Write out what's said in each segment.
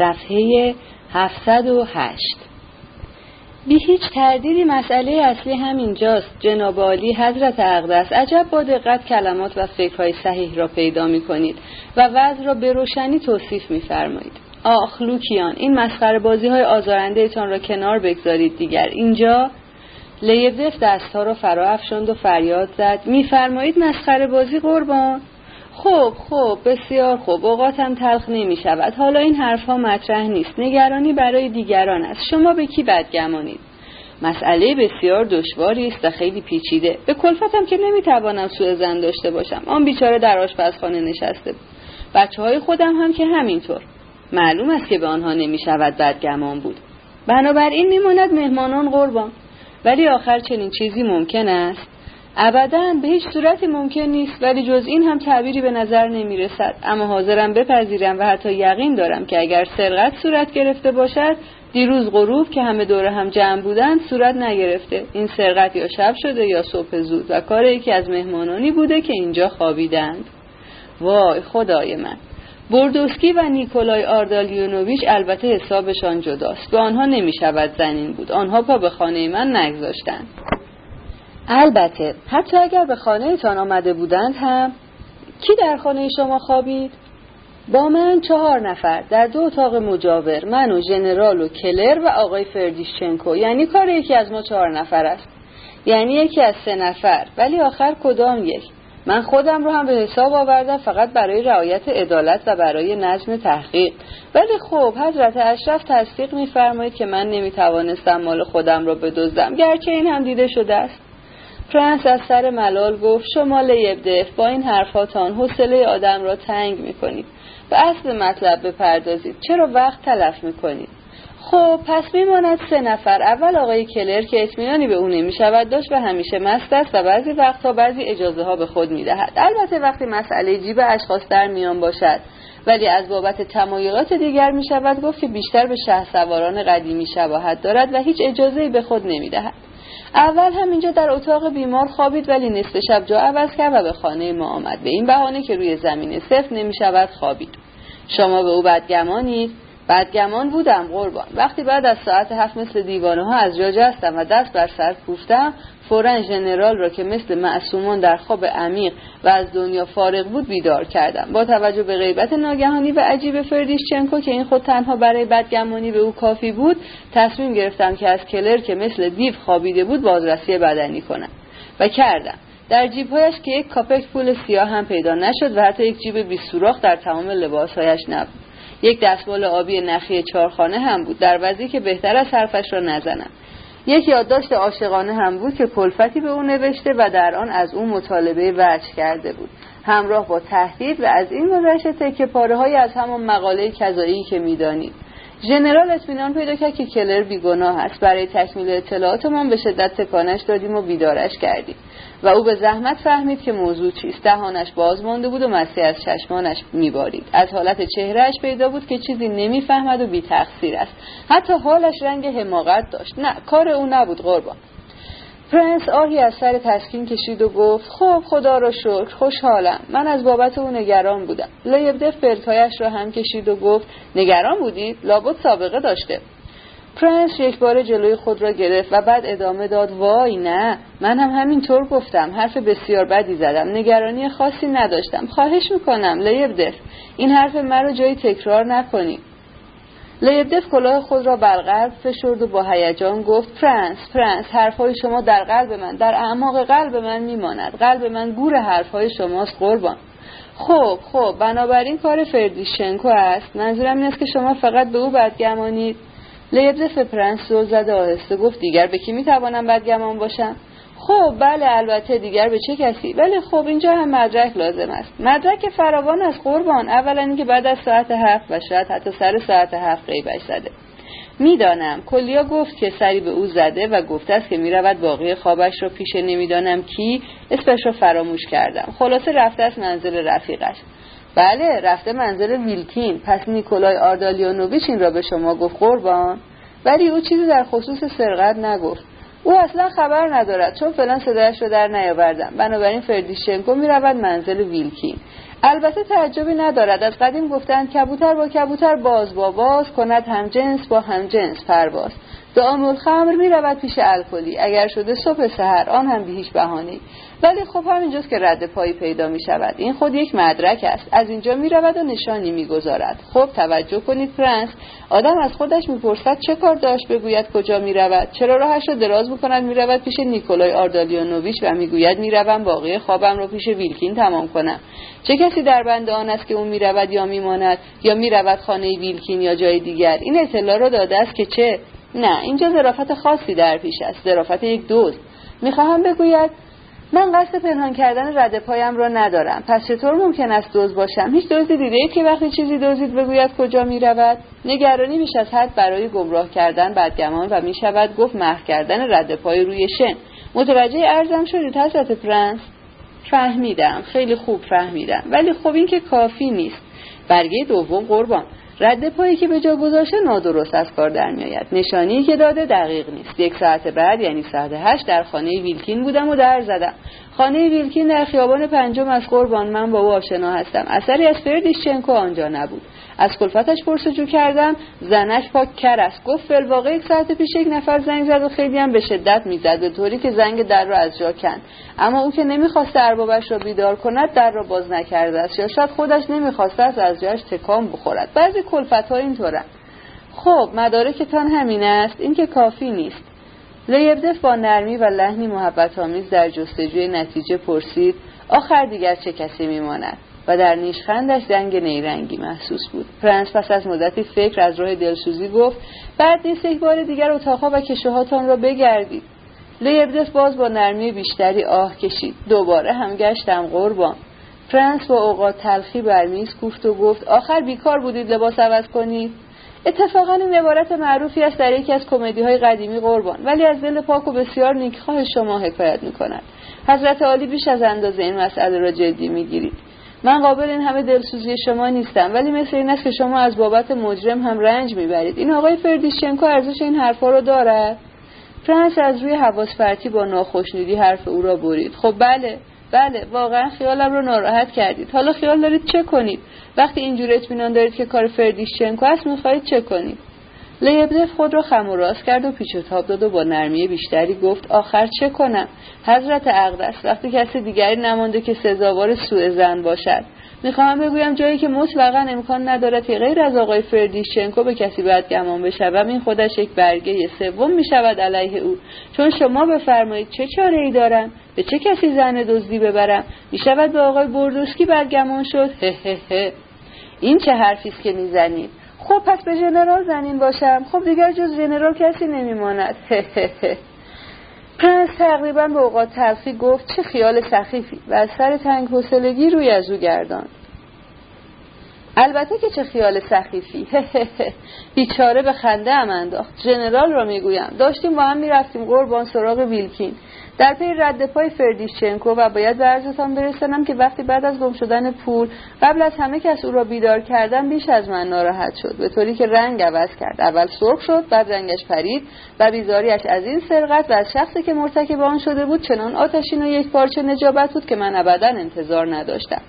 صفحه 708 بی هیچ تردیدی مسئله اصلی همینجاست جناب عالی حضرت اقدس. عجب با دقت کلمات و فکرهای صحیح را پیدا می کنید و وضع را به روشنی توصیف می فرمایید آخ لوکیان این مسخره بازی های آزارنده تان را کنار بگذارید دیگر. اینجا لیبدف دستها را فرا افشاند و فریاد زد. میفرمایید مسخره بازی قربان. خب خب بسیار خوب اوقاتم تلخ نمی شود حالا این حرفها مطرح نیست. نگرانی برای دیگران است. شما به کی بدگمانید؟ مسئله بسیار دشواری است و خیلی پیچیده. به کلفتم که نمی‌توانم سوء زن داشته باشم. آن بیچاره در آشپزخانه نشسته بود. بچه های خودم هم که همینطور. معلوم است که به آنها نمی شود بدگمان بود. بنابراین میماند مهمانان قربان. ولی آخر چنین چیزی ممکن است؟ ابدا به هیچ صورت ممکن نیست ولی جز این هم تعبیری به نظر نمی رسد اما حاضرم بپذیرم و حتی یقین دارم که اگر سرقت صورت گرفته باشد دیروز غروب که همه دور هم جمع بودند صورت نگرفته. این سرقت یا شب شده یا صبح زود و کار یکی از مهمانانی بوده که اینجا خوابیدند. وای خدای من. بردوسکی و نیکولای آردالیونوویچ البته حسابشان جداست. به آنها نمی شود زنین بود. آنها پا به خانه من نگذاشتند. البته حتی اگر به خانه تان آمده بودند هم کی در خانه شما خوابید؟ با من چهار نفر در دو اتاق مجاور من و ژنرال و کلر و آقای فردیشچنکو. یعنی کار یکی از ما چهار نفر است. یعنی یکی از سه نفر. ولی آخر کدام یک؟ من خودم رو هم به حساب آوردم فقط برای رعایت عدالت و برای نظم تحقیق. ولی خب حضرت اشرف تصدیق میفرمایید که من نمی‌توانستم مال خودم را بدزدم. گرچه این هم دیده شده است. پرنس از سر ملال گفت شما لیبدف با این حرفاتان حوصله آدم را تنگ می‌کنید به اصل مطلب بپردازید. چرا وقت تلف می‌کنید؟ خب پس میماند سه نفر. اول آقای کلر که اطمینانی به او نمی‌شود داشت و همیشه مست است و بعضی وقتها بعضی اجازه ها به خود می‌دهد. البته وقتی مسئله جیب اشخاص در میان باشد ولی از بابت تمایلات دیگر می شود گفت که بیشتر به شه سواران قدیمی شباهت دارد و هیچ اجازه به خود نمی اول همینجا در اتاق بیمار خوابید ولی نصف شب جا عوض کرد و به خانه ما آمد. به این بهانه که روی زمین صفر نمی شود خوابید. شما به او بدگمانید. بدگمان بودم قربان. وقتی بعد از ساعت هفت مثل دیوانه ها از جا جستم و دست بر سر کوفتم فورا ژنرال را که مثل معصومان در خواب عمیق و از دنیا فارغ بود بیدار کردم. با توجه به غیبت ناگهانی و عجیب فردیشچنکو که این خود تنها برای بدگمانی به او کافی بود تصمیم گرفتم که از کلر که مثل دیو خوابیده بود بازرسی بدنی کنم و کردم. در جیبهایش که یک کاپک پول سیاه هم پیدا نشد و حتی یک جیب بی سوراخ در تمام لباسهایش نبود. یک دستمال آبی نخی چارخانه هم بود. در وضعی که بهتر از حرفش را نزنم. یک یادداشت عاشقانه هم بود که کلفتی به او نوشته و در آن از او مطالبه وجه کرده بود. همراه با تهدید و از این گذشته که پاره از همان مقاله کذایی که می‌دانید. ژنرال اطمینان پیدا کرد که کلر بیگناه است. برای تکمیل اطلاعاتمان به شدت تکانش دادیم و بیدارش کردیم. و او به زحمت فهمید که موضوع چیست. دهانش باز مانده بود و مستی از چشمانش میبارید. از حالت چهرهش پیدا بود که چیزی نمی‌فهمد و بی تقصیر است. حتی حالش رنگ حماقت داشت. نه کار او نبود قربان. پرنس آهی از سر تسکین کشید و گفت خب خدا را شکر خوشحالم. من از بابت او نگران بودم. لیبدف لب‌هایش را هم کشید و گفت نگران بودید؟ لابد سابقه داشته. پرنس یکباره جلوی خود را گرفت و بعد ادامه داد وای نه من هم همینطور گفتم حرف بسیار بدی زدم نگرانی خاصی نداشتم خواهش می‌کنم لیبدف این حرف مرا جایی تکرار نکنی. لیبدف کلاه خود را بر فشرد و با هیجان گفت پرنس پرنس حرفهای شما در قلب من در اعماق قلب من میماند قلب من گور حرفهای شماست قربان. خب خب بنابراین کار فردیشنکو است منظورم این است که شما فقط به او بدگمانید. لیبدف پرنس رو زد آهسته گفت دیگر به کی می‌توانم بدگمان باشم؟ خب بله البته دیگر به چه کسی؟ ولی خب اینجا هم مدرک لازم است. مدرک فراوان از قربان. اولا اینکه بعد از ساعت هفت و شاید حتی سر ساعت هفت غیبش زده. می‌دانم. کلیا گفت که سری به او زده و گفته است که می‌رود باقی خوابش را پیش نمی‌دانم کی. اسمش را فراموش کردم. خلاصه رفته است منزل رفیقش. بله رفته منزل ویلکین. پس نیکولای آردالیونوویچ این را به شما گفت قربان. ولی او چیزی در خصوص سرقت نگفت. او اصلا خبر ندارد چون فلان صدایش رو در نیاوردم. بنابراین فردیشنکو می رود منزل ویلکین. البته تعجبی ندارد. از قدیم گفتند کبوتر با کبوتر باز با باز کند هم جنس با هم جنس پرواز. دائم‌الخمر می رود پیش الکلی. اگر شده صبح سحر آن هم به هیچ بهانه ولی خب همینجاست که رد پایی پیدا می شود. این خود یک مدرک است. از اینجا می رود و نشانی می گذارد. خب توجه کنید پرنس. آدم از خودش می‌پرسد چه کار داشت بگوید کجا می رود. چرا راهش را دراز می‌کند می رود پیش نیکولای آردالیونوویچ و می‌گوید می‌روم باقی خوابم را پیش ویلکین تمام کنم. چه کسی در بند آن است که او می‌رود یا میماند یا می‌رود خانه ویلکین یا جای دیگر. این اطلاع را داده است که چه؟ نه اینجا ظرافت خاصی در پیش است ظرافت یک دوست. می‌خواهم بگوید من قصد پنهان کردن رد پایم را ندارم. پس چطور ممکن است دوز باشم؟ هیچ دزدی دیده اید که وقتی چیزی دزدید بگوید کجا می رود نگرانی بیش از حد برای گمراه کردن بدگمان و می شود گفت محو کردن رد پای روی شن. متوجه ارزم شدید حضرت پرنس؟ فهمیدم خیلی خوب فهمیدم. ولی خب این که کافی نیست. برگه دوم قربان. رد پایی که به جا گذاشته نادرست از کار در میآید. نشانی که داده دقیق نیست. یک ساعت بعد یعنی ساعت هشت در خانه ویلکین بودم و در زدم. خانه ویلکین در خیابان پنجم از قربان من با او آشنا هستم. اثری از فردیشچنکو آنجا نبود. از کلفتش پرسجو کردم. زنش پاک کر است. گفت فلواقع یک ساعت پیش یک نفر زنگ زد و خیلی هم به شدت می‌زد به طوری که زنگ در را از جا کند. اما او که نمی‌خواست اربابش را بیدار کند در را باز نکرده است. یا شاید خودش نمی‌خواسته است از جایش تکان بخورد. بعضی کلفت ها اینطورن. خب مدارکتان همین است. این که کافی نیست. لیبدف با نرمی و لحنی محبت آمیز در جستجوی نتیجه پرسید آخر دیگر چه کسی میماند؟ و در نیشخندش رنگ نیرنگی محسوس بود. پرنس پس از مدتی فکر از راه دلسوزی گفت بد نیست یک بار دیگر اتاقها و کشوهاتان را بگردید. لیبدف باز با نرمی بیشتری آه کشید. دوباره هم گشتم قربان. پرنس با اوقات تلخی بر میز کوفت و گفت آخر بیکار بودید لباس عوض کنید. اتفاقا این عبارت معروفی است در یکی از کمدی های قدیمی قربان ولی از دل پاک و بسیار نیکخواه شما حکایت می کند حضرت عالی بیش از اندازه این مسئله را جدی می‌گیرید. من قابل این همه دلسوزی شما نیستم ولی مثل این است که شما از بابت مجرم هم رنج می‌برید. این آقای فردیشچنکو ارزش این حرفها رو دارد؟ فرانس از روی حواس فرتی با ناخشنودی حرف او را برید. خب بله بله واقعا خیالم رو ناراحت کردید. حالا خیال دارید چه کنید؟ وقتی اینجور اطمینان دارید که کار فردیشچنکو است می‌خواهید چه کنید؟ لیبدف خود را خم و راست کرد و پیچ و تاب داد و با نرمی بیشتری گفت آخر چه کنم؟ حضرت اقدس وقتی کسی دیگری نمانده که سزاوار سوء زن باشد. می‌خواهم بگویم جایی که مطلقا امکان ندارد که غیر از آقای فردیشچنکو به کسی بدگمان بشوم این خودش یک برگه سوم می‌شود علیه او. چون شما بفرمایید چه چاره ای دارم؟ به چه کسی زن دزدی ببرم؟ می‌شود به آقای بردوسکی بدگمان شد؟ هه هه هه. این چه حرفی است که می‌زنید؟ خب پس به ژنرال زنین باشم. خب دیگر جز ژنرال کسی نمیماند. پرنس تقریبا به اوقات تلخی گفت چه خیال سخیفی. و از سر تنگ حوصلگی روی از او گردان. البته که چه خیال سخیفی. بیچاره به خنده هم انداخت. ژنرال را می‌گویم. داشتیم با هم می‌رفتیم قربان سراغ ویلکین. در پی رد پای فردیشچنکو و باید به عرضتان برسانم که وقتی بعد از گم شدن پول قبل از همه کس او را بیدار کردن بیش از من ناراحت شد. به طوری که رنگ عوض کرد. اول سرخ شد بعد رنگش پرید و بیزاریش از این سرقت و از شخصی که مرتکب آن شده بود چنان آتشین و یک پارچه نجابت بود که من ابدا انتظار نداشتم.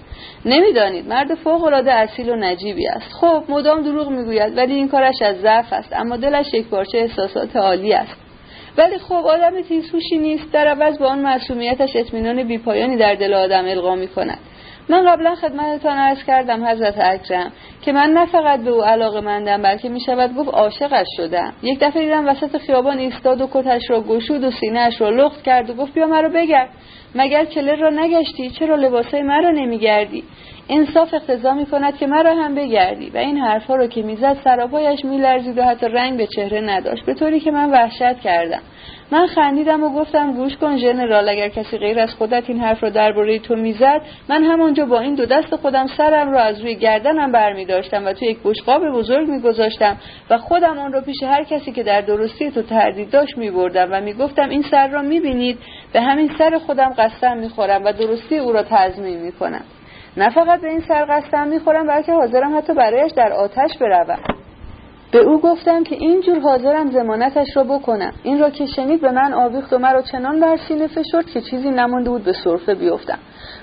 نمی‌دانید مرد فوق العاده اصیل و نجیبی است. خب مدام دروغ می‌گوید ولی این کارش از ضعف است اما دلش یک پارچه احساسات عالی است. ولی خب آدم تیزهوشی نیست. در عوض با آن معصومیتش اطمینان بیپایانی در دل آدم القا می کند من قبلا خدمتتان عرض کردم حضرت اکرم که من نه فقط به او علاقه مندم بلکه می شود گفت عاشقش شدم. یک دفعه دیدم وسط خیابان ایستاد و کتش را گشود و سینهاش را لخت کرد و گفت بیا مرا بگرد. مگر کلر را نگشتی؟ چرا لباسای مرا نمیگردی؟ انصاف اقتضا می کند که مرا هم بگردی و این حرفها رو که می‌زد سراپایش میلرزید و حتی رنگ به چهره نداشت به طوری که من وحشت کردم. من خندیدم و گفتم گوش کن ژنرال اگر کسی غیر از خودت این حرف را درباره تو می‌زد من همانجا با این دو دست خودم سرم را از روی گردنم برمی داشتم و تو یک بشقاب بزرگ میگذاشتم و خودم آن را پیش هر کسی که در درستی تو تردید داشت میبردم و می‌گفتم این سر را می‌بینید به همین سر خودم قسم می‌خورم و درستی او را تضمین می‌کنم. نه فقط به این سر قسم می‌خورم بلکه حاضرم حتی برایش در آتش بروم. به او گفتم که اینجور حاضرم زمانتش را بکنم. این را که شنید به من آویخت و مرا چنان بر سینه فشرد که چیزی نمانده بود به صرفه بیفتم.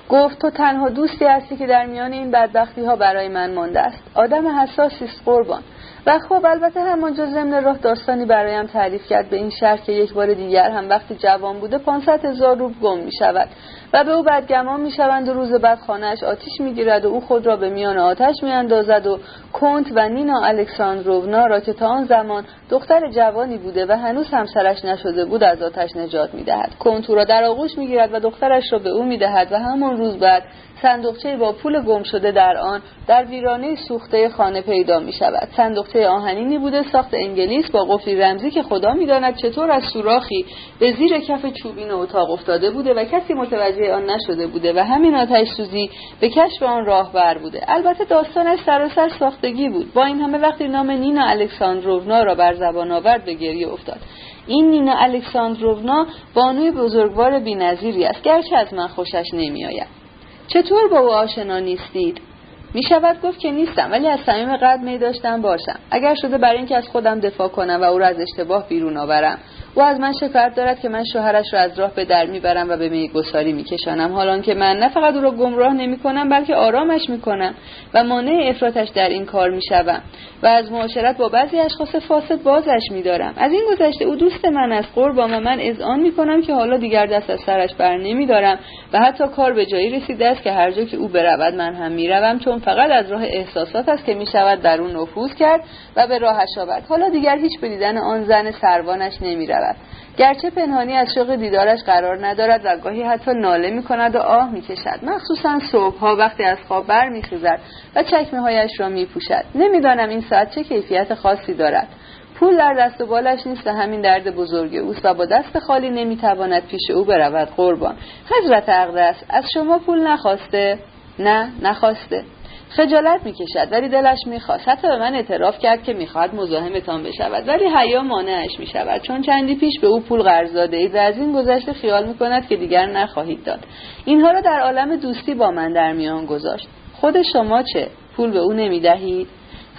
گفت تو تنها دوستی هستی که در میان این بدبختی ها برای من مانده است. آدم حساسی است قربان. و خب البته همانجا ضمن راه داستانی برایم تعریف کرد به این شهر که یک بار دیگر هم وقتی جوان بوده 500 هزار روب گم می شود و به او بدگمان می شوند و روز بعد خانهاش آتیش می گیرد و او خود را به میان آتش می اندازد و کنت و نینا الکساندروونا را که تا آن زمان دختر جوانی بوده و هنوز همسرش نشده بود از آتش نجات می دهد کنت او را در آغوش می گیرد و دخترش را به او می دهد و همان روز بعد صندوقچه با پول گم شده در آن در ویرانه سوخته خانه پیدا می شود صندوقچه آهنینی بوده ساخت انگلیس با قفلی رمزی که خدا می‌داند چطور از سوراخی به زیر کف چوبین اتاق افتاده بوده و کسی متوجه آن نشده بوده و همین آتش سوزی به کشف آن راهبر بوده. البته داستانش سراسر ساختگی بود. با این همه وقتی نام نینا الکساندروونا را بر زبان آورد به گریه افتاد. این نینا الکساندروونا بانوی بزرگوار بینظیری است گرچه از من خوشش نمیآید. چطور با او آشنا نیستید؟ می شود گفت که نیستم ولی از صمیم قلب می داشتم باشم. اگر شده برای اینکه از خودم دفاع کنم و او را از اشتباه بیرون آورم. او از من شکایت دارد که من شوهرش را از راه به در می‌برم و به میگساری میکشانم. حالان که من نه فقط او را گمراه نمی‌کنم بلکه آرامش می‌کنم و مانع افراطش در این کار می‌شوم و از معاشرت با بعضی اشخاص فاسد بازش میدارم. از این گذشته او دوست من است. قربان و من اذعان می‌کنم که حالا دیگر دست از سرش بر نمیدارم و حتی کار به جایی رسیده است که هر جا که او برود من هم می‌روم چون فقط از راه احساسات است که می‌شود در او نفوذ کرد و به راهش آورد. حالا دیگر هیچ به آن زن سروانش نمی‌رود. گرچه پنهانی از شوق دیدارش قرار ندارد و گاهی حتی ناله می کند و آه می کشد مخصوصا صبحها وقتی از خواب بر می خیزد و چکمه هایش را می پوشد نمی‌دانم این ساعت چه کیفیت خاصی دارد. پول در دست و بالش نیست و همین درد بزرگ اوست و با دست خالی نمی‌تواند پیش او برود قربان. حضرت اقدس از شما پول نخواسته؟ نه نخواسته. خجالت می‌کشد ولی دلش می‌خواست. حتی به من اعتراف کرد که می‌خواهد مزاحمتان بشود. ولی حیا مانعش می‌شود. چون چندی پیش به او پول قرض داده اید و از این گذشته خیال می‌کند که دیگر نخواهید داد. اینها را در عالم دوستی با من در میان گذاشت. خود شما چه؟ پول به او نمی‌دهید؟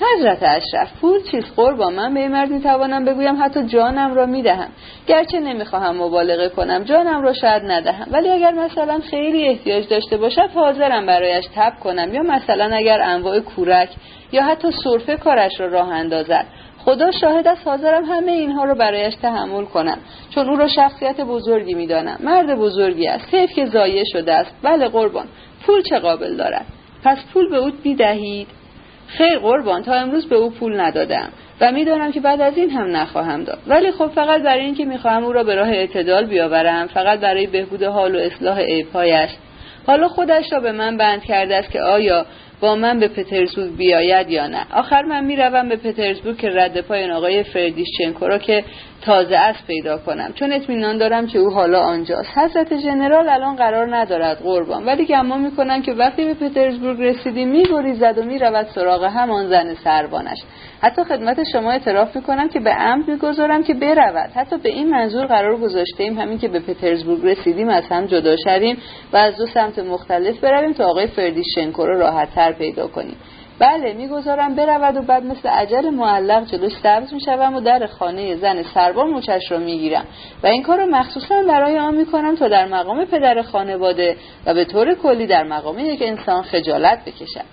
حضرت اشرف پول چیز با من به مرد می‌توانم بگویم حتی جانم را می‌دهم. گرچه نمی‌خواهم مبالغه کنم جانم را شاید ندهم. ولی اگر مثلا خیلی احتیاج داشته باشد حاضرم برایش تب کنم. یا مثلا اگر انواع کورک یا حتی صرفه کارش را راه اندازد. خدا شاهد است حاضرم همه اینها رو برایش تحمل کنم. چون او را شخصیت بزرگی می‌دانم. مرد بزرگی است. حیف که ضایع شده است. بله قربان. پول چه قابل دارد؟ پس پول به او می‌دهید؟ خیر قربان تا امروز به او پول ندادم و می‌دانم که بعد از این هم نخواهم داد. ولی خب فقط برای اینکه می‌خواهم او را به راه اعتدال بیاورم فقط برای بهبود حال و اصلاح عیبهایش. حالا خودش را به من بند کرده است که آیا با من به پترزبورگ بیاید یا نه. آخر من می‌روم به پترزبورگ که رد پای آقای فردیشچنکو را که تازه از پیدا کنم. چون اطمینان دارم که او حالا آنجاست. حضرت ژنرال الان قرار ندارد قربان. ولی گمان می‌کنم که وقتی به پترزبورگ رسیدیم میگریزد و می‌رود سراغ همان زن سربانش. حتی خدمت شما اعتراف می‌کنم که به عمد می‌گذارم که برود. حتی به این منظور قرار گذاشتیم همین که به پترزبورگ رسیدیم از هم جدا شویم و از دو سمت مختلف برویم تا آقای فردیشنکو را راحتتر پیدا کنیم. بله می‌گذارم برود و بعد مثل عجل معلق جلوش سبز می‌شوم و در خانه زن سربان مچش را می‌گیرم. و این کار را مخصوصا برای آن می‌کنم تا در مقام پدر خانواده و به طور کلی در مقام یک انسان خجالت بکشم.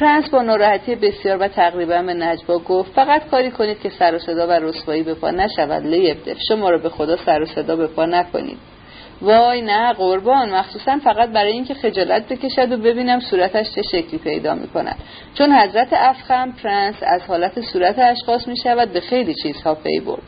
پرنس با ناراحتی بسیار و تقریبا به نجوا گفت فقط کاری کنید که سر و صدا و رسوایی به پا نشود لیبدف شما را به خدا سر و صدا به پا نکنید. وای نه قربان مخصوصا فقط برای اینکه خجالت بکشد و ببینم صورتش چه شکلی پیدا می کند چون حضرت افخم پرنس از حالت صورت اشخاص می شود به خیلی چیزها پی برد.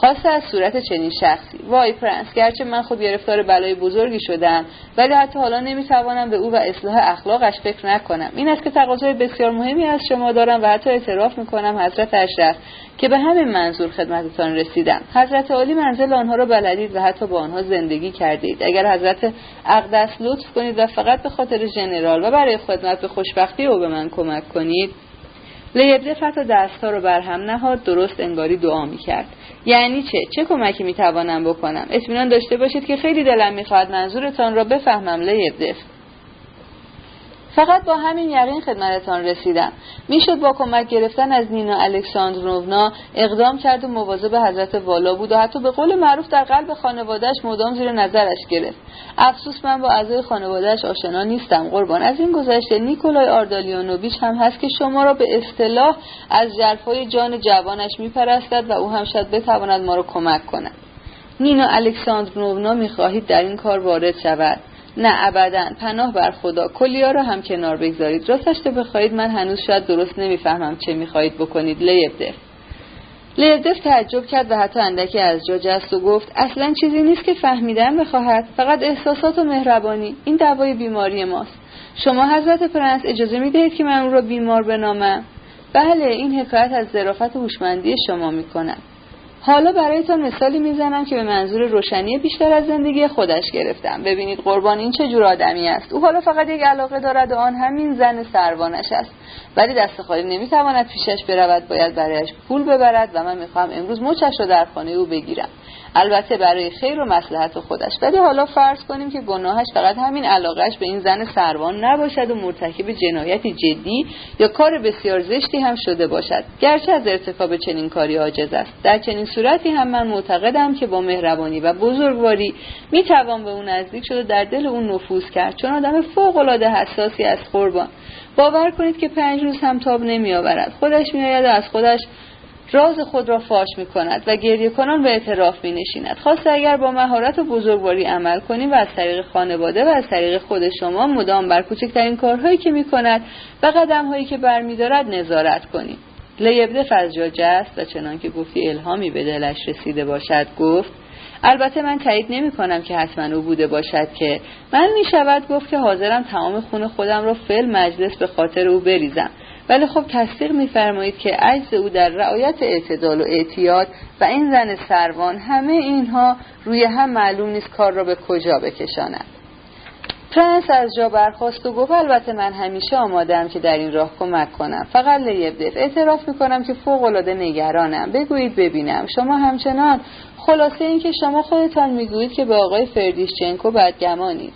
خاصه از صورت چنین شخصی. وای پرنس گرچه من خود گرفتار بلای بزرگی شدم ولی حتی حالا نمی‌توانم به او و اصلاح اخلاقش فکر نکنم. این است که تقاضای بسیار مهمی از شما دارم و حتی اعتراف می‌کنم حضرت اشرف که به همین منظور خدمتتان رسیدم. حضرت عالی منزل آنها را بلدید و حتی با آنها زندگی کردید. اگر حضرت اقدس لطف کنید و فقط به خاطر ژنرال و برای خدمت به خوشبختی او به من کمک کنید لیبده فتا دستها رو بر هم نهاد درست انگاری دعا می کرد یعنی چه؟ چه کمکی می توانم بکنم؟ اطمینان داشته باشید که خیلی دلم می‌خواهد منظورتان را بفهمم لیبدف فقط با همین یقین خدمتتان رسیدم. می‌شد با کمک گرفتن از نینا الکساندرونا اقدام کرد و مواظب حضرت والا بود و حتی به قول معروف در قلب خانوادهش مدام زیر نظرش گرفت. افسوس من با اعضای خانوادهش آشنا نیستم قربان. از این گذشته نیکولای آردالیانوویچ هم هست که شما را به اصطلاح از جرفای جان جوانش میپرستد و او هم شاید بتواند ما را کمک کند. نینا الکساندرونونا می‌خواهید در این کار وارد شود. نه ابدا. پناه بر خدا. کلیا رو هم کنار بگذارید. راستش تو بخواهید من هنوز شاید درست نمی‌فهمم چه می‌خواهید بکنید. لیبدف لیبدف تعجب کرد و حتی اندکی از جا جست و گفت اصلا چیزی نیست که فهمیدن بخواهد. فقط احساسات و مهربانی. این دوای بیماری ماست. شما حضرت پرنس اجازه می‌دهید که من او را بیمار بنامم؟ بله این حکایت از ظرافت هوشمندی شما می‌کند. حالا برایتان مثالی می‌زنم که به منظور روشنی بیشتر از زندگی خودش گرفتم. ببینید قربان این چه جور آدمی است. او حالا فقط یک علاقه دارد و آن همین زن سروانش است. ولی دست خالی نمی‌تواند پیشش برود باید برایش پول ببرد و من می‌خواهم امروز مچش را در خانه او بگیرم. البته برای خیر و مسلحت خودش. ولی حالا فرض کنیم که گناهش فقط همین علاقهش به این زن سروان نباشد و مرتکب جنایتی جدی یا کار بسیار زشتی هم شده باشد. گرچه از ارتکاب چنین کاری عاجز است. در چنین صورتی هم من معتقدم که با مهربانی و بزرگواری می‌توان به اون نزدیک شده در دل اون نفوذ کرد. چون آدم فوق العاده حساسی از قربان. باور کنید که پنج روز هم تاب نمیآورد. خودش میآید و از خودش راز خود را فاش می کند و گریه کنان به اعتراف می نشیند خاصه اگر با مهارت و بزرگواری عمل کنیم و از طریق خانواده و از طریق خود شما مدام بر کوچکترین کارهایی که می کند و قدمهایی که برمیدارد نظارت کنیم. لیبدف از جا جست و چنان که گفتی الهامی به دلش رسیده باشد گفت البته من تایید نمی کنم که حتما او بوده باشد که من می شود گفت که حاضرم تمام خون خودم را فل مجلس به خاطر او بریزم. ولی خب تصدیق میفرمایید که عجز او در رعایت اعتدال و اعتیاد و این زن سروان همه اینها روی هم معلوم نیست کار را به کجا بکشاند. پرنس از جا برخاست و گفت البته من همیشه آماده‌ام که در این راه کمک کنم. فقط لیبدف اعتراف می‌کنم که فوق العاده نگرانم. بگویید ببینم. شما همچنان خلاصه اینکه شما خودتان می‌گویید که به آقای فردیشچنکو بدگمانید.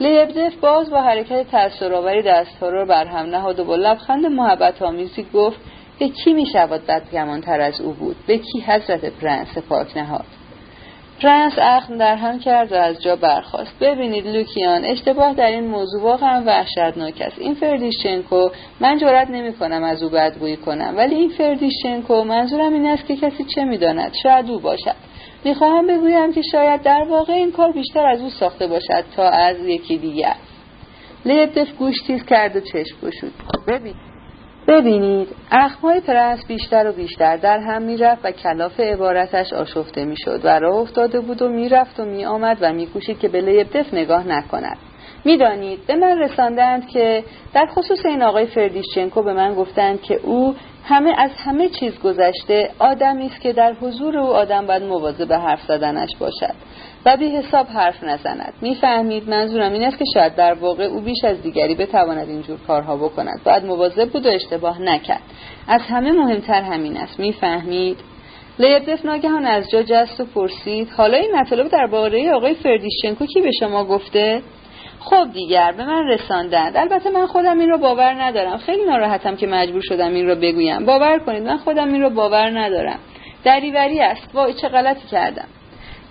لیبدف باز با حرکت تأثیرآوری دستها را بر هم نهاد و با لبخند محبت آمیزی گفت به کی می شود تر از او بود؟ به کی حضرت پرنس پاک نهاد؟ پرنس اخم در هم کرد و از جا برخاست. ببینید لوکیان اشتباه در این موضوع واقعا وحشتناک است. این فردیشچنکو من جرأت نمی کنم از او بدگویی کنم ولی این فردیشچنکو منظورم این است که کسی چه می‌داند؟ شاید او باشد. می‌خواهم بگویم که شاید در واقع این کار بیشتر از او ساخته باشد تا از یکی دیگر. لیبدف گوش تیز کرد و چشم گشود. ببین ببینید اخمای پرنس بیشتر و بیشتر در هم می‌رفت و کلاف عبارتش آشفته می‌شد و راه افتاده بود و می‌رفت و میآمد و میکوشید که به لیبدف نگاه نکند. می‌دانید به من رساندند که در خصوص این آقای فردیشچنکو به من گفتند که او همه از همه چیز گذشته آدمی است که در حضور او آدم باید مواظب به حرف زدنش باشد و بی حساب حرف نزند. می‌فهمید منظورم این است که شاید در واقع او بیش از دیگری بتواند اینجور کارها بکند. باید مواظب بود و اشتباه نکرد. از همه مهمتر همین است. می‌فهمید؟ لیبدف ناگهان از جا جست و پرسید حالا این مطالب درباره آقای فردیشچنکو کی به شما گفته؟ خب دیگر به من رساندند البته من خودم این رو باور ندارم. خیلی ناراحتم که مجبور شدم این رو بگویم. باور کنید من خودم این رو باور ندارم. دریوری است. وای چه غلطی کردم.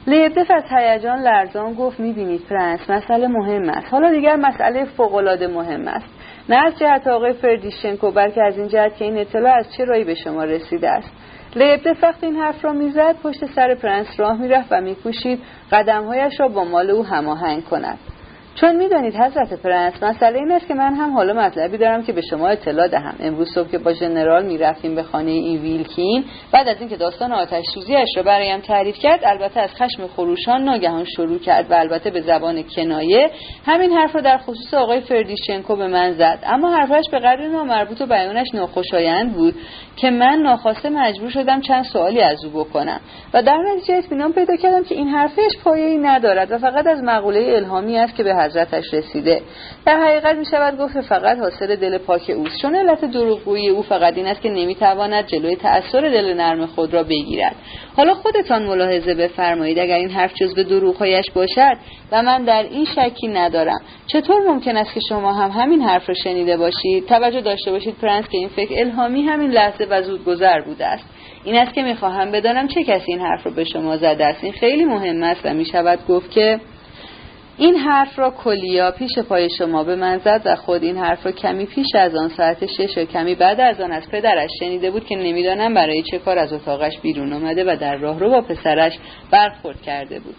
لیبدف از هیجان لرزان گفت می‌بینید پرنس مسئله مهم است. حالا دیگر مسئله فوقالعاده مهم است. نه از جهت آقای فردیشچنکو بلکه از این جهت که این اطلاع از چه راهی به شما رسیده است. لیبدف وقتی این حرف را می‌زد پشت سر پرنس راه می‌رفت و میکوشید قدمهایش را با مال او هماهنگ کند. چون می‌دانید حضرت پرنس مسئله این است که من هم حالا مطلبی دارم که به شما اطلاع دهم. امروز صبح که با ژنرال می‌رفتیم به خانه این ویلکین بعد از اینکه داستان آتش سوزیاش را برایم تعریف کرد البته از خشم خروشان ناگهان شروع کرد و البته به زبان کنایه. همین حرف را در خصوص آقای فردیشچنکو به من زد. اما حرفش به قدر نامربوط و بیانش ناخوشایند بود که من ناخواسته مجبور شدم چند سوالی از او بکنم. و در نتیجه اطمینان پیدا کردم که این حرفش پایه‌ای ندارد و فقط از مقوله الهامی است که به حضرتش رسیده. در حقیقت می شود گفت فقط حاصل دل پاک اوست. چون علت دروغگویی او فقط این است که نمی‌تواند جلوی تأثیر دل نرم خود را بگیرد. حالا خودتان ملاحظه بفرمایید اگر این حرف جز به دروغهایش باشد و من در این شکی ندارم. چطور ممکن است که شما هم همین حرف را شنیده باشید؟ توجه داشته باشید پرنس که این فکر الهامی همین لحظه و زود گذر بوده است. این است که می‌خواهم بدانم چه کسی این حرف رو به شما زده است. این خیلی مهم است و می‌شود گفت که این حرف را کلیا پیش پای شما به من زد و خود این حرف را کمی پیش از آن ساعت شش و کمی بعد از آن از پدرش شنیده بود که نمی‌دانم برای چه کار از اتاقش بیرون آمده و در راه رو با پسرش برخورد کرده بود.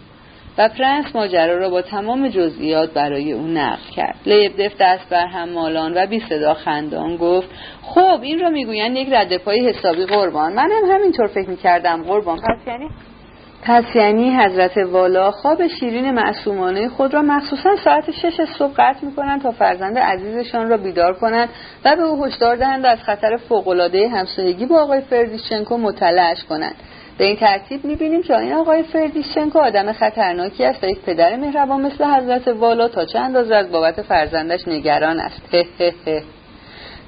و پرنس ماجرا را با تمام جزئیات برای او نقل کرد. لیبدف دست بر هم مالان و بی صدا خندان گفت خب این را می‌گویند یک رد پای حسابی قربان. من هم همینطور فکر می‌کردم قربان. پس یعنی پس یعنی حضرت والا خواب شیرین معصومانه خود را مخصوصا ساعت شش صبح قطع می‌کنند تا فرزند عزیزشان را بیدار کنند و به او هشدار دهند از خطر فوقالعاده همسایگی با آقای فردیشچنکو مطلعش کنند. به این ترتیب می‌بینیم که این آقای فردیشچنکو آدم خطرناکی است و یک پدر مهربان مثل حضرت والا تا چند اندازه از بابت فرزندش نگران است.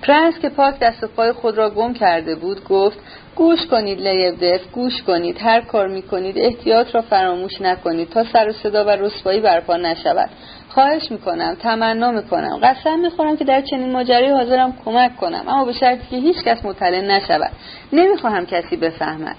پرنس که پاک دست و پای خود را گم کرده بود گفت گوش کنید لیبدف گوش کنید هر کار می‌کنید احتیاط را فراموش نکنید تا سر و صدا و رسوایی برپا نشود. خواهش می‌کنم تمنا می‌کنم قسم می‌خورم که در چنین ماجرای حاضرم کمک کنم اما به شرطی که هیچ کس مطلع نشود. نمی‌خواهم کسی بفهمد.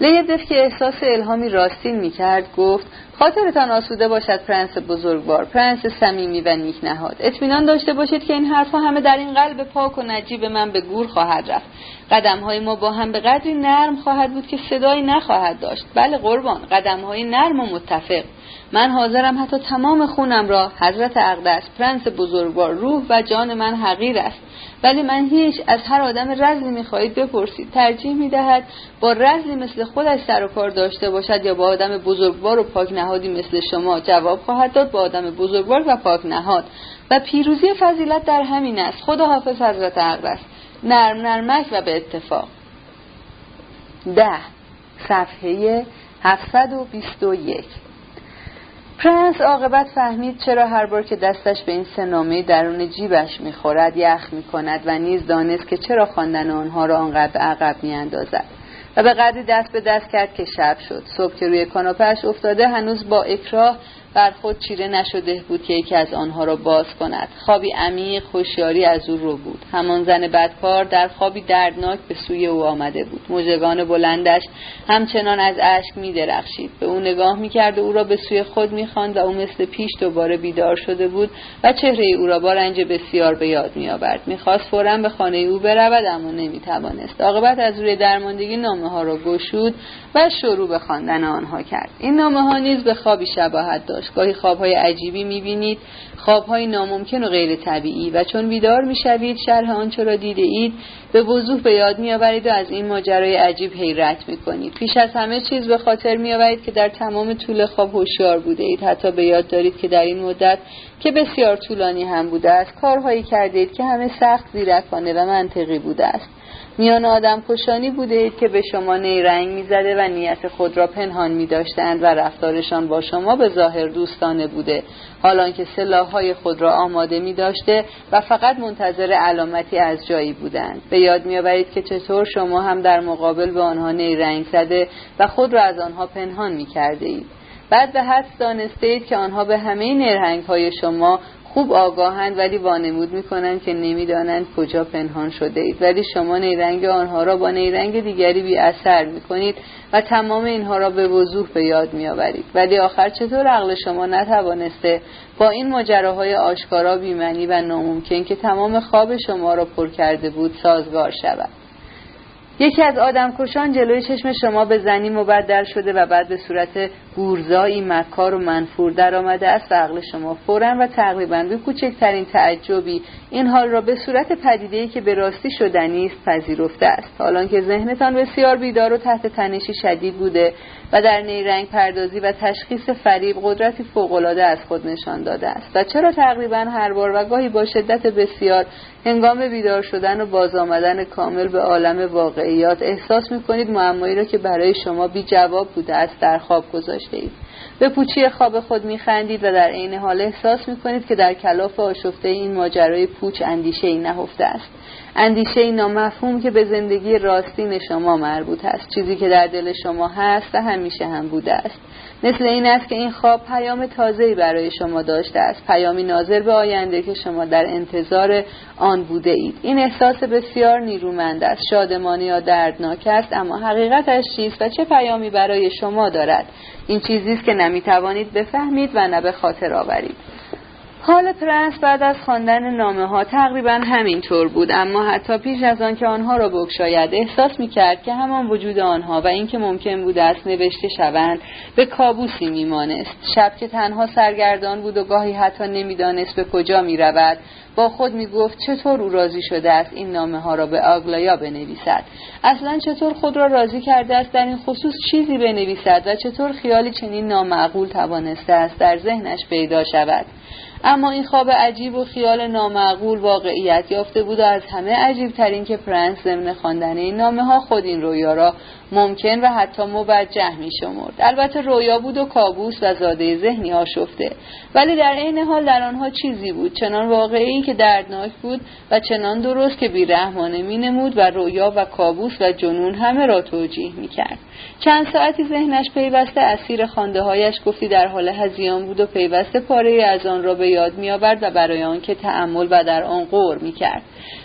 لیبدف که احساس الهامی راستین می‌کرد گفت خاطرتان آسوده باشد پرنس بزرگوار پرنس صمیمی و نیک نهاد. اطمینان داشته باشید که این حرفها همه در این قلب پاک و نجیب من به گور خواهد رفت. قدم های ما با هم به قدری نرم خواهد بود که صدایی نخواهد داشت. بله قربان قدم های نرم و متفق. من حاضرم حتی تمام خونم را حضرت اقدس پرنس بزرگوار روح و جان من حقیر است. ولی من هیچ از هر آدم رزلی می‌خواهید بپرسید ترجیح می‌دهد با رزلی مثل خودش سر و کار داشته باشد یا با آدم بزرگوار و پاک نهادی مثل شما جواب خواهد داد با آدم بزرگوار و پاک نهاد. و پیروزی فضیلت در همین است. خدا حافظ حضرت اقدس نرم نرمک و به اتفاق. ده. صفحه 721 پرنس عاقبت فهمید چرا هر بار که دستش به این سنامه درون جیبش می‌خورد یخ می‌کند و نیز دانست که چرا خواندن آنها را آنقدر عقب میاندازد. و به قدری دست به دست کرد که شب شد. صبح که روی کاناپهش افتاده هنوز با اکراه بر خود چیره نشده بود که یکی از آنها را باز کند. خوابی عمیق خوشیاری از او رو بود. همان زن بدکار در خوابی دردناک به سوی او آمده بود. مژگان بلندش همچنان از اشک می درخشید. به او نگاه می کرد و او را به سوی خود می و او مثل پیش دوباره بیدار شده بود و چهره او را با رنج بسیار به یاد می آورد. می‌خواست فورا به خانه او برود اما نمی توانست. عاقبت از روی درماندگی نامه ها را گشود و شروع به خواندن آنها کرد. این نامه ها نیز به خوابی شباهت داشت. گاهی خوابهای عجیبی می‌بینید. خوابهای ناممکن و غیر طبیعی. و چون بیدار می‌شوید شرح آنچه را دیده اید به وضوح به یاد میآورید و از این ماجرای عجیب حیرت می‌کنید. پیش از همه چیز به خاطر میآورید که در تمام طول خواب هوشیار بوده اید. حتی به یاد دارید که در این مدت که بسیار طولانی هم بوده است کارهایی کردید که همه سخت زیرکانه و منطقی بوده است. میان آدم کشانی بوده که به شما نیرنگ می‌زده و نیت خود را پنهان می داشتند و رفتارشان با شما به ظاهر دوستانه بوده. حالان که های خود را آماده می داشته و فقط منتظر علامتی از جایی بودند. به یاد میآورید که چطور شما هم در مقابل به آنها نیرنگ زده و خود را از آنها پنهان می کرده اید بعد به حد دانسته اید که آنها به همه نیرنگ های شما خوب آگاهند ولی وانمود می‌کنند که نمی‌دانند کجا پنهان شده اید. ولی شما نیرنگ آنها را با نیرنگ دیگری بی اثر می‌کنید و تمام اینها را به وضوح به یاد میآورید. ولی آخر چطور عقل شما نتوانسته با این ماجراهای آشکارا بیمنی و ناممکن که تمام خواب شما را پر کرده بود سازگار شود؟ یکی از آدمکشان جلوی چشم شما به زنی مبدل شده و بعد به صورت گورزایی مکار و منفور در آمده است. و عقل شما فورا و تقریبا به کوچکترین تعجبی این حال را به صورت پدیده‌ای که به راستی شدنی است پذیرفته است. حالان که ذهنتان بسیار بیدار و تحت تنشی شدید بوده و در نیرنگ پردازی و تشخیص فریب قدرتی فوقالعاده از خود نشان داده است. و چرا تقریبا هر بار و گاهی با شدت بسیار هنگام بیدار شدن و باز آمدن کامل به عالم واقعیات احساس می‌کنید معمایی را که برای شما بی جواب بوده است در خواب گذاشته اید. به پوچی خواب خود میخندید و در عین حال احساس می‌کنید که در کلاف آشفته این ماجرای پوچ اندیشه ای نهفته است. اندیشه نامفهوم که به زندگی راستین شما مربوط است. چیزی که در دل شما هست و همیشه هم بوده است. مثل این است که این خواب پیام تازه‌ای برای شما داشته است. پیامی ناظر به آینده که شما در انتظار آن بوده اید این احساس بسیار نیرومند است. شادمانی یا دردناک است اما حقیقتش چیست و چه پیامی برای شما دارد؟ این چیزی است که نمی‌توانید بفهمید و نه به خاطر آورید. حال پرنس بعد از خواندن نامه ها تقریبا همینطور بود اما حتی پیش از آن که آنها را بگشاید احساس می‌کرد که همان وجود آنها و اینکه ممکن بود است نوشته شوند به کابوسی میمانست. شب که تنها سرگردان بود و گاهی حتی نمی‌دانست به کجا می‌رود با خود می گفت چطور او راضی شده است این نامه ها را به آگلایا بنویسد. اصلا چطور خود را راضی کرده است در این خصوص چیزی بنویسد و چطور خیالی چنین نامعقول توانسته است در ذهنش پیدا شود. اما این خواب عجیب و خیال نامعقول واقعیت یافته بود و از همه عجیب ترین که پرنس ضمن خواندن این نامه ها خود این رویا را ممکن و حتی موجه می شمرد البته رویا بود و کابوس و زاده ذهنی ها شفته ولی در عین حال در آنها چیزی بود. چنان واقعی که دردناک بود و چنان درست که بیرحمانه می نمود و رویا و کابوس و جنون همه را توجیه می کرد چند ساعتی ذهنش پیوسته اسیر خانده هایش گفتی در حال هزیان بود و پیوسته پاره از آن را به یاد می آورد و برای آنکه تأمل و در آن غور می کرد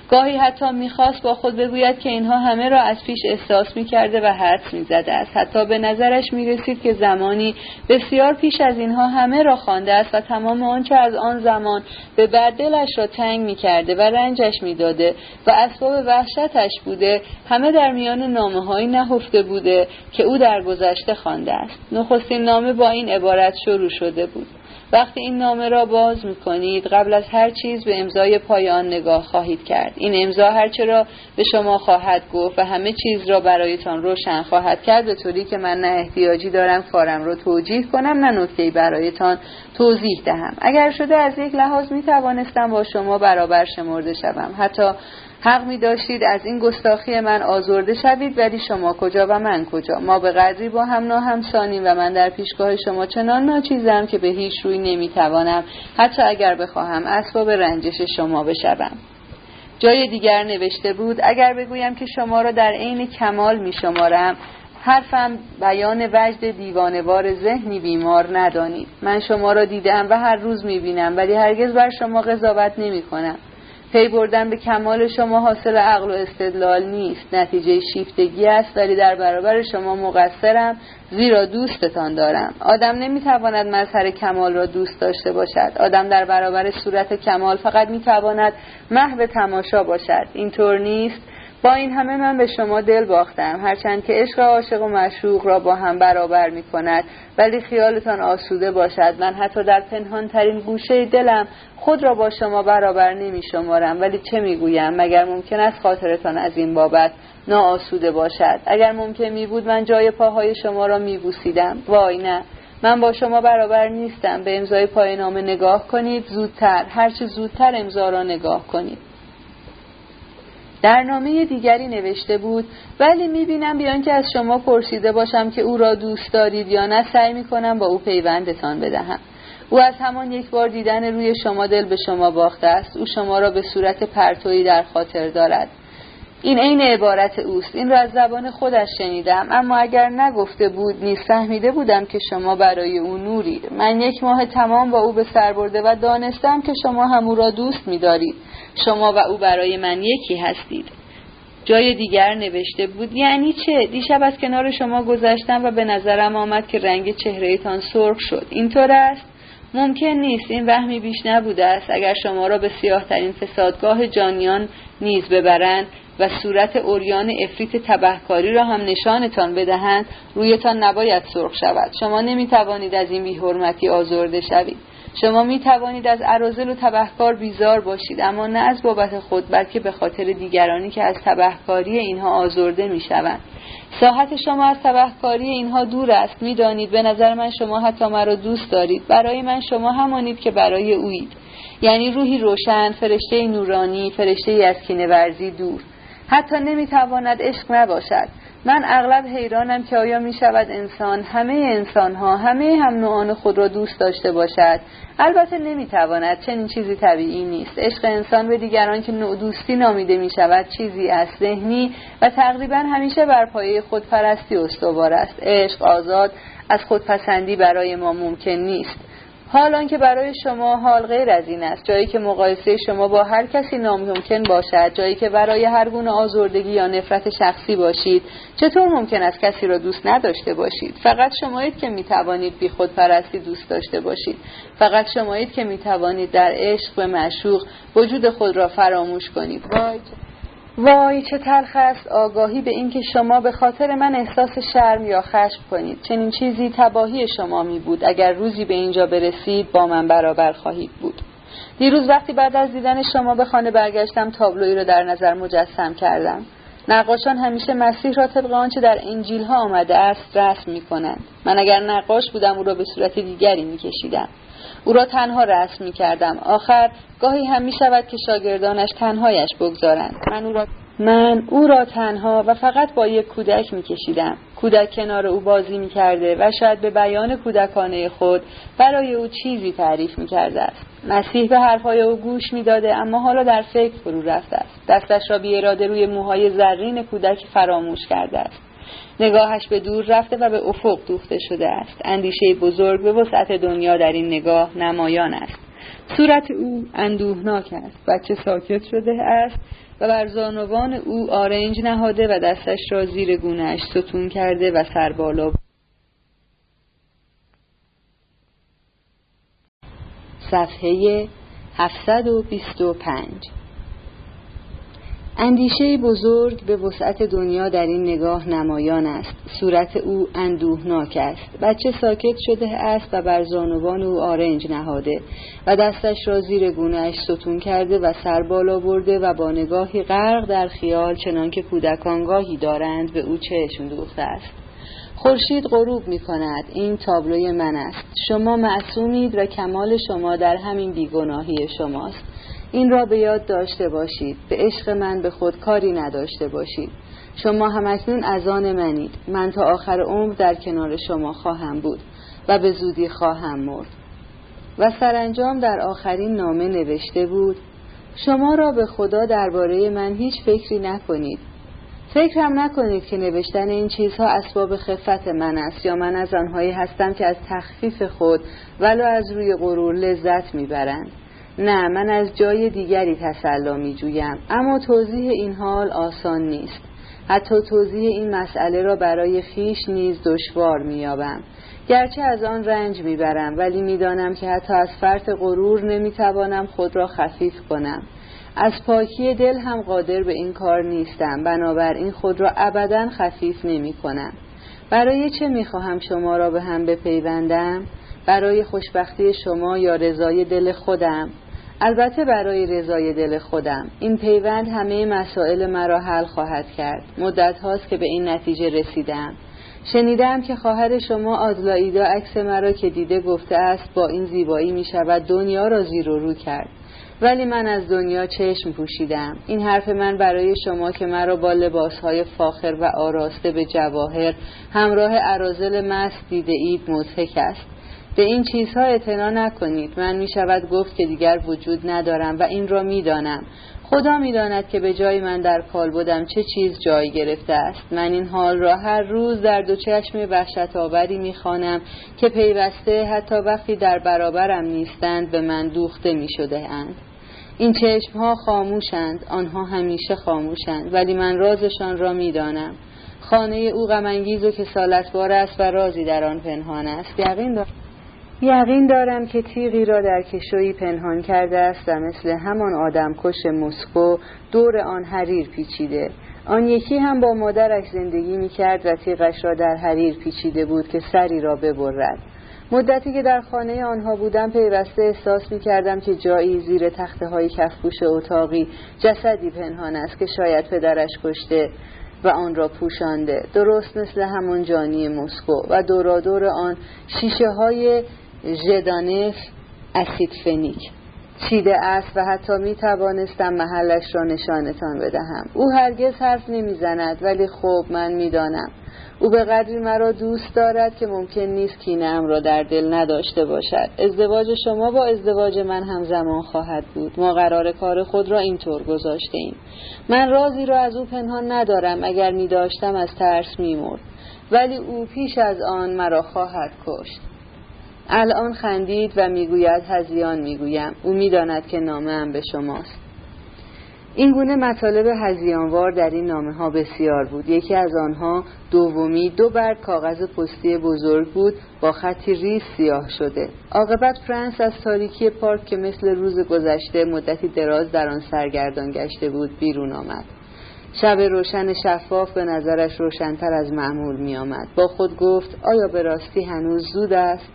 گاهی حتی می‌خواست با خود بگوید که اینها همه را از پیش احساس می‌کرده و حدس می‌زده است. حتی به نظرش می‌رسید که زمانی بسیار پیش از اینها همه را خوانده است و تمام آنچه از آن زمان به بردلش را تنگ می‌کرده و رنجش می‌داده و اسباب وحشتش بوده همه در میان نامه هایی نهفته بوده که او در گذشته خوانده است. نخستین نامه با این عبارت شروع شده بود. وقتی این نامه را باز می کنید قبل از هر چیز به امضای پایان نگاه خواهید کرد. این امضا هرچه را به شما خواهد گفت و همه چیز را برایتان روشن خواهد کرد به طوری که من نه احتیاجی دارم کارم را توجیه کنم نه نکته برایتان توضیح دهم. اگر شده از یک لحاظ می توانستم با شما برابر شمرده شوم. حتی حق می داشتید از این گستاخی من آزرده شوید ولی شما کجا و من کجا؟ ما به قدری با هم ناهمسانیم و من در پیشگاه شما چنان ناچیزم که به هیچ روی نمی توانم حتی اگر بخواهم اسباب رنجش شما بشوم. جای دیگر نوشته بود اگر بگویم که شما را در عین کمال می شمارم حرفم بیان وجد دیوانوار ذهنی بیمار ندانید. من شما را دیدم و هر روز می بینم ولی هرگز بر شما قضاوت نمی کنم پی بردن به کمال شما حاصل عقل و استدلال نیست. نتیجه شیفتگی است ولی در برابر شما مقصرم زیرا دوستتان دارم. آدم نمی‌تواند مظهر کمال را دوست داشته باشد. آدم در برابر صورت کمال فقط می‌تواند محو تماشا باشد. اینطور نیست. با این همه من به شما دل باختم. هرچند که عشق عاشق و مشوق را با هم برابر می کند ولی خیالتان آسوده باشد. من حتی در پنهان ترین گوشه دلم خود را با شما برابر نمی شمارم ولی چه می گویم مگر ممکن است خاطرتان از این بابت ناآسوده باشد؟ اگر ممکن می بود من جای پاهای شما را می بوسیدم وای نه. من با شما برابر نیستم. به امضای پای نامه نگاه کنید. زودتر. هرچه زودتر امضا را نگاه کنید. در نامه دیگری نوشته بود ولی می‌بینم بیان که از شما پرسیده باشم که او را دوست دارید یا نه سعی می‌کنم با او پیوندتان بدهم. او از همان یک بار دیدن روی شما دل به شما باخته است. او شما را به صورت پرتویی در خاطر دارد. این عین عبارت اوست. این را از زبان خودش شنیدم. اما اگر نگفته بود نیز فهمیده بودم که شما برای او نورید. من یک ماه تمام با او به سر برده و دانستم که شما هم او را دوست می‌دارید. شما و او برای من یکی هستید. جای دیگر نوشته بود یعنی چه؟ دیشب از کنار شما گذشتم و به نظرم آمد که رنگ چهرهتان سرخ شد. اینطور است؟ ممکن نیست. این وهمی بیش نبوده است. اگر شما را به سیاه ترین فسادگاه جانیان نیز ببرند و صورت اوریان افریت تبهکاری را هم نشانتان بدهند رویتان نباید سرخ شود. شما نمی توانید از این بیحرمتی آزرده شوید. شما می توانید از عرازل و تبهکار بیزار باشید اما نه از بابت خود بلکه به خاطر دیگرانی که از تبهکاری اینها آزرده می شوند ساحت شما از تبهکاری اینها دور است. می‌دانید به نظر من شما حتی مرا دوست دارید. برای من شما همانید که برای اویید. یعنی روحی روشن فرشته نورانی فرشته از ورزی دور. حتی نمی‌تواند عشق نباشد. من اغلب حیرانم که آیا می شود انسان همه انسان ها همه هم نوعان خود را دوست داشته باشد. البته نمی تواند چنین چیزی طبیعی نیست. عشق انسان به دیگران که نوع دوستی نامیده می شود چیزی از ذهنی و تقریبا همیشه بر پایه خودپرستی استوار است. عشق آزاد از خودپسندی برای ما ممکن نیست. حال که برای شما حال غیر از این است. جایی که مقایسه شما با هر کسی ناممکن باشد جایی که برای هر گونه آزردگی یا نفرت شخصی باشید چطور ممکن است کسی را دوست نداشته باشید؟ فقط شمایید که می‌توانید بی خود پرستی دوست داشته باشید. فقط شمایید که می‌توانید در عشق به معشوق وجود خود را فراموش کنید. وای چه تلخ است آگاهی به اینکه شما به خاطر من احساس شرم یا خشم کنید. چنین چیزی تباهی شما می بود. اگر روزی به اینجا برسید با من برابر خواهید بود. دیروز وقتی بعد از دیدن شما به خانه برگشتم تابلویی را در نظر مجسم کردم. نقاشان همیشه مسیح را طبق آنچه در انجیل ها آمده است رسم می کنند من اگر نقاش بودم او را به صورت دیگری می کشیدم او را تنها رسم می کردم آخر گاهی هم می شود که شاگردانش تنهایش بگذارند من او را من او را تنها و فقط با یک کودک می کشیدم. کودک کنار او بازی می کرده و شاید به بیان کودکانه خود برای او چیزی تعریف می کرده است. مسیح به حرفهای او گوش می داده اما حالا در فکر فرو رفته است. دستش را بی اراده روی موهای زرین کودک فراموش کرده است. نگاهش به دور رفته و به افق دوخته شده است. اندیشه بزرگ به وسعت دنیا در این نگاه نمایان است. صورت او اندوهناک است. بچه ساکت شده است و بر زانوان او آرنج نهاده و دستش را زیر گونهش ستون کرده و سر بالا صفحه 725 اندیشه بزرگ به وسعت دنیا در این نگاه نمایان است. صورت او اندوهناک است. بچه ساکت شده است و بر زانوان او آرنج نهاده و دستش را زیر گونهش ستون کرده و سر بالا برده و با نگاهی غرق در خیال چنانکه کودکانگاهی دارند به او چشم دوخته است. خورشید غروب می کند. این تابلوی من است. شما معصومید و کمال شما در همین بیگناهی شماست. این را به یاد داشته باشید. به عشق من به خود کاری نداشته باشید. شما همکنون از آن منید. من تا آخر عمر در کنار شما خواهم بود و به زودی خواهم مرد. و سرانجام در آخرین نامه نوشته بود شما را به خدا درباره من هیچ فکری نکنید. فکر نکنید که نوشتن این چیزها اسباب خفت من است یا من از آنهایی هستم که از تخفیف خود ولو از روی غرور لذت می‌برند. نه من از جای دیگری تسلا می جویم اما توضیح این حال آسان نیست. حتی توضیح این مسئله را برای خیش نیز دشوار مییابم. گرچه از آن رنج می‌برم ولی می‌دانم که حتی از فرط غرور نمی‌توانم خود را خفیف کنم. از پاکی دل هم قادر به این کار نیستم. بنابراین خود را ابدا خفیف نمی کنم برای چه می‌خواهم شما را به هم بپیوندم؟ برای خوشبختی شما یا رضای دل خودم؟ البته برای رضای دل خودم این پیوند همه مسائل مرا حل خواهد کرد. مدت هاست که به این نتیجه رسیدم. شنیدم که خواهر شما آدلاییدا عکس مرا که دیده گفته است با این زیبایی می شود دنیا را زیر و رو کرد. ولی من از دنیا چشم پوشیدم. این حرف من برای شما که مرا با لباسهای فاخر و آراسته به جواهر همراه عرازل مست دیده اید مضحک است. به این چیزها اعتنا نکنید من می شود گفت که دیگر وجود ندارم و این را می دانم. خدا می‌داند که به جای من در کال بودم چه چیز جای گرفته است من این حال را هر روز در دو چشم وحشت آوری می‌خوانم که پیوسته حتی وقتی در برابرم نیستند به من دوخته می شده اند. این چشم ها خاموشند آنها همیشه خاموشند ولی من رازشان را می‌دانم خانه او غمانگیز و کسالتبار است و رازی در آن پنهان است یقین دارم یقین دارم که تیغی را در کشویی پنهان کرده است و مثل همان آدم کش مسکو دور آن حریر پیچیده. آن یکی هم با مادرش زندگی می کرد و تیغش را در حریر پیچیده بود که سری را ببرد. مدتی که در خانه آنها بودم پیوسته احساس می کردم که جایی زیر تخته های کفپوش اتاقی جسدی پنهان است که شاید پدرش کشته و آن را پوشانده. درست مثل همون جانی مسکو و دورادور آن شیشه های ژدانف اسید فنیک. چیده است و حتی می توانستم محلش را نشانتان بدهم. او هرگز حرف نمی‌زند ولی خوب من می‌دانم. او به قدری مرا دوست دارد که ممکن نیست کینه را در دل نداشته باشد. ازدواج شما با ازدواج من هم زمان خواهد بود. ما قرار کار خود را اینطور گذاشته ایم من رازی را از او پنهان ندارم اگر می داشتم از ترس می مرد. ولی او پیش از آن مرا خواهد کشت. الان خندید و می‌گوید هزیان می‌گویم. او می‌داند که نامه هم به شماست. این گونه مطالب هزیانوار در این نامه ها بسیار بود. یکی از آنها دومی دو برگ کاغذ پستی بزرگ بود با خطی ریز سیاه شده. عاقبت فرانس از تاریکی پارک که مثل روز گذشته مدتی دراز در آن سرگردان گشته بود بیرون آمد. شب روشن شفاف به نظرش روشنتر از معمول می آمد. با خود گفت آیا به راستی هنوز زود است؟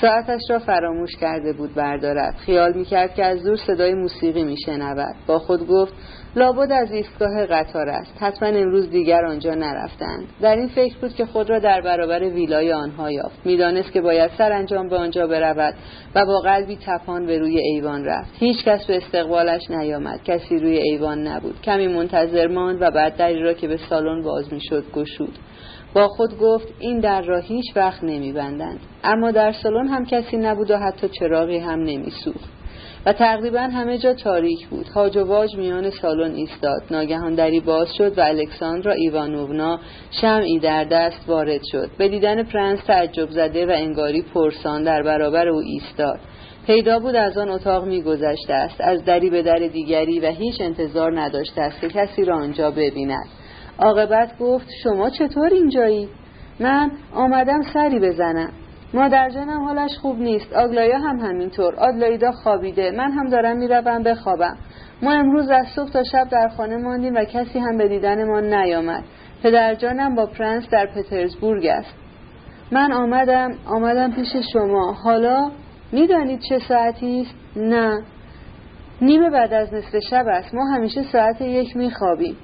ساعتش را فراموش کرده بود بردارد. خیال می‌کرد که از دور صدای موسیقی میشنود. با خود گفت لابد از ایستگاه قطار است. حتما امروز دیگر آنجا نرفتند. در این فکر بود که خود را در برابر ویلای آنها یافت. می‌دانست که باید سرانجام به آنجا برود و با قلبی تپان به روی ایوان رفت. هیچ کس به استقبالش نیامد. کسی روی ایوان نبود. کمی منتظر ماند و بعد دری را که به سالن باز می‌شد گشود. با خود گفت این در را هیچ وقت نمیبندند. اما در سالن هم کسی نبود و حتی چراغی هم نمیسوخت. و تقریبا همه جا تاریک بود. هاج و واج میان سالن ایستاد. ناگهان دری باز شد و الکساندرا ایوانوونا شمعی در دست وارد شد. به دیدن پرنس تعجب زده و انگاری پرسان در برابر او ایستاد. پیدا بود از آن اتاق میگذشته است. از دری به در دیگری و هیچ انتظار نداشته است که کسی را آنجا ببیند. عاقبت گفت شما چطور اینجایی؟ من آمدم سری بزنم. مادر جانم حالش خوب نیست. آگلایا هم همینطور. آدلایدا خوابیده. من هم دارم می‌روم بخوابم. ما امروز از صبح تا شب در خانه ماندیم و کسی هم به دیدن ما نیامد. جانم با پرنس در پترزبورگ است. من آمدم آمدم پیش شما. حالا می‌دانید چه ساعتی است؟ نه. نیمه بعد از نصف شب است. ما همیشه ساعت یک میخوابیم.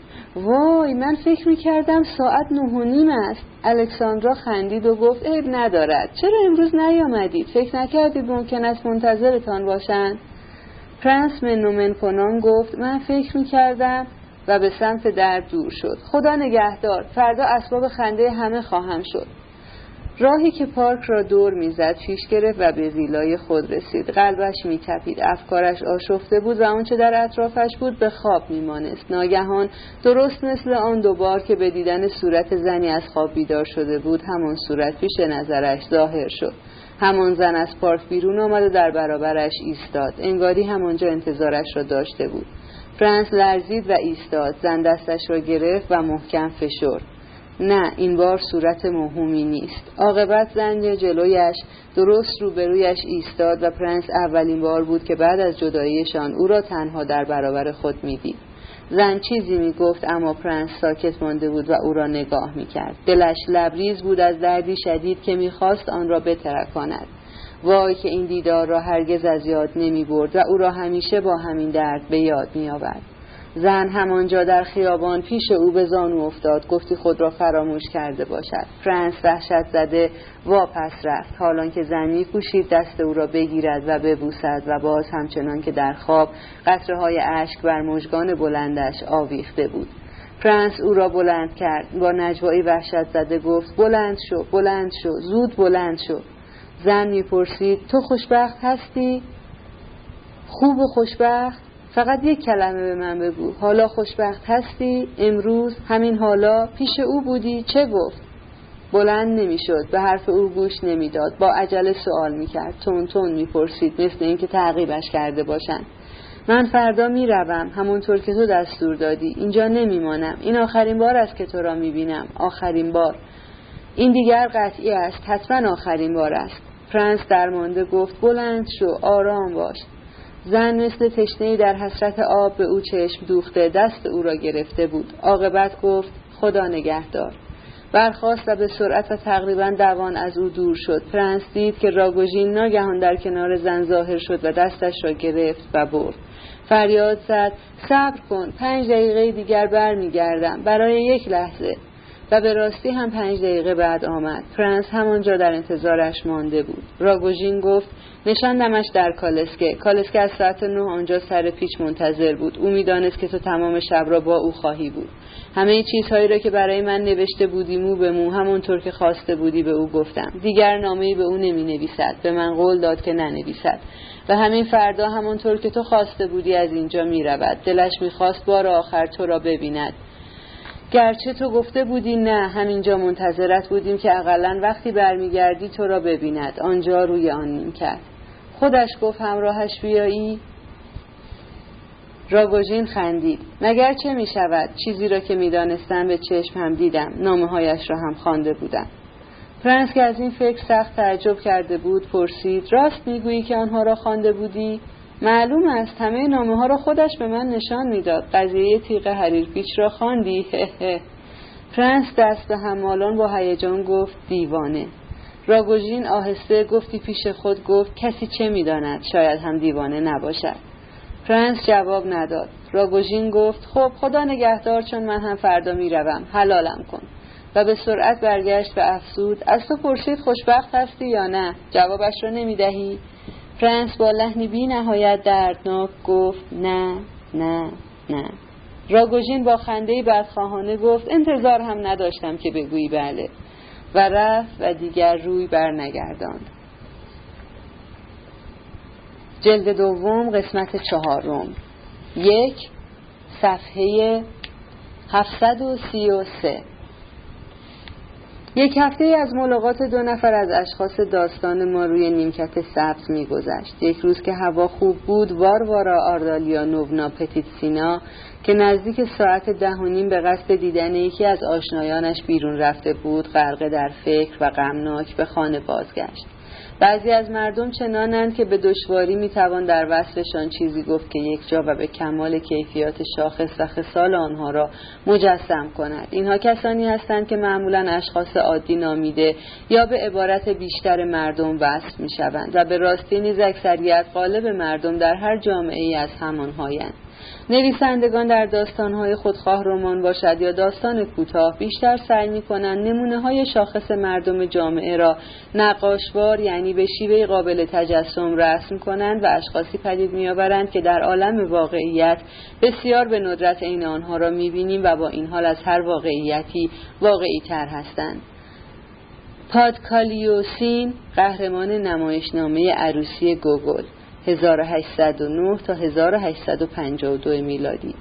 وای من فکر می‌کردم ساعت نه و نیم است. الکساندرا خندید و گفت عیب ندارد. چرا امروز نیامدید؟ فکر نکردید ممکن است منتظرتان باشند پرنس منومن کنان گفت من فکر می‌کردم و به سمت در دور شد. خدا نگهدار فردا اسباب خنده همه خواهم شد. راهی که پارک را دور می‌زد پیش گرفت و به ویلای خود رسید. قلبش میتپید افکارش آشفته بود و آنچه در اطرافش بود به خواب میمانست. ناگهان درست مثل آن دوبار که به دیدن صورت زنی از خواب بیدار شده بود همان صورت پیش نظرش ظاهر شد. همان زن از پارک بیرون آمد و در برابرش ایستاد. انگاری همانجا انتظارش را داشته بود. پرنس لرزید و ایستاد. زن دستش را گرفت و محکم فشرد. نه این بار صورت موهومی نیست. عاقبت زن جلویش درست روبرویش ایستاد و پرنس اولین بار بود که بعد از جداییشان او را تنها در برابر خود می‌دید. زن چیزی می‌گفت اما پرنس ساکت مانده بود و او را نگاه می‌کرد. دلش لبریز بود از دردی شدید که می‌خواست آن را بترکاند. وای که این دیدار را هرگز از یاد نمی برد و او را همیشه با همین درد به یاد می آورد. زن همانجا در خیابان پیش او به زانو افتاد. گفتی خود را فراموش کرده باشد. فرانس وحشت زده واپس رفت. حالان که زن میکوشید دست او را بگیرد و ببوسد و باز همچنان که در خواب قطره های اشک بر مژگان بلندش آویخته بود. فرانس او را بلند کرد. با نجوایی وحشت زده گفت بلند شو بلند شو زود بلند شو. زن می‌پرسید تو خوشبخت هستی؟ خوب و خوشبخت؟ فقط یک کلمه به من بگو. حالا خوشبخت هستی؟ امروز همین حالا پیش او بودی؟ چه گفت؟ بلند نمی‌شد. به حرف او گوش نمی‌داد. با عجله سوال می‌کرد. تون تون می‌پرسید مثل اینکه تعقیبش کرده باشند من فردا می‌روم. همونطور که تو دستور دادی. اینجا نمیمانم. این آخرین بار است که تو را می‌بینم. آخرین بار. این دیگر قطعی است. حتما آخرین بار است. فرانس درمانده گفت بلند شو. آرام باش. زن مثل تشنهای در حسرت آب به او چشم دوخته دست او را گرفته بود. عاقبت گفت خدا نگهدار. برخواست و به سرعت و تقریبا دوان از او دور شد. پرنس دید که راگوژین ناگهان در کنار زن ظاهر شد و دستش را گرفت و برد. فریاد زد صبر کن پنج دقیقه دیگر برمیگردم. برای یک لحظه. و به راستی هم پنج دقیقه بعد آمد. پرنس همانجا در انتظارش مانده بود. راگوژین گفت نشاندمش در کالسکه. کالسکه از ساعت نه آنجا سر پیچ منتظر بود. او می‌دانست که تو تمام شب را با او خواهی بود. همه چیزهایی را که برای من نوشته بودی مو به مو همونطور که خواسته بودی به او گفتم. دیگر نامه به او نمی نویسد به من قول داد که ننویسد. و همین فردا همونطور که تو خواسته بودی از اینجا می رود دلش می‌خواست بار آخر تو را ببیند. گرچه تو گفته بودی نه همینجا منتظرت بودیم که اقلا وقتی برمیگردی تو را ببیند. آنجا روی آن نیم کرد خودش گفت همراهش بیایی. راگوژین خندید. مگر چه می شود چیزی را که می‌دانستم به چشم هم دیدم. نامه هایش را هم خوانده بودم. پرنس که از این فکر سخت تعجب کرده بود پرسید راست می‌گویی که آنها را خوانده بودی؟ معلوم است همه نامه ها را خودش به من نشان می‌داد. قضیه تیغ حریر پیچ را خواندی. پرنس دست به هم مالان با هیجان گفت دیوانه. راگوژین آهسته گفتی پیش خود گفت کسی چه می‌داند؟ شاید هم دیوانه نباشد. پرنس جواب نداد. راگوژین گفت خب خدا نگهدار چون من هم فردا می‌روم. حلالم کن. و به سرعت برگشت و افزود از تو پرسید خوشبخت هستی یا نه؟ جوابش را نمی‌دهی؟ پرنس با لحنی بی نهایت دردناک گفت نه نه نه. راگوژین با خنده بدخواهانه گفت انتظار هم نداشتم که بگویی بله. و رفت و دیگر روی برنگرداند. جلد دوم قسمت چهارم. یک صفحه 733 یک هفته از ملاقات دو نفر از اشخاص داستان ما روی نیمکت سبز میگذشت. یک روز که هوا خوب بود واروارا آردالیا نونا پتیت سینا که نزدیک ساعت ده و نیم به قصد دیدن یکی از آشنایانش بیرون رفته بود غرق در فکر و غمناک به خانه بازگشت. بعضی از مردم چنانند که به دشواری می‌توان در وصفشان چیزی گفت که یک جا و به کمال کیفیات شاخص و خصال آنها را مجسم کند. اینها کسانی هستند که معمولا اشخاص عادی نامیده یا به عبارت بیشتر مردم وصف می‌شوند و به راستی نیز اکثریت غالب مردم در هر جامعه ای از همانهایند. نویسندگان در داستانهای خودخواه رمان باشد یا داستان کوتاه بیشتر سعی می کنند نمونه های شاخص مردم جامعه را نقاشوار یعنی به شیوه قابل تجسم رسم کنند و اشخاصی پدید میآورند که در عالم واقعیت بسیار به ندرت عین آنها را می‌بینیم و با این حال از هر واقعیتی واقعی تر هستند. پادکالیوسین قهرمان نمایشنامه عروسی گوگل 1809 تا 1852 میلادی.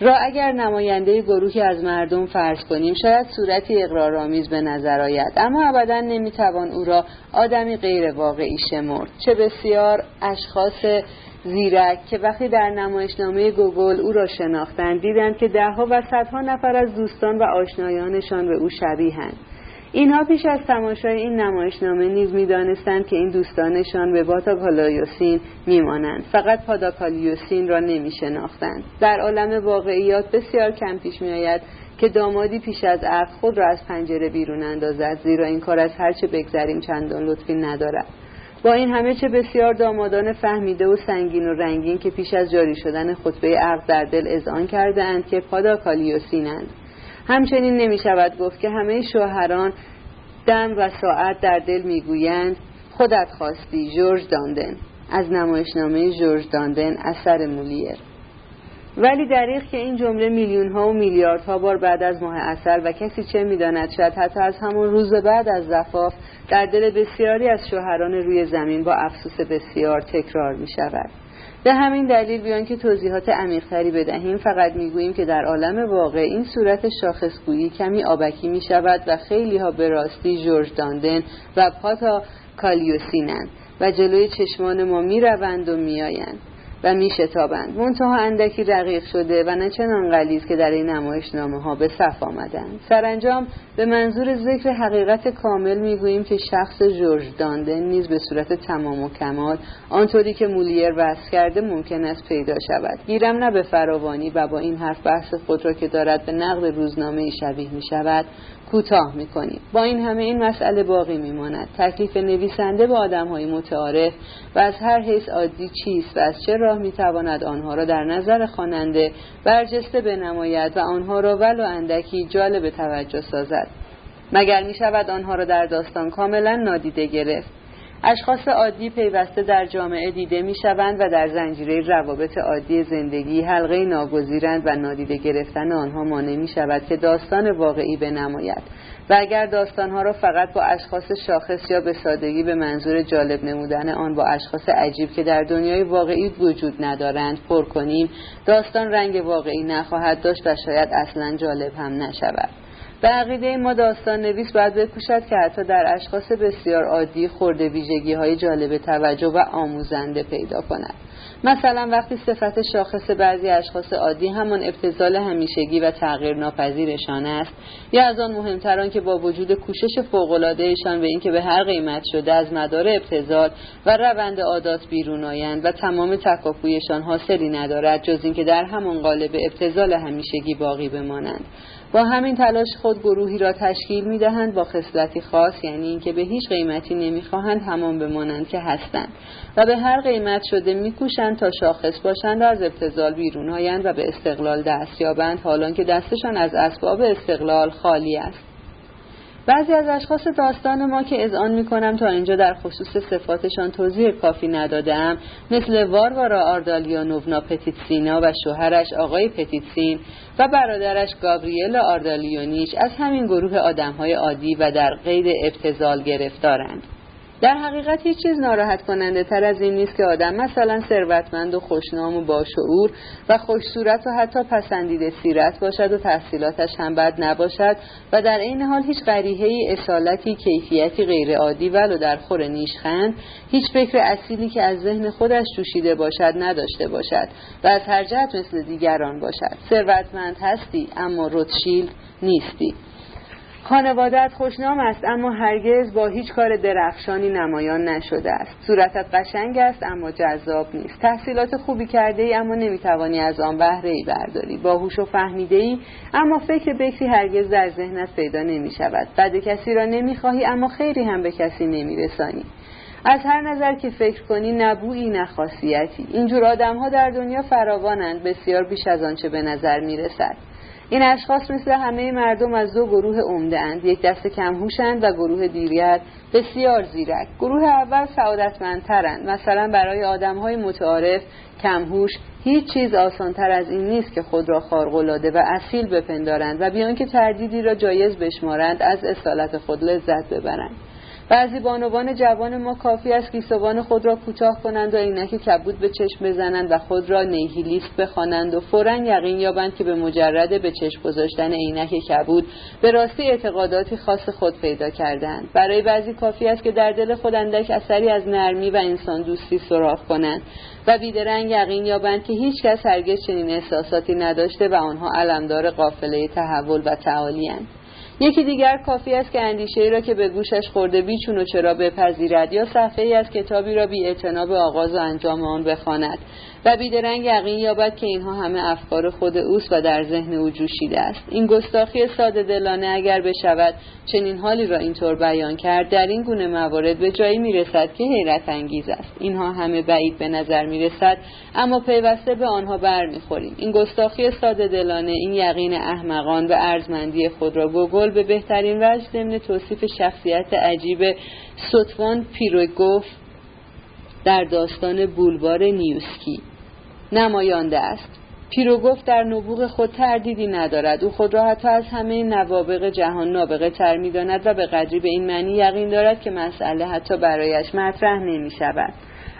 را اگر نماینده گروهی از مردم فرض کنیم شاید صورتی اقرارآمیز به نظر آید اما ابدا نمی‌توان او را آدمی غیر واقعی شمرد. چه بسیار اشخاص زیرک که وقتی در نمایشنامه گوگل او را شناختند دیدند که دهها و صدها نفر از دوستان و آشنایانشان به او شبیهند اینها پیش از تماشای این نمایشنامه نیز می‌دانستند که این دوستانشان به پادکالیوسین میمانند. فقط پاداکالیوسین را نمیشناختند. در عالم واقعیات بسیار کم پیش میآید که دامادی پیش از عقد خود را از پنجره بیرون اندازد زیرا این کار از هرچه بگذریم چندان لطفی ندارد. با این همه چه بسیار دامادان فهمیده و سنگین و رنگین که پیش از جاری شدن خطبه عقد در دل اذعان کرده اند که پاداکالیوسینند همچنین نمی شود گفت که همه شوهران دم به ساعت در دل می‌گویند خودت خواستی جورج داندن. از نمایشنامه جورج داندن اثر مولیر ولی دریغ که این جمله میلیون ها و میلیارد ها بار بعد از ماه اصل و کسی چه می‌داند شاید حتی از همون روز بعد از زفاف در دل بسیاری از شوهران روی زمین با افسوس بسیار تکرار می شود به همین دلیل بیان که توضیحات عمیقتری بدهیم فقط می‌گوییم که در عالم واقع این صورت شاخصگویی کمی آبکی می شود و خیلی ها به راستی جورج داندن و پاتا کالیوسینند و جلوی چشمان ما می روند و می آیند. و میشتابند. منتها اندکی رقیق شده و نه چنان غلیظ که در این نمایشنامه ها به صف آمدند. سرانجام به منظور ذکر حقیقت کامل می‌گوییم که شخص جورج داندن نیز به صورت تمام و کمال آنطوری که مولیر وصف کرده ممکن است پیدا شود. گیرم نه به فراوانی و با این حرف بحث خود را که دارد به نقد روزنامه شبیه می شود کوتاه می‌کنیم با این همه این مسئله باقی میماند. تکلیف نویسنده با های متعارف و از هر حیث عادی چیست و از چه راه می‌تواند آنها را در نظر خواننده برجسته بنماید و آنها را ولو اندکی جالب توجه سازد. مگر می شود آنها را در داستان کاملا نادیده گرفت؟ اشخاص عادی پیوسته در جامعه دیده می شوند و در زنجیره روابط عادی زندگی حلقه ناگزیرند و نادیده گرفتن آنها مانع می شود که داستان واقعی بنماید. و اگر داستانها را فقط با اشخاص شاخص یا به سادگی به منظور جالب نمودن آن با اشخاص عجیب که در دنیای واقعی وجود ندارند پر کنیم داستان رنگ واقعی نخواهد داشت و شاید اصلا جالب هم نشود. به عقیده ما داستان نویس باید بکوشد که حتی در اشخاص بسیار عادی خورده ویژگی های جالب توجه و آموزنده پیدا کند. مثلا وقتی صفت شاخص بعضی اشخاص عادی همان ابتزال همیشگی و تغییر ناپذیرشان است یا از آن مهمتر که با وجود کوشش فوق‌العادهشان به اینکه به هر قیمت شده از مدار ابتزال و روند عادات بیرون آیند و تمام تکاپویشان حاصلی ندارد جز اینکه در همان قالب ابتزال همیشگی باقی بمانند. با همین تلاش خود گروهی را تشکیل می دهند با خصلتی خاص یعنی اینکه به هیچ قیمتی نمی‌خواهند همان بمانند که هستند و به هر قیمت شده میکوشند تا شاخص باشند و از ابتزال بیرون آیند و به استقلال دست یابند حالان که دستشان از اسباب استقلال خالی است. بعضی از اشخاص داستان ما که اذعان می کنم تا اینجا در خصوص صفاتشان توضیح کافی ندادم مثل واروارا آردالیانوونا پتیتسینا و شوهرش آقای پتیتسین و برادرش گابریل آردالیونیش از همین گروه آدمهای عادی و در قید ابتزال گرفتارند. در حقیقت هیچ چیز ناراحت کننده تر از این نیست که آدم مثلا ثروتمند و خوشنام و باشعور و خوش صورت و حتی پسندیده سیرت باشد و تحصیلاتش هم بد نباشد و در این حال هیچ غریحه اصالتی کیفیتی غیر عادی ولو در خور نیشخند هیچ فکر اصیلی که از ذهن خودش جوشیده باشد نداشته باشد و از هر جهت مثل دیگران باشد. ثروتمند هستی اما روتشیلد نیستی. خانوادت خوشنام است اما هرگز با هیچ کار درخشانی نمایان نشده است. صورتت قشنگ است اما جذاب نیست. تحصیلات خوبی کرده ای اما نمی‌توانی از آن بهره ای برداری. باهوش و فهمیده ای اما فکر بکری هرگز در ذهنت پیدا نمی شود بد کسی را نمی‌خواهی اما خیری هم به کسی نمیرسانی. از هر نظر که فکر کنی نبویی نخاصیتی اینجور آدم ها در دنیا فراوانند بسیار بیش از آنچه به نظر می‌رسد. این اشخاص مثل همه مردم از دو گروه عمده اند. یک دست کمهوشند و گروه دیگر بسیار زیرک. گروه اول سعادتمندترند مثلا برای آدمهای متعارف کمهوش هیچ چیز آسانتر از این نیست که خود را خارق‌العاده و اصیل بپندارند و بیان که تردیدی را جایز بشمارند از اصالت خود لذت ببرند. بعضی بانوان جوان ما کافی است گیسوان خود را کوتاه کنند و عینک کبود به چشم بزنند و خود را نیهیلیست بخوانند و فورا یقین یابند که به مجرد به چشم گذاشتن عینک کبود به راستی اعتقاداتی خاص خود پیدا کردند. برای بعضی کافی است که در دل خود اندک اثری از نرمی و انسان دوستی سراغ کنند و بیدرنگ یقین یابند که هیچ کس هرگز چنین احساساتی نداشته و آنها علمدار قافله تحول و تعالیاند. یکی دیگر کافی است که اندیشه ای را که به گوشش خورده بیچون و چرا بپذیرد یا صفحه ای از کتابی را بی به آغاز و انجام آن بخواند. و بیدرنگ یقین یابد که اینها همه افکار خود اوست و در ذهن او جوشیده است. این گستاخی ساده دلانه اگر بشود چنین حالی را اینطور بیان کرد در این گونه موارد به جایی می‌رسد که حیرت انگیز است. اینها همه بعید به نظر می‌رسد اما پیوسته به آنها برمیخوریم. این گستاخی ساده دلانه این یقین احمقان و ارزمندی خود را گوگل به بهترین وجه ضمن توصیف شخصیت عجیب سطوان پیروگوف در داستان بولوار نیوسکی. نمایانده است. پیروگوف در نبوغ خود تردیدی ندارد. او خود را حتی از همه نوابق جهان نابغه تر می‌داند و به قدری به این معنی یقین دارد که مسئله حتی برایش مطرح نمی شود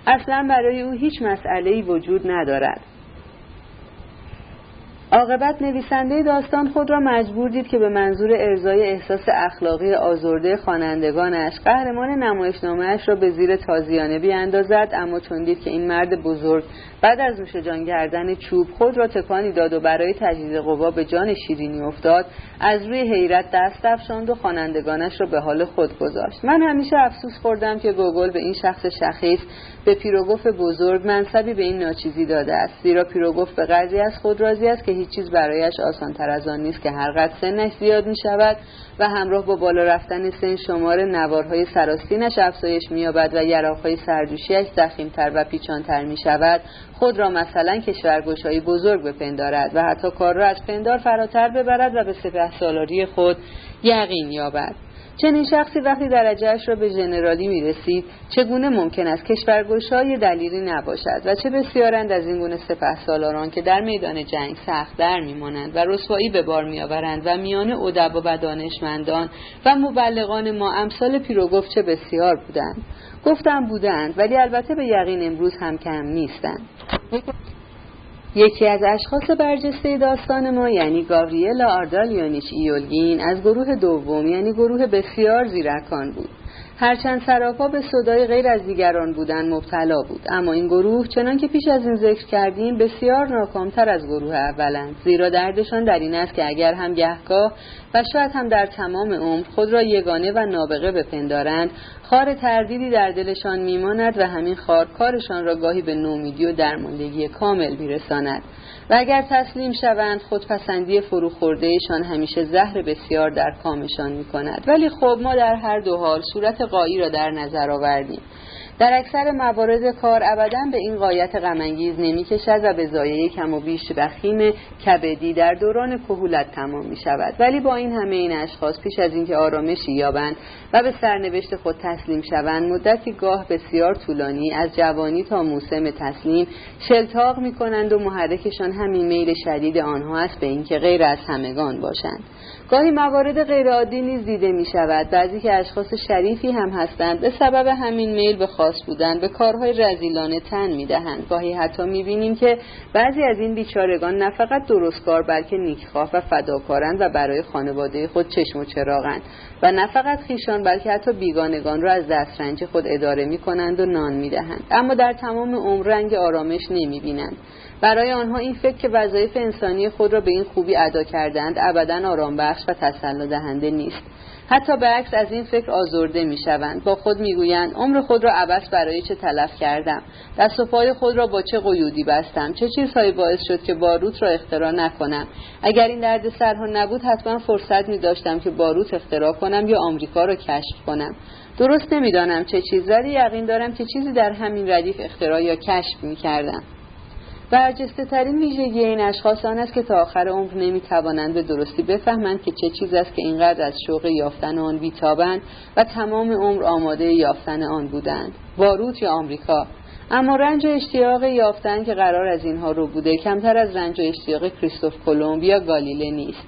اصلا برای او هیچ مسئله وجود ندارد. عاقبت نویسنده داستان خود را مجبور دید که به منظور ارزای احساس اخلاقی آزرده خوانندگانش قهرمان نمایشنامهاش را به زیر تازیانه بیاندازد اما چون دید که این مرد بزرگ بعد از نوش جان گردن چوب خود را تکانی داد و برای تجدید قوا به جان شیرینی افتاد. از روی حیرت دست افشاند و خوانندگانش را به حال خود گذاشت. من همیشه افسوس خوردم که گوگل به این شخص شخیص به پیروگوف بزرگ منصبی به این ناچیزی داده است. زیرا پیروگوف به قضیه از خود راضی است که هیچ چیز برایش آسان تر از آن نیست که هر قد سنش زیاد می شود و همراه با بالا رفتن سن شمار نوارهای سراستینش افزایش مییابد و یراقهای سرجوشیش زخیمتر و پیچانتر می شود خود را مثلا کشورگشایی بزرگ بپندارد و حتی کار را از پندار فراتر ببرد و به سپه سالاری خود یقین یابد. چنین شخصی وقتی درجهش را به ژنرالی می رسید چگونه ممکن است کشورگشای دلیلی نباشد و چه بسیارند از این گونه سپه سالاران که در میدان جنگ سخت در میمانند و رسوایی به بار میآورند و میان ادبا و دانشمندان و مبلغان ما امثال پیروگفت چه بسیار بودند. گفتم بودند ولی البته به یقین امروز هم کم نیستند. یکی از اشخاص برجسته داستان ما یعنی گاوریلا آردالیونیچ ایولگین از گروه دوم یعنی گروه بسیار زیرکان بود. هرچند سراپا به صدای غیر از دیگران بودن مبتلا بود. اما این گروه چنان که پیش از این ذکر کردیم بسیار ناکامتر از گروه اولند. زیرا دردشان در این است که اگر هم گهگاه و شاید هم در تمام عمر خود را یگانه و نابغه بپندارند خار تردیدی در دلشان میماند و همین خار کارشان را گاهی به نومیدی و درماندگی کامل میرساند. و اگر تسلیم شوند خودپسندی فروخوردهشان همیشه زهر بسیار در کامشان می کند ولی خب ما در هر دو حال صورت قایی را در نظر آوردیم. در اکثر موارد کار ابدا به این قایت غمانگیز نمی‌کشد و به زایه کم و بیش وخیم کبدی در دوران کهولت تمام می شود ولی با این همه این اشخاص پیش از اینکه آرامشی یابند و به سرنوشت خود تسلیم شوند مدتی گاه بسیار طولانی از جوانی تا موسم تسلیم شلتاق می کنند و محرکشان همین میل شدید آنها است به اینکه غیر از همگان باشند. گاهی موارد غیرعادی نیز دیده می شود. بعضی که اشخاص شریفی هم هستند به سبب همین میل به خاص بودن به کارهای رزیلانه تن می دهند. گاهی حتی می بینیم که بعضی از این بیچارگان نه فقط درستکار بلکه نیکخواه و فداکارند و برای خانواده خود چشم و چراغند. و نه فقط خیشان بلکه حتی بیگانگان را از دسترنج خود اداره می کنند و نان می دهند. اما در تمام عمر رنگ آرامش نمی بینند. برای آنها این فکر که وظایف انسانی خود را به این خوبی ادا کردند ابدا آرام بخش و تسلا دهنده نیست. حتی به عکس از این فکر آزرده می شوند با خود می‌گویند عمر خود را عبس برای چه تلف کردم؟ دست و پای خود را با چه قیودی بستم؟ چه چیزهایی باعث شد که باروت را اختراع نکنم؟ اگر این درد سرها نبود حتما فرصت می داشتم که باروت اختراع کنم یا آمریکا را کشف کنم. درست نمی‌دانم چه چیز ولی یقین دارم که چیزی در همین ردیف اختراع یا کشف می کردم برجسته ترین ویژگی این اشخاص آن است که تا آخر عمر نمی توانند به درستی بفهمند که چه چیز است که اینقدر از شوق یافتن آن بیتابند و تمام عمر آماده یافتن آن بودند. باروت یا آمریکا. اما رنج اشتیاق یافتن که قرار از اینها رو بوده کمتر از رنج اشتیاق کریستوف کلمب یا گالیله نیست.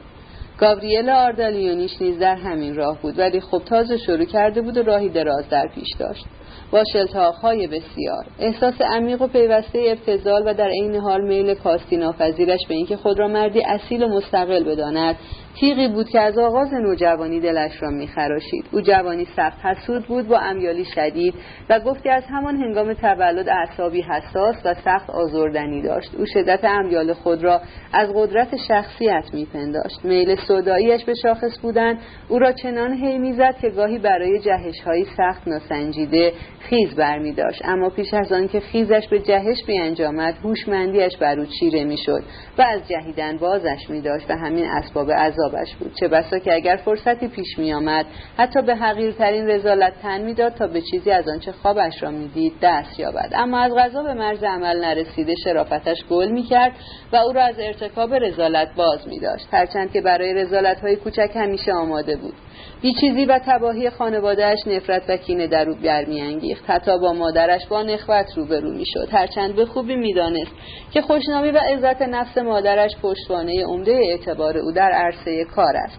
گابریل آردالیونیش نیز در همین راه بود ولی خب تازه شروع کرده بود و راهی دراز در پیش داشت. با شلتاقهای بسیار. احساس عمیق و پیوسته ابتزال و در عین حال میل کاستی ناپذیرش به اینکه خود را مردی اصیل و مستقل بداند. تیغی بود که از آغاز نوجوانی دلش را میخراشید. او جوانی سخت حسود بود با امیالی شدید و گفتی از همان هنگام تولد اعصابی حساس و سخت آزردنی داشت. او شدت امیال خود را از قدرت شخصیت میپنداشت. میل صداییش به شاخص بودن او را چنان هی می‌زد که گاهی برای جهشهایی سخت ناسنجیده خیز برمی داشت اما پیش از آن که خیزش به جهش بیانجامد هوشمندیش بر او چیره می‌شد و از جهیدن بازش می داشت و همین اسباب عذابش بود. چه بسا که اگر فرصتی پیش می آمد حتی به حقیرترین رزالت تن می‌داد تا به چیزی از آنچه خوابش را می‌دید دست یابد. اما از غذا به مرز عمل نرسیده شرافتش گل می کرد و او را از ارتکاب رزالت باز می داشت هرچند که برای رزالت های کوچک همیشه آماده بود. بیچیزی و تباهی خانوادهش نفرت و کینه در او برمیانگیخت. حتی با مادرش با نخوت روبرو می‌شد. هرچند به خوبی می‌دانست که خوشنامی و عزت نفس مادرش پشتوانه عمده اعتبار او در عرصه کار است.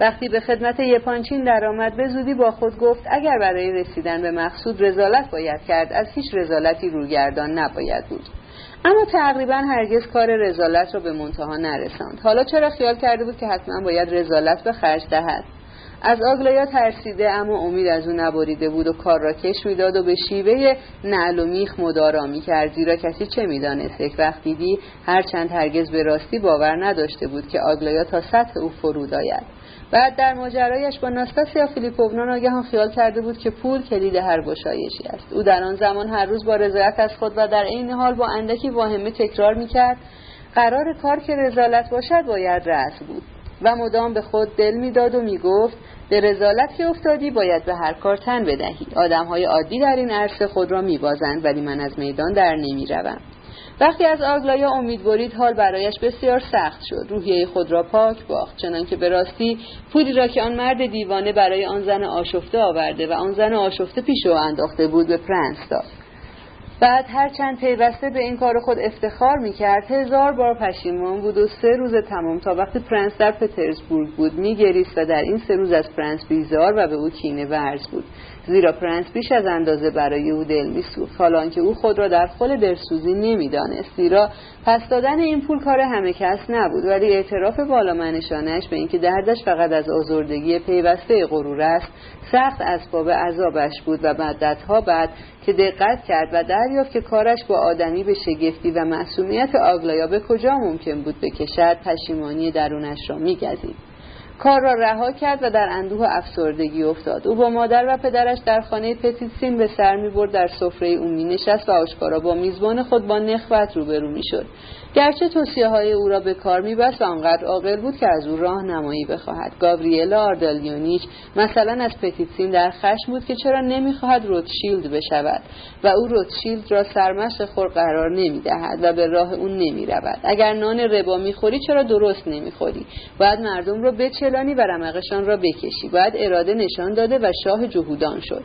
وقتی به خدمت یپانچین درآمد به زودی با خود گفت اگر برای رسیدن به مقصود رزالت باید کرد از هیچ رزالتی روگردان نباید بود. اما تقریبا هرگز کار رزالت را به منتها نرساند. حالا چرا خیال کرده بود که حتما باید رزالت به خرج دهد؟ از آگلایا ترسیده اما امید از او نبریده بود و کار را کش می‌داد و به شیوه نعل و میخ مدارا می‌کرد زیرا کسی چه می‌دانست؟ یک وقت دیدی هرچند هرگز به راستی باور نداشته بود که آگلایا تا سطح او فرود آید. بعد در ماجرایش با ناستاسیا فیلیپوونا ناگهان خیال کرده بود که پول کلید هر گشایشی است. او در آن زمان هر روز با رضایت از خود و در عین حال با اندکی واهمه تکرار می‌کرد. قرار کار که رزالت باشد باید رأس بود. و مدام به خود دل می‌داد و می‌گفت به رذالت که افتادی باید به هر کار تن بدهی. های عادی در این عرصه خود را میبازند ولی من از میدان در نمی‌روم. وقتی از آگلایا امید برید حال برایش بسیار سخت شد. روحیه خود را پاک باخت چنانکه به راستی پولی را که آن مرد دیوانه برای آن زن آشفته آورده و آن زن آشفته پیش او انداخته بود به پرنس داد. بعد هر چند پیوسته به این کار خود افتخار می‌کرد هزار بار پشیمان بود و سه روز تمام تا وقتی پرنس در پترزبورگ بود میگریست و در این سه روز از پرنس بیزار و به او کینه ورز بود. زیرا پرنس بیش از اندازه برای او دل میسوخت حالا که او خود را در خل درسوزی نمی‌دانست زیرا پس دادن این پول کار همه کس نبود ولی اعتراف بالا منشانش به اینکه دردش فقط از آزردگی پیوسته غرور است سخت اسباب عذابش بود و مدتها بعد که دقت کرد و دریافت که کارش با آدمی به شگفتی و معصومیت آگلایا به کجا ممکن بود بکشد پشیمانی درونش را میگزید. کار را رها کرد و در اندوه و افسردگی افتاد. او با مادر و پدرش در خانه پتیتسین به سر می برد در سفره او می نشست و آشکارا با میزبان خود با نخوت روبرو می شد گرچه توصیه های او را به کار میبست آنقدر عاقل بود که از او راهنمایی بخواهد. گاوریلا آردالیونیچ مثلا از پتیتسین در خشم بود که چرا نمی‌خواهد روتشیلد بشود و او روتشیلد را سرمشق خود قرار نمی‌دهد و به راه او نمی‌رود. اگر نان ربا می‌خوری چرا درست نمی‌خوری؟ باید مردم را بچلانی و رمقشان را بکشی. باید اراده نشان داده و شاه جهودان شد.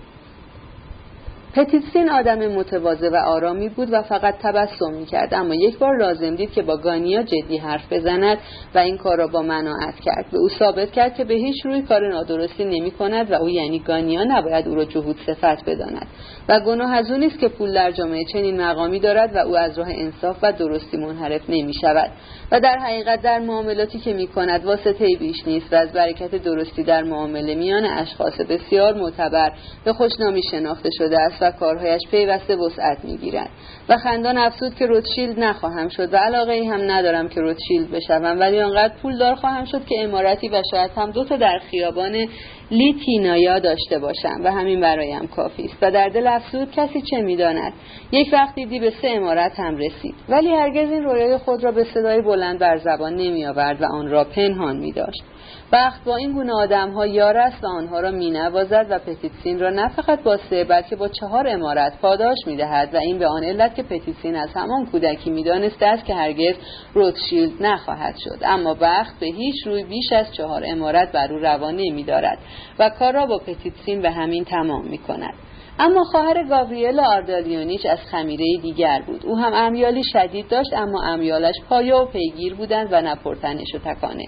پتیتسین آدم متواضع و آرامی بود و فقط تبسم می‌کرد. اما یک بار لازم دید که با گانیا جدی حرف بزند و این کار را با مناعت کرد. به او ثابت کرد که به هیچ روی کار نادرستی نمی کند و او یعنی گانیا نباید او را جهود صفت بداند. و گناه از او نیست که پول در جامعه چنین مقامی دارد و او از راه انصاف و درستی منحرف نمی شود و در حقیقت در معاملاتی که می کند واسطه بیش نیست و از برکت درستی در معامله میان اشخاص بسیار معتبر به خوشنامی شناخته شده است. و کارهایش پیوسته وسعت می‌گیرد و خندان افسود که روتشیلد نخواهم شد و علاقه ای هم ندارم که روتشیلد بشوم ولی آنقدر پولدار خواهم شد که امارتی و شاید هم دو تا در خیابان لیتینایا داشته باشم و همین برایم کافی است. و در دل افسود کسی چه می‌داند. یک وقت دیدی به سه امارت هم رسید. ولی هرگز این رویای خود را به صدای بلند بر زبان نمی آورد و آن را پنهان می داشت بخت با این گونه آدم ها یار است و آنها را می و پتیتسین را نه فقط با سه بلکه با چهار امارت پاداش می دهد و این به آن علت که پتیتسین از همان کودکی می دانسته است که هرگز روتشیلد نخواهد شد. اما بخت به هیچ روی بیش از چهار امارت بر او روا نمی دارد و کار را با پتیتسین به همین تمام می کند اما خواهر گاوریل آردالیونیچ از خمیره دیگر بود. او هم امیالی شدید داشت اما امیالش پایه و پیگیر بودند و نپرتنش و تکانه.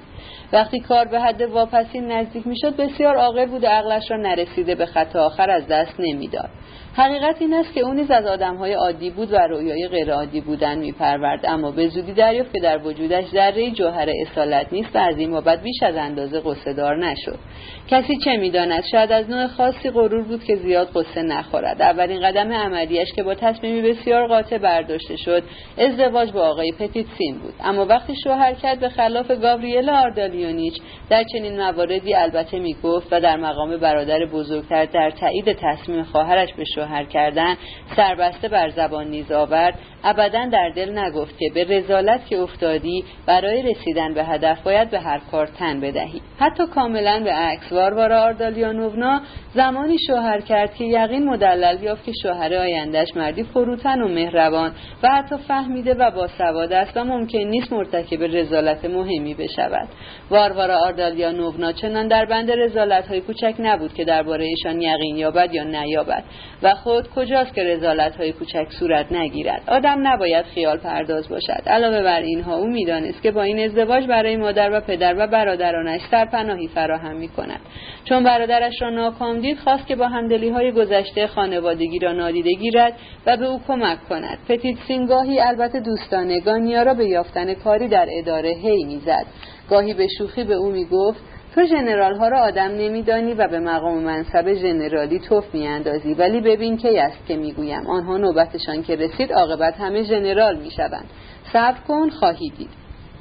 وقتی کار به حد واپسین نزدیک می‌شد بسیار عاقل بود و عقلش را نرسیده به خط آخر از دست نمی‌داد. حقیقت این است که او نیز از آدمهای عادی بود و رویای غیر عادی بودن میپرورد. اما به زودی دریافت که در وجودش ذره جوهر اصالت نیست و از این بابت بیش از اندازه قصهدار نشد. کسی چه می‌داند؟ شاید از نوع خاصی غرور بود که زیاد قصه نخورد. اولین قدم عملیش که با تصمیمی بسیار قاطع برداشته شد ازدواج با آقای پتیتسین بود. اما وقتی شوهر کرد به خلاف گاوریل آردالیونیچ در چنین مواردی البته می‌گفت و در مقام برادر بزرگتر در تایید تصمیم خواهرش به شوهر کردن سربسته بر زبان نیز آورد. ابدا در دل نگفت که به رزالت که افتادی برای رسیدن به هدف باید به هر کار تن بدهی. حتی کاملا به عکس. واروارا آردالیانوونا زمانی شوهر کرد که یقین مدلل یافت که شوهر آیندهش مردی فروتن و مهربان و حتی فهمیده و باسواد است و ممکن نیست مرتکب رزالت مهمی بشود. واروارا آردالیانوونا چنان در بند رزالت های کوچک نبود که درباره ایشان یقین یابد یا نیابد و خود کجاست که رزالت های کوچک صورت نگیرد؟ آدم نباید خیال پرداز باشد. علاوه بر اینها او می‌دانست که با این ازدواج برای مادر و پدر و برادرانش سرپناهی فراهم می کند چون برادرش را ناکام دید خواست که با همدلی های گذشته خانوادگی را نادیده گیرد و به او کمک کند. پتیت سینگاهی البته دوستانه گانیا را به یافتن کاری در اداره هی می‌زد. گاهی به شوخی به او می‌گفت تو جنرال ها را آدم نمیدانی و به مقام منصب جنرالی توف میاندازی. ولی ببین کی است که می‌گویم. آنها نوبتشان که رسید عاقبت همه جنرال می‌شوند. صبر کن خواهی دید.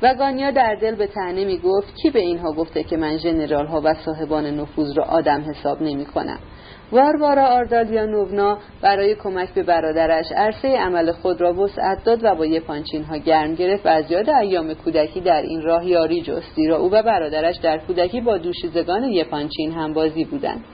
و گانیا در دل به طعنه می گفت کی به اینها گفته که من ژنرال ها و صاحبان نفوذ را آدم حساب نمی کنم واروارا آردالیانوونا برای کمک به برادرش عرصه عمل خود را وسعت داد و با یپانچین ها گرم گرفت و از یاد ایام کودکی در این راه یاری جست زیرا او و برادرش در کودکی با دوشیزگان یپانچین هم بازی بودند.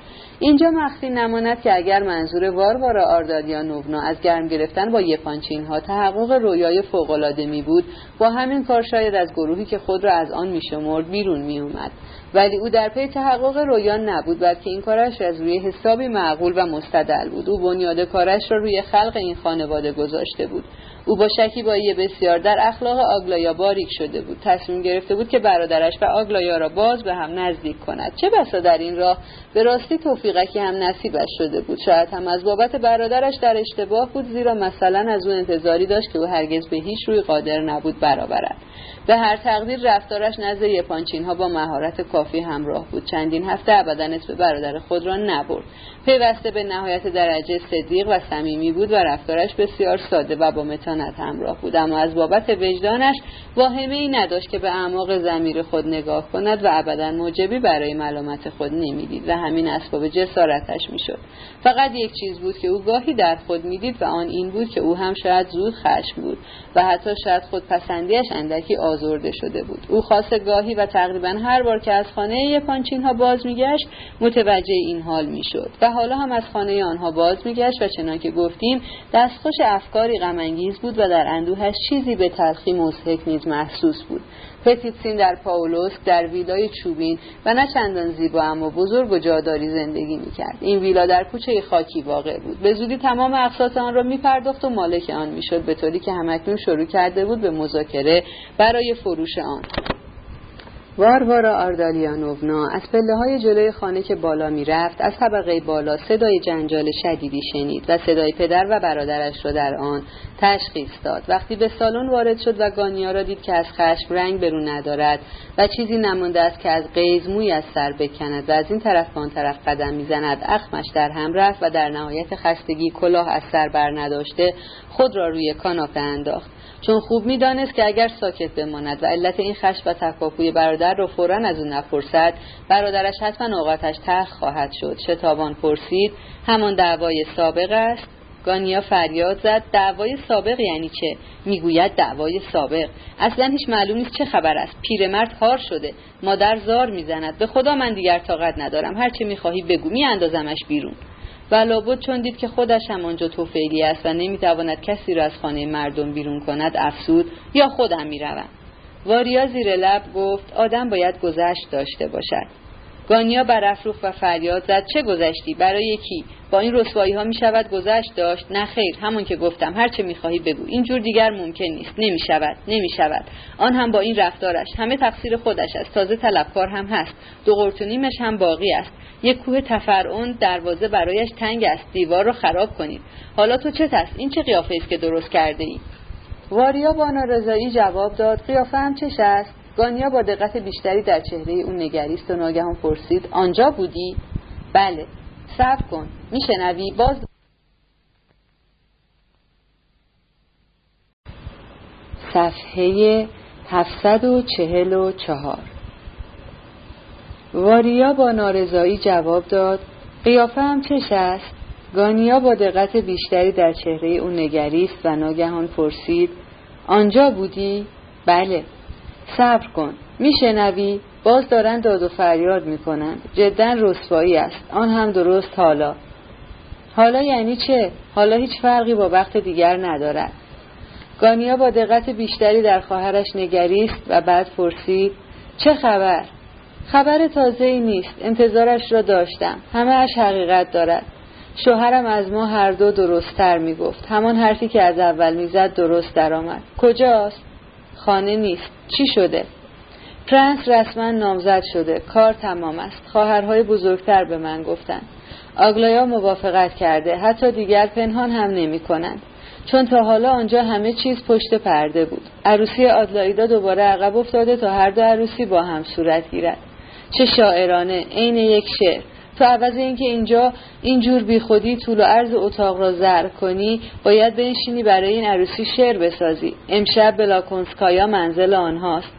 اینجا مخفی نماند که اگر منظور واروارا آردالیانوونا از گرم گرفتن با یپانچین ها تحقق رویای فوقالعاده می بود با همین کار شاید از گروهی که خود را از آن میشمرد بیرون می اومد. ولی او در پی تحقق رویان نبود بلکه این کارش از روی حسابی معقول و مستدل بود. او بنیاد کارش را روی خلق این خانواده گذاشته بود. او با شکیبایی بسیار در اخلاق آگلایا باریک شده بود. تصمیم گرفته بود که برادرش و آگلایا را باز به هم نزدیک کند. چه بسا در این راه؟ به راستی توفیقکی هم نصیبش شده بود. شاید هم از بابت برادرش در اشتباه بود زیرا مثلا از او انتظاری داشت که او هرگز به هیچ روی قادر نبود برآورد. به هر تقدیر رفتارش نزد یپانچین ها با مهارت کافی همراه بود. چندین هفته ابدا اسم برادر خود را نبرد. پیوسته به نهایت درجه صدیق و صمیمی بود و رفتارش بسیار ساده و با متانت همراه بود. اما از بابت وجدانش واهمه ای نداشت که به اعماق زمیر خود نگاه کند و ابدا موجبی برای ملامت خود نمی‌دید و همین اسباب جسارتش می‌شد. فقط یک چیز بود که او گاهی در خود می‌دید و آن این بود که او هم شاید زود خشم بود و حتی شاید خود پسندیش اندکی آزرده شده بود. اواخر گاهی و تقریبا هر بار که از خانه یپانچین ها باز میگشت متوجه این حال می‌شد و حالا هم از خانه آنها باز میگشت و چنان که گفتیم دستخوش افکاری غمانگیز بود و در اندوهش چیزی به تلخی مضحک نیز محسوس بود. پتیتسین در پاولوفسک در ویلای چوبین و نه چندان زیبا اما بزرگ و جاداری زندگی می‌کرد. این ویلا در کوچه خاکی واقع بود. به زودی تمام اقساط آن را میپرداخت و مالک آن می‌شد به طوری که هم‌اکنون شروع کرده بود به مذاکره برای فروش آن. واروارا آردالیانوونا از پله های جلوی خانه که بالا می رفت از طبقه بالا صدای جنجال شدیدی شنید و صدای پدر و برادرش را در آن تشخیص داد. وقتی به سالن وارد شد و گانیا را دید که از خشم رنگ برو ندارد و چیزی نمانده است که از قیز موی از سر بکند و از این طرف به آن طرف قدم می‌زند اخمش در هم رفت و در نهایت خستگی کلاه از سر بر نداشته خود را روی کاناپه انداخت. چون خوب می‌دانست که اگر ساکت بماند و علت این خشم و تکاپوی برادر را فورا از او نپرسد برادرش حتما اوقاتش تخ خواهد شد. شتابان پرسید همان دعوای سابق است؟ گانیا فریاد زد دعوای سابق یعنی چه؟ می‌گوید دعوای سابق. اصلا هیچ معلوم نیست چه خبر است. پیرمرد هار شده. مادر زار می‌زند. به خدا من دیگر طاقت ندارم. هر چه می‌خواهی بگو. میاندازمش بیرون. و لابد چون دید که خودش هم آنجا توفیلی است و نمی‌تواند کسی را از خانه مردم بیرون کند افسود یا خودم می‌روم. واریا زیر لب گفت آدم باید گذشت داشته باشد. گانیا برافروخت و فریاد زد. چه گذشتی؟ برای کی؟ با این رسوایی ها می شود گذشت داشت؟ نه خیر همون که گفتم. هر چه می خواهی بگو اینجور دیگر ممکن نیست. نمی شود نمی شود آن هم با این رفتارش. همه تقصیر خودش است. تازه طلبکار هم هست. دو قرتونیمش هم باقی است. یک کوه تفرعون دروازه برایش تنگ است. دیوار رو خراب کنید. حالا تو چه است این چه قیافه است که درست کرده ای واریا با نارضایی جواب داد. قیافه هم چش است گانیا با دقت بیشتری در چهره اون نگریست و ناگهان پرسید آنجا بودی؟ بله صبر کن میشنوی؟ باز صفحه 744 واریا با نارضایی جواب داد قیافه هم چش است گانیا با دقت بیشتری در چهره او نگریست و ناگهان پرسید آنجا بودی؟ بله. صبر کن. میشنوی؟ باز دارن داد و فریاد می‌کنند جدا رسوایی است. آن هم درست حالا. حالا یعنی چه؟ حالا هیچ فرقی با وقت دیگر ندارد گانیا با دقت بیشتری در خواهرش نگریست و بعد پرسید چه خبر؟ خبر تازه ای نیست. انتظارش را داشتم. همه اش حقیقت دارد. شوهرم از ما هر دو درستتر می گفت همان حرفی که از اول می‌زد درست درآمد. کجاست؟ خانه نیست. چی شده؟ پرنس رسما نامزد شده. کار تمام است. خواهرهای بزرگتر به من گفتند آگلایا موافقت کرده. حتی دیگر پنهان هم نمی کنند. چون تا حالا آنجا همه چیز پشت پرده بود. عروسی آدلایدا دوباره عقب افتاده تا هر دو عروسی با هم صورت گیرد. چه شاعرانه. عین یک شعر. تو عوض اینکه اینجا اینجور بیخودی طول و عرض اتاق را ذرع کنی باید بنشینی برای این عروسی شعر بسازی. امشب بلاکونسکایا منزل آنهاست.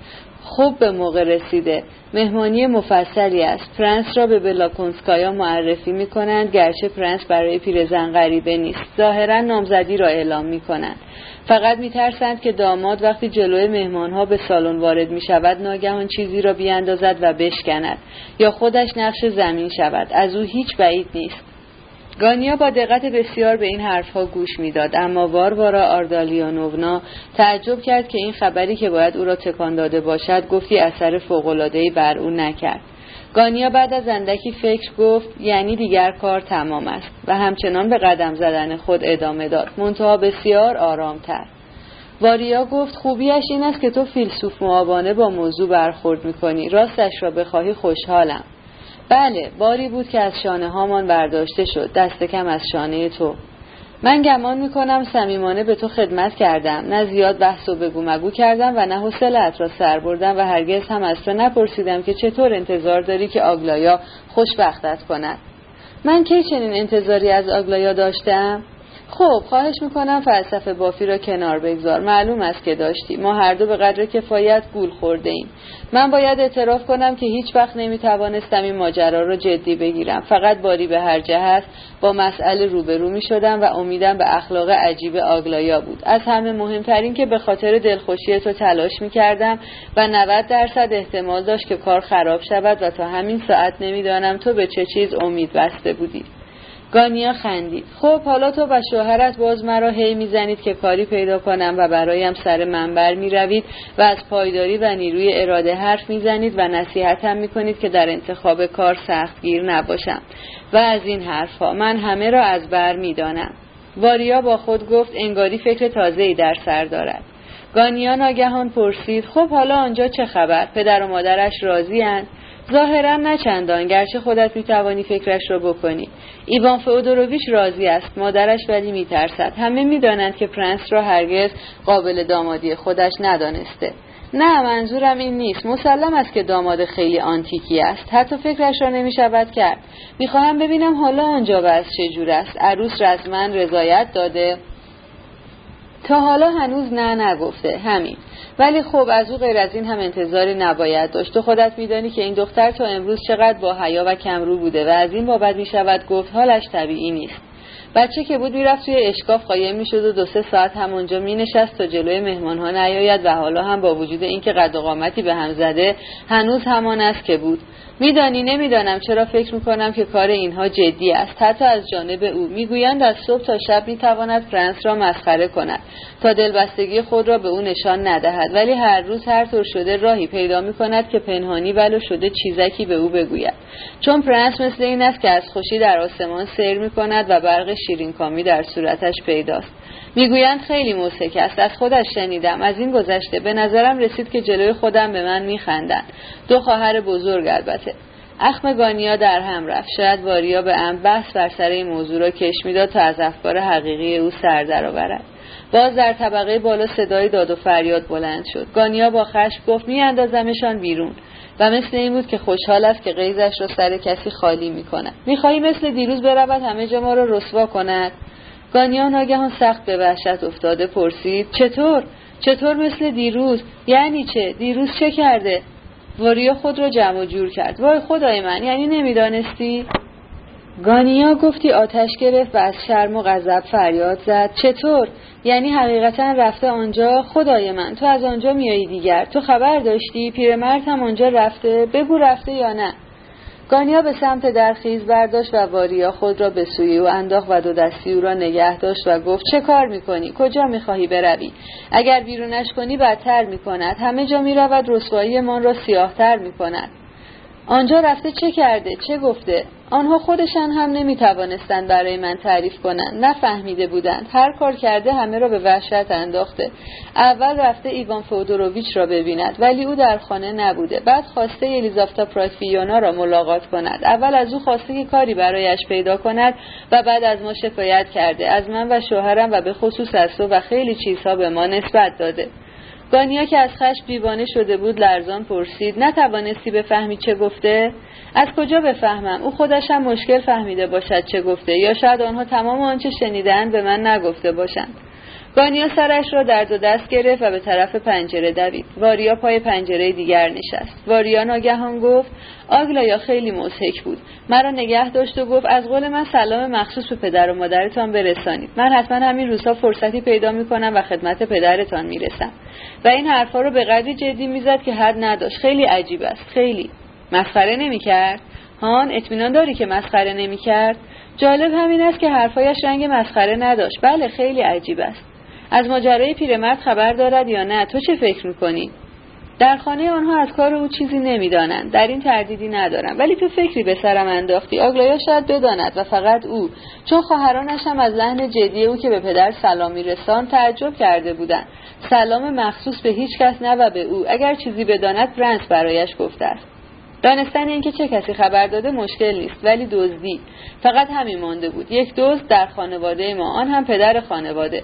خوب به موقع رسیده. مهمانی مفصلی است. پرنس را به بلاکونسکایا معرفی می کنند گرچه پرنس برای پیرزن غریبه نیست. ظاهرا نامزدی را اعلام می کنند فقط می ترسند که داماد وقتی جلوی مهمانها به سالن وارد می شود ناگهان چیزی را بیاندازد و بشکند یا خودش نقش زمین شود. از او هیچ بعید نیست. گانیا با دقت بسیار به این حرفها گوش می‌داد. اما واروارا آردالیانوونا تعجب کرد که این خبری که باید او را تکان داده باشد گفتی اثر فوقالعادهای بر او نکرد. گانیا بعد از اندکی فکر گفت یعنی دیگر کار تمام است و همچنان به قدم زدن خود ادامه داد. منتها بسیار آرامتر. واریا گفت خوبیش این است که تو فیلسوف معابانه با موضوع برخورد می‌کنی. راستش را بخواهی خوشحالم. بله باری بود که از شانه هامان برداشته شد. دست کم از شانه تو. من گمان می‌کنم صمیمانه به تو خدمت کردم. نه زیاد بحث و بگو مگو کردم و نه حوصلت را سر بردم و هرگز هم از تو نپرسیدم که چطور انتظار داری که آگلایا خوشبختت کند. من کی چنین انتظاری از آگلایا داشتم؟ خب خواهش می‌کنم فلسفه بافی را کنار بگذار. معلوم است که داشتی. ما هر دو به قدر کفایت گول خورده ایم. من باید اعتراف کنم که هیچ وقت نمی‌توانستم این ماجرا را جدی بگیرم. فقط باری به هر جهت با مسئله روبرو می شدم و امیدم به اخلاق عجیب آگلایا بود. از همه مهمترین که به خاطر دلخوشی تو تلاش می کردم و 90 درصد احتمال داشت که کار خراب شود و تا همین ساعت نمی‌دانم تو به چه چیز امید بسته بودی. گانیا خندید. خب حالا تو و شوهرت باز مرا هی می‌زنید که کاری پیدا کنم و برایم سر منبر می‌روید و از پایداری و نیروی اراده حرف می‌زنید و نصیحتم می‌کنید که در انتخاب کار سختگیر نباشم. و از این حرفها من همه را از بر می‌دانم. واریا با خود گفت انگاری فکر تازه‌ای در سر دارد. گانیا ناگهان پرسید خب حالا آنجا چه خبر؟ پدر و مادرش راضی ظاهرا نه چندان گرچه خودت می‌توانی فکرش را بکنی. ایوان فئودوروویچ راضی است مادرش ولی میترسد. همه می‌دانند که پرنس را هرگز قابل دامادی خودش ندانسته. نه منظورم این نیست. مسلم است که داماد خیلی آنتیکی است. حتی فکرش را نمی شود کرد. می‌خواهم ببینم حالا آنجا چه چجور است. عروس رسما رضایت داده. تا حالا هنوز نه نگفته همین. ولی خب از او غیر از این هم انتظاری نباید داشت. تو خودت میدانی که این دختر تا امروز چقدر با حیا و کمرو بوده و از این بابت می شود گفت حالش طبیعی نیست. بچه که بود می‌رفت توی اشکاف قایم می‌شد و دو سه ساعت همونجا مینشست تا جلوی مهمان ها نیاید و حالا هم با وجود اینکه قد و قامتی به هم زده هنوز همان است که بود. میدانی؟ نمی‌دانم. چرا فکر می‌کنم که کار اینها جدی است. حتی از جانب او می‌گویند از صبح تا شب می‌تواند فرانس را مسخره کند تا دلبستگی خود را به او نشان ندهد. ولی هر روز هر طور شده راهی پیدا می‌کند که پنهانی ولو شده چیزکی به او بگوید. چون پرنس مثل این است که از خوشی در آسمان سیر می‌کند و برق شیرینکامی در صورتش پیداست. می‌گویند خیلی موسک است. از خودش شنیدم. از این گذشته به نظرم رسید که جلوی خودم به من میخندند. دو خواهر بزرگ البته. اخم گانیا در هم رفت. شاید واریا به ام بحث بر سر این موضوع را کش می‌داد تا از افکار حقیقی او سر درآورد. باز در طبقه بالا صدای داد و فریاد بلند شد. گانیا با خشم گفت میاندازمشان بیرون. و مثل این بود که خوشحال است که قیزش را سر کسی خالی می کند می‌خواهی مثل دیروز برود همه جا ما را رسوا کند؟ گانیا ناگهان سخت به وحشت افتاده پرسید چطور؟ چطور مثل دیروز؟ یعنی چه؟ دیروز چه کرده؟ واریا خود را جمع جور کرد. وای خدای من یعنی نمی‌دانستی؟ گانیا گفتی آتش گرفت و از شرم و غضب فریاد زد. چطور؟ یعنی حقیقتا رفته آنجا؟ خدای من تو از آنجا میایی دیگر. تو خبر داشتی؟ پیرمرد هم آنجا رفته؟ بگو رفته یا نه؟ گانیا به سمت درخیز برداشت و واریا خود را به سوی او انداخت و دو دستی او را نگه داشت و گفت چه کار می‌کنی؟ کجا می‌خواهی بروی؟ اگر بیرونش کنی بدتر می‌کند. همه جا می‌رود رسوایی من را سیاهتر می‌کند. آنجا رفته چه کرده؟ چه گفته؟ آنها خودشان هم نمی توانستند برای من تعریف کنند. نفهمیده بودند. هر کار کرده همه را به وحشت انداخته. اول رفته ایوان فودوروویچ را ببیند ولی او در خانه نبوده. بعد خواسته الیزافتا پراکفیونا را ملاقات کند. اول از او خواسته که کاری برایش پیدا کند و بعد از ما شکایت کرده. از من و شوهرم و به خصوص از تو و خیلی چیزها به ما نسبت داده. گانیا که از خشم دیوانه شده بود لرزان پرسید نتوانستی بفهمی چه گفته؟ از کجا بفهمم؟ او خودش هم مشکل فهمیده باشد چه گفته یا شاید آنها تمام آنچه شنیدن به من نگفته باشند. گانیا سرش را در دو دست گرفت و به طرف پنجره دوید. واریا پای پنجره دیگر نشست. واریا ناگهان گفت آگلایا خیلی مضحک بود. مرا نگه داشت و گفت از قول من سلام مخصوص به پدر و مادرتان برسانید. من حتما همین روزها فرصتی پیدا می‌کنم و خدمت پدرتان می‌رسم. و این حرفها رو به قدری جدی می‌زد که حد نداشت. خیلی عجیب است. خیلی. مسخره نمی‌کرد؟ هان اطمینان داری که مسخره نمی‌کرد؟ جالب همین است که حرفایش رنگ مسخره نداشت. بله خیلی عجیب است. از ماجرای پیرمرد خبر دارد یا نه؟ تو چه فکر می‌کنی؟ در خانه آنها از کار او چیزی نمی‌دانند. در این تردیدی ندارم. ولی تو فکری به سرم انداختی. آگلایا شاید بداند و فقط او. چون خواهرانش هم از لحن جدی او که به پدر سلامی رسان تعجب کرده بودند. سلام مخصوص به هیچ کس نه و به او. اگر چیزی بداند پرنس برایش گفته است. دانستن اینکه چه کسی خبر داده مشکل نیست ولی دزدی. فقط همین مانده بود. یک دزد در خانواده ما. آن هم پدر خانواده.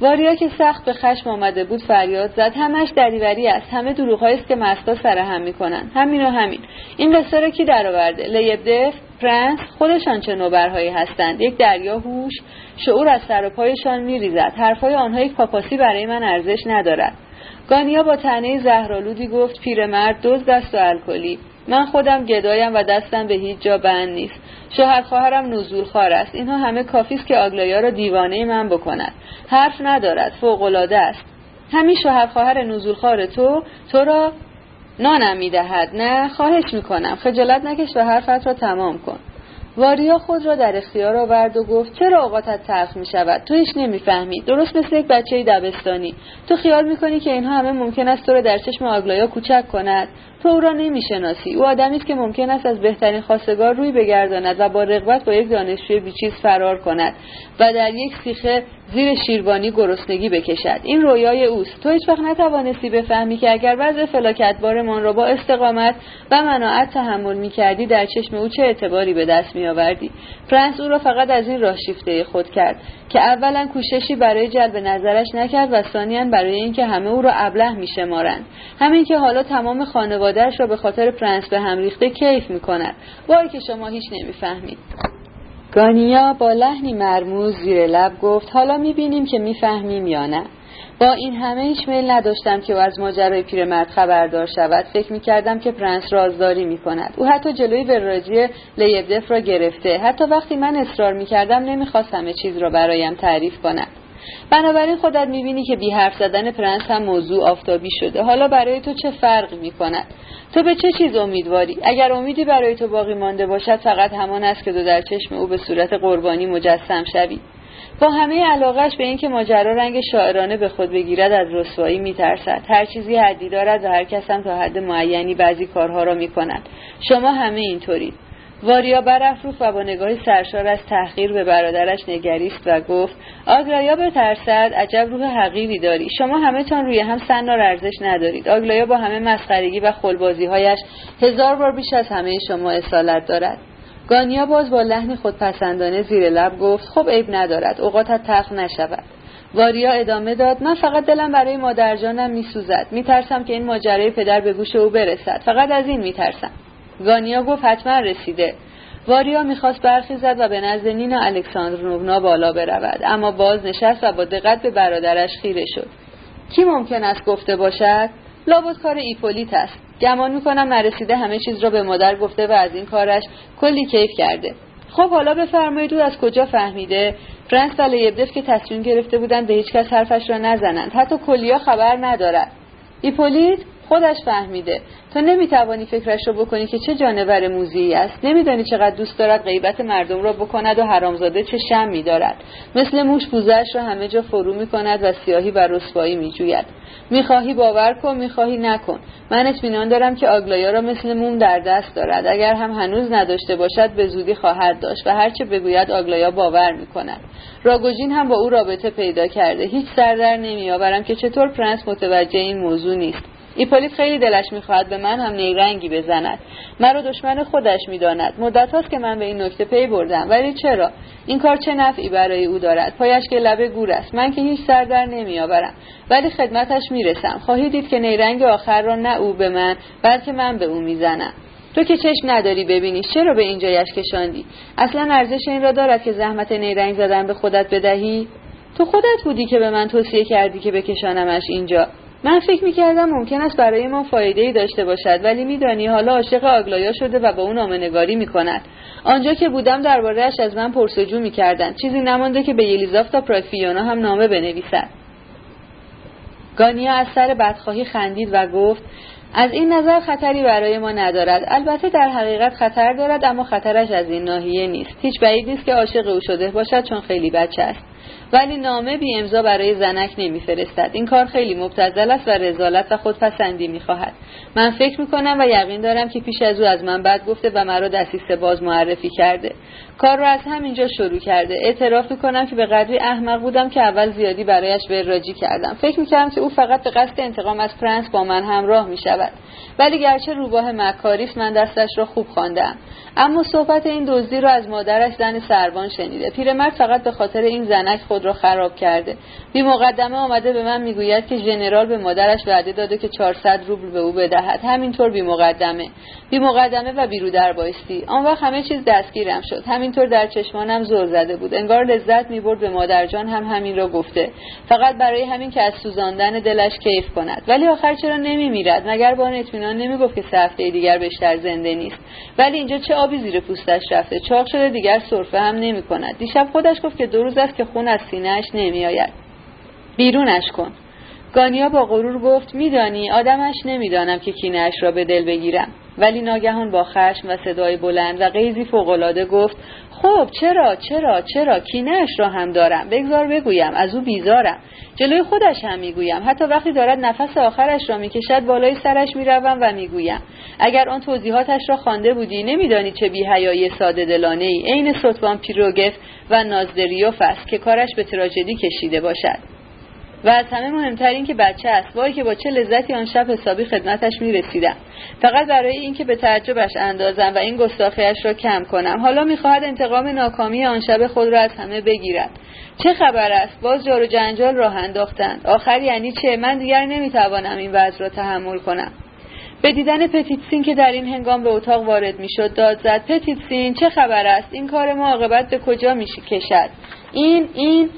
واریا که سخت به خشم آمده بود فریاد زد. همش دریوری است. همه دروغهایی است که مستا سر هم می‌کنن. همین و همین. این قصه را کی درآورده؟ لیبدف پرنس خودشان چه نوبرهایی هستند. یک دریا هوش شعور از سر و پایشان میریزد. حرفهای آنها یک پاپاسی برای من ارزش ندارد. گانیا با تنه زهرالودی گفت پیرمرد دوز دست و الکلی. من خودم گدایم و دستم به هیچ جا بند نیست. شوهر خواهرم نزول خار است. اینها همه کافی است که آگلایا را دیوانه من بکند. حرف ندارد. فوق العاده است. همین شوهر خواهر نزول خار تو تو را نانم می‌دهد. نه خواهش می‌کنم. خجالت نکش و حرفت را تمام کن. واریا خود را در اختیار آورد و گفت چرا اوقاتت تلخ می شود تو هیچ نمی‌فهمی. درست مثل یک بچه دبستانی. تو خیال می‌کنی که اینها همه ممکن است تو را در چشم آگلایا کوچک کند؟ تو او را نمی‌شناسی. او آدمی است که ممکن است از بهترین خواستگار روی بگرداند و با رغبت با یک دانشجوی بیچیز فرار کند و در یک سیخه زیر شیروانی گرسنگی بکشد. این رویای اوست. تو هیچ وقت نتوانستی بفهمی که اگر وضع فلاکتبارمان را با استقامت و مناعت تحمل می‌کردی در چشم او چه اعتباری به دست میآوردی؟ پرنس او را فقط از این راه شیفته خود کرد که اولا کوششی برای جلب نظرش نکرد و ثانیا برای اینکه همه او را ابله میشمارند. همین که حالا تمام خانوادهش را به خاطر پرنس به هم ریخته کیف می‌کند. وای که شما هیچ نمی‌فهمید. گانیا با لحنی مرموز زیر لب گفت حالا می‌بینیم که می‌فهمیم یا نه. با این همه هیچ میل نداشتم که او از ماجرای پیرمرد خبردار شود. فکر می‌کردم که پرنس رازداری می‌کند. او حتی جلوی وراجی لیبدف را گرفته. حتی وقتی من اصرار می‌کردم نمی‌خواست همه چیز را برایم تعریف کند. بنابراین خودت می‌بینی که بی حرف زدن پرنس هم موضوع آفتابی شده. حالا برای تو چه فرقی می‌کند؟ تو به چه چیز امیدواری اگر امیدی برای تو باقی مانده باشد فقط همان است که تو در چشم او به صورت قربانی مجسم شوی. با همه علاقش به اینکه ماجرا رنگ شاعرانه به خود بگیرد از رسوایی میترسد. هر چیزی حدی دارد و هر کس هم تا حد معینی بعضی کارها را می‌کند. شما همه اینطورید واریا برافروخت و با نگاهی سرشار از تحقیر به برادرش نگریست و گفت آگلایا بترسد عجب روح حقیری داری. شما همه تان روی هم سنار ارزش ندارید. آگلایا با همه مسخرگی و خلبازیهایش هزار بار بیش از همه شما اصالت دارد. گانیا باز با لحن خودپسندانه زیر لب گفت خب عیب ندارد اوقاتت تخ نشود. واریا ادامه داد من فقط دلم برای مادرجانم میسوزد. میترسم که این ماجرای پدر به گوش او برسد. فقط از این میترسم. گانیا گفت حتما رسیده. واریا می‌خواست برخیزد و به نزد نینا الکساندرونونا بالا برود. اما باز نشست و با دقت به برادرش خیره شد. کی ممکن است گفته باشد؟ لابد کار ایپولیت است. گمان می‌کنم نرسیده همه چیز را به مادر گفته و از این کارش کلی کیف کرده. خب حالا بفرمایید او از کجا فهمیده؟ فرانس و لیبدف که تصمیم گرفته بودند به هیچ کس حرفش را نزنند. حتی کلیا خبر ندارد. ایپولیت؟ خودش فهمیده. تو نمی‌توانی فکرش رو بکنی که چه جانور موزی است. نمیدانی چقدر دوست دارد غیبت مردم را بکند و حرامزاده چه شم دارد مثل موش پوزش را همه جا فرو می‌کند و سیاهی و رسوایی میجوید. می‌خواهی باور کن می‌خواهی نکن. من اطمینان دارم که آگلایا را مثل موم در دست دارد. اگر هم هنوز نداشته باشد به زودی خواهد داشت و هرچه بگوید آگلایا باور می‌کند. راگوژین هم با او رابطه پیدا کرده. هیچ سردر نمیآورم که چطور پرنس متوجه این موضوع نیست. ایپولیت خیلی دلش می‌خواهد به من هم نیرنگی بزند. مرا دشمن خودش می‌داند. مدت هاست که من به این نکته پی بردم. ولی چرا؟ این کار چه نفعی برای او دارد؟ پایش که لبه گور است. من که هیچ سر در نمیآورم. ولی خدمتش می‌رسم. خواهی دید که نیرنگ آخر را نه او به من بلکه من به او می‌زنم. تو که چشم نداری ببینی چرا به اینجایش کشاندی؟ اصلا ارزش این را دارد که زحمت نیرنگ زدن به خودت بدهی؟ تو خودت بودی که به من توصیه کردی که بکشانمش اینجا. من فکر می‌کردم ممکن است برای ما فایده ای داشته باشد ولی میدانی حالا عاشق آگلایا شده و با اون نگاری می‌کند. آنجا که بودم دربارهاش از من پرسجو می‌کردند. چیزی نمانده که به یلیزافتا پرافیونا هم نامه بنویسد. گانیا از سر بدخواهی خندید و گفت از این نظر خطری برای ما ندارد. البته در حقیقت خطر دارد اما خطرش از این ناحیه نیست. هیچ بعید نیست که عاشق او شده باشد چون خیلی بچه است. ولی نامه بی امضا برای زنک نمیفرستد. این کار خیلی مبتذل است و رزالت و خودپسندی می‌خواهد. من فکر می‌کنم و یقین دارم که پیش از او از من بد گفته و مرا دسیسه باز معرفی کرده. کار را از همینجا شروع کرده. اعتراف می‌کنم که به قدری احمق بودم که اول زیادی برایش وراجی کردم. فکر می‌کردم که او فقط به قصد انتقام از پرنس با من همراه می‌شود. ولی گرچه روباه مکاریست من دستش را خوب خواندم. اما صحبت این دزدی را از مادرش زن سربان شنیده. پیرمرد فقط به خاطر این زنک خود را خراب کرده. بی مقدمه آمده به من می‌گوید که ژنرال به مادرش وعده داده که 400 روبل به او بدهد. همینطور بی مقدمه. بی مقدمه و بیرو در بایستی. آن وقت همه چیز دستگیرم شد. همینطور در چشمانم زور زده بود. انگار لذت می‌برد به مادرجان هم همین را گفته. فقط برای همین که از سوزاندن دلش کیف کند. ولی آخر چرا نمیمیرد؟ مگر با اطمینان نمی‌گفت که سه دیگر بیشتر زنده نیست. ولی اینجا چه آبی زیر پوستش رفته؟ چاق شده دیگر سرفه هم نمی کند دیشب خودش گفت که دو روز است که خون از سینهاش نمیآید. بیرونش کن. گانیا با غرور گفت میدانی؟ آدمش نمی‌دانم که کینهاش را به دل بگیرم. ولی ناگهان با خشم و صدای بلند و قیزی فوقالعاده گفت خب چرا چرا چرا؟ کینهاش را هم دارم. بگذار بگویم از او بیزارم. جلوی خودش هم می‌گویم. حتی وقتی دارد نفس آخرش را می‌کشد بالای سرش می‌روم و می‌گویم. اگر آن توضیحاتش را خوانده بودی نمیدانی چه بیهیایی ساده دلانه ای عین سطوان پیروگف و نازدریوف است که کارش به تراژدی کشیده باشد. و از همه مهمتر این که بچه است وای که با چه لذتی آن شب حسابی خدمتش می‌رسیدم. فقط برای اینکه به تعجبش اندازم و این گستاخیش را کم کنم. حالا می‌خواهد انتقام ناکامی آن شب خود را از همه بگیرد. چه خبر است؟ باز جار و جنجال راه انداختند. آخر یعنی چه؟ من دیگر نمی‌توانم این وضع را تحمل کنم. به دیدن پتیتسین که در این هنگام به اتاق وارد می‌شد داد زد پتیتسین چه خبر است؟ این کار ما عاقبت به کجا می کشد این این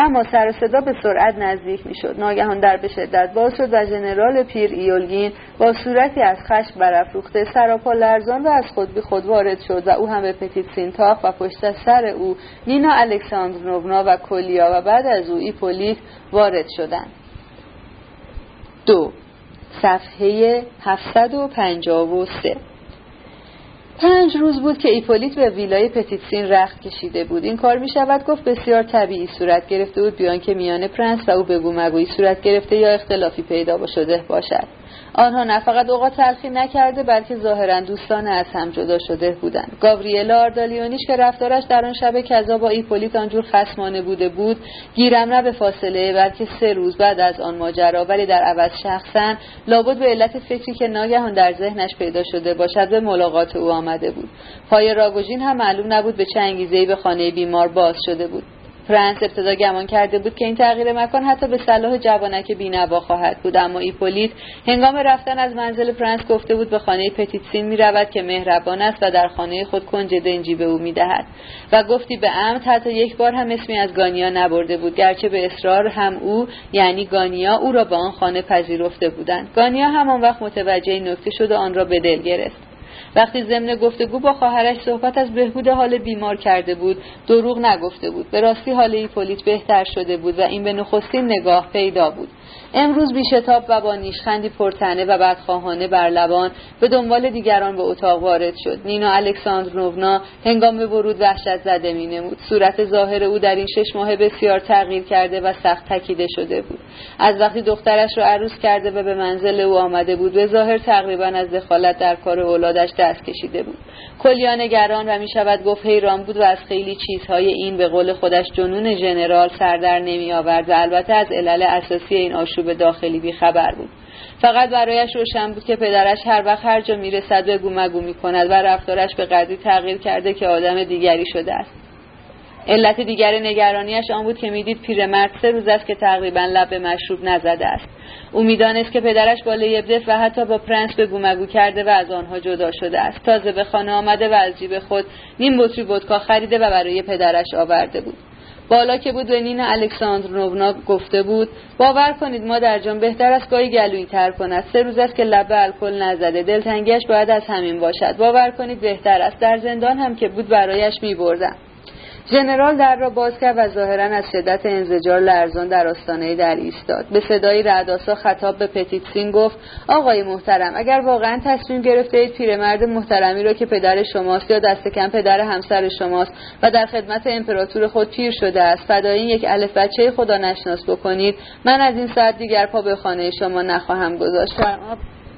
اما سر صدا به سرعت نزدیک می‌شد. ناگهان در به شدت باز شد و ژنرال پیر ایولگین با صورتی از خشم برافروخته سراپا لرزان و از خود بی‌خود وارد شد و او هم به پتیتسین تاخت و پشت سر او نینا الکساندروونا و کولیا و بعد از او ایپولیت وارد شدند. دو. صفحه 753 پنج روز بود که ایپولیت به ویلای پتیتسین رخت کشیده بود. این کار می شود گفت بسیار طبیعی صورت گرفته بود بی‌آنکه میان پرنس و او بگو مگویی صورت گرفته یا اختلافی پیدا شده باشد. آنها نه فقط اوقات تلخی نکرده بلکه ظاهرا دوستانه از هم جدا شده بودند. گاوریلا آردالیونیچ که رفتارش در آن شب کذا با ایپولیت آنجور خسمانه بوده بود گیرم نه به فاصله بلکه سه روز بعد از آن ماجرا. ولی در عوض شخصا لابد به علت فکری که ناگهان در ذهنش پیدا شده باشد به ملاقات او آمده بود. پای راگوژین هم معلوم نبود به چه انگیزهای به خانه بیمار باز شده بود. فرانس ابتدا گمان کرده بود که این تغییر مکان حتی به صلاح جوانک بینوا خواهد بود. اما ایپولیت هنگام رفتن از منزل فرانس گفته بود به خانه پتیتسین می رود که مهربان است و در خانه خود کنج دنجی به او می دهد و گفتی به عمد حتی یک بار هم اسمی از گانیا نبرده بود گرچه به اصرار هم او یعنی گانیا او را به آن خانه پذیرفته بودند. گانیا همان وقت متوجه نکته شد و آن را به دل گرفت. وقتی ضمن گفتگو با خواهرش صحبت از بهبود حال بیمار کرده بود دروغ نگفته بود. به راستی حال ایپولیت بهتر شده بود و این به نخستین نگاه پیدا بود. امروز بیشتاب و با نیشخندی پرتنه و بدخواهانه بر لبان به دنبال دیگران به اتاق وارد شد. نینا الکساندرونا هنگام ورود وحشت زده می نمود. صورت ظاهر او در این شش ماه بسیار تغییر کرده و سخت تکیده شده بود. از وقتی دخترش را عروس کرده و به منزل او آمده بود به ظاهر تقریبا از دخالت در کار اولاد خودش دست کشیده بود. کلیا نگران و می شود گفت حیران بود و از خیلی چیزهای این به قول خودش جنون ژنرال سردر نمی آورد و البته از علل اساسی این آشوب داخلی بی خبر بود. فقط برایش روشن بود که پدرش هر وقت هر جا می‌رسد بگو مگو می کند و رفتارش به قدری تغییر کرده که آدم دیگری شده است. علت دیگر نگرانیش آن بود که می‌دید پیرمرد سه روز است که تقریبا لب به مشروب نزده است. او می‌دانست که پدرش با لیبدف و حتی با پرنس به گومگو کرده و از آنها جدا شده است. تازه به خانه آمده و از جیب خود نیم بطری ودکا خریده و برای پدرش آورده بود. بالا که بود به نین الکساندرونونا گفته بود باور کنید مادر جان بهتر است گاهی گلویی تر کند. سه روز است که لب الکل نزده. دلتنگیش باید از همین باشد. باور کنید بهتر است. در زندان هم که بود برایش می بردم ژنرال در را باز کرد و ظاهرا از شدت انزجار لرزان در آستانه در ایستاد. به صدای رعدآسا خطاب به پتیتسین گفت آقای محترم اگر واقعا تصمیم گرفته اید پیرمرد محترمی را که پدر شماست یا دست کم پدر همسر شماست و در خدمت امپراتور خود پیر شده است فدای یک الف بچه خدا نشناس بکنید. من از این ساعت دیگر پا به خانه شما نخواهم گذاشت.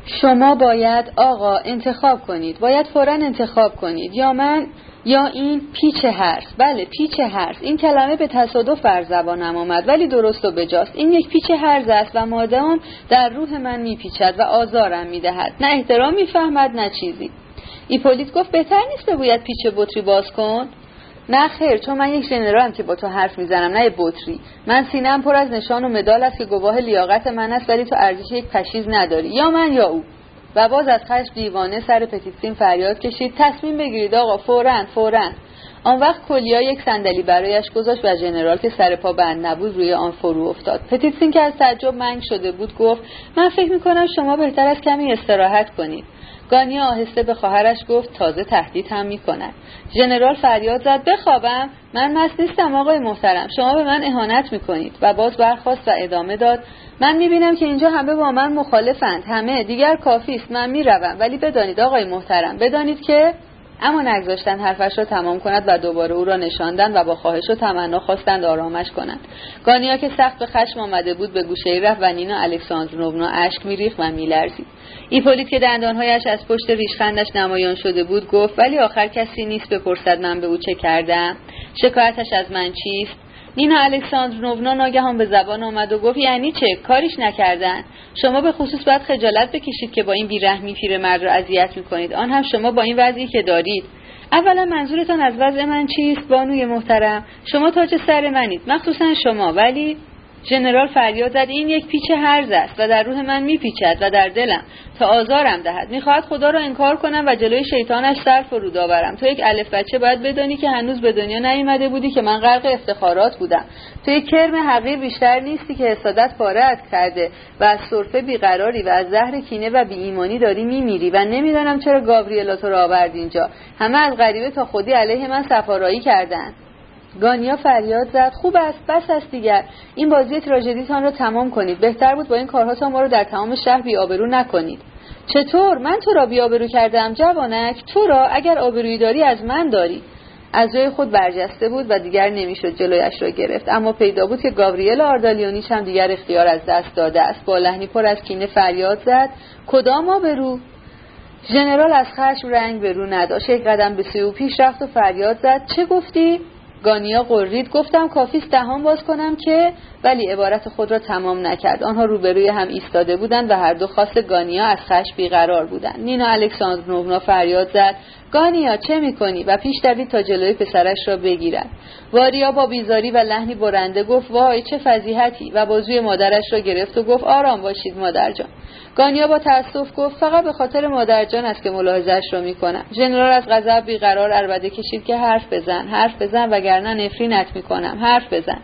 شما باید آقا انتخاب کنید. باید فورا انتخاب کنید. یا من یا این پیچ هرس بله پیچ هرس این کلمه به تصادف بر زبانم آمد ولی درست و بجاست. این یک پیچ هرز است و مادام در روح من میپیچد و آزارم می‌دهد. نه احترام می‌فهمد نه چیزی. ایپولیت گفت بهتر نیست بگوید پیچ بطری باز کن. نه خیر چون من یک ژنرالم که با تو حرف می‌زنم نه بطری. من سینم پر از نشان و مدال است که گواه لیاقت من است ولی تو ارزش یک پشیز نداری. یا من یا او. و باز از خشم دیوانه سر پتیتسین فریاد کشید. تصمیم بگیرید آقا فورا فورا. آن وقت کلیا یک صندلی برایش گذاشت و ژنرال که سر پا بند نبود روی آن فرو افتاد. پتیتسین که از تعجب منگ شده بود گفت من فکر می‌کنم شما بهتر از کمی استراحت کنید. گانیا آهسته به خواهرش گفت تازه تهدید هم می‌کند. ژنرال فریاد زد بخوابم من مست نیستم آقای محترم. شما به من اهانت می‌کنید. و باز برخواست و ادامه داد من می‌بینم که اینجا همه با من مخالفند. همه دیگر کافی است من می‌روم. ولی بدانید آقای محترم بدانید که اما نگذاشتن حرفش را تمام کند و دوباره او را نشاندن و با خواهش و تمنا خواستند آرامش کنند. گانیا که سخت به خشم آمده بود به گوشه رفت و نینا الکساندرونونا اشک میریخت و میلرزید. ایپولیت که دندانهایش از پشت ریشخندش نمایان شده بود گفت ولی آخر کسی نیست بپرسد من به او چه کردم. شکایتش از من چیست؟ نینا الکساندرونونا ناگهان به زبان آمد و گفت یعنی چه؟ کاریش نکردن. شما به خصوص باید خجالت بکشید که با این بیرحمی پیرمرد را اذیت می‌کنید. آن هم شما با این وضعی که دارید. اولا منظورتان از وضع من چیست؟ بانوی محترم شما تاج سر منید. مخصوصا شما. ولی ژنرال فریاد زد این یک پیچ هرز است و در روح من میپیچد و در دلم تا آزارم دهد. می‌خواهد خدا را انکار کنم و جلوی شیطانش سر فرود آورم. تو یک الف بچه باید بدانی که هنوز به دنیا نیامده بودی که من غرق افتخارات بودم. تو یک کرم حقیر بیشتر نیستی که حسادت پاره کرده و از صرفه بیقراری و از زهر کینه و بی ایمانی داری میمیری و نمی‌دانم چرا گاوریلا تو را آورد اینجا. همه از غریبه تا خودی علیه من سفارایی کردند. گانیا فریاد زد. خوب است بس است دیگر. این بازی تراژدیتان را تمام کنید. بهتر بود با این کارهاتان ما رو در تمام شهر بیآبرو نکنید. چطور؟ من تو را بیآبرو کردم؟ جوانک تو را اگر آبرویی داری از من داری. از جای خود برجسته بود و دیگر نمی‌شد جلویش را گرفت. اما پیدا بود که گاوریل آردالیونیش هم دیگر اختیار از دست داده است. با لحنی پر از کینه فریاد زد. کدام آبرو؟ ژنرال از خشم رنگ به رو نداشت. یک قدم به سوی پیش رفت و فریاد زد. چه گفتی؟ گانیا قرید گفتم کافیست دهان باز کنم که ولی عبارت خود را تمام نکرد. آنها روبروی هم ایستاده بودند و هر دو خواست گانیا از خش بیقرار بودند. نینا الکساندرونونا فریاد زد. گانیا چه می‌کنی؟ و پیش دوید تا جلوی پسرش را بگیرد. واریا با بیزاری و لحنی برنده گفت وای چه فضیحتی. و بازوی مادرش را گرفت و گفت آرام باشید مادر جان. گانیا با تاسف گفت فقط به خاطر مادرجان است که ملاحظهاش را می‌کنم ژنرال از غضب بیقرار عربده کشید که حرف بزن حرف بزن وگرنه نفرینت می‌کنم. حرف بزن.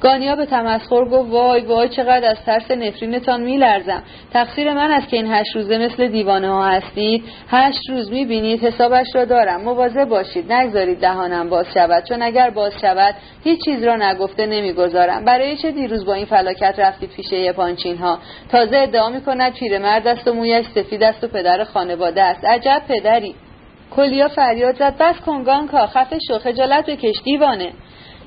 گانیا به تمسخر گفت وای وای چقدر از ترس نفرینتان میلرزم. تقصیر من است که این هشت روزه مثل دیوانه ها هستید. هشت روز می‌بینید حسابش را دارم. مواظب باشید نگذارید دهانم باز شود. چون اگر باز شود هیچ چیز را نگفته نمی‌گذارم. برای چه دیروز با این فلاکت رفتید پیش پانچین ها؟ تازه ادعا می‌کند پیرمرد است و مویش سفید است و پدر خانواده است. عجب پدری. کلیا فریاد زد بس کنگانکا خفه شو خجالت بکش دیوانه.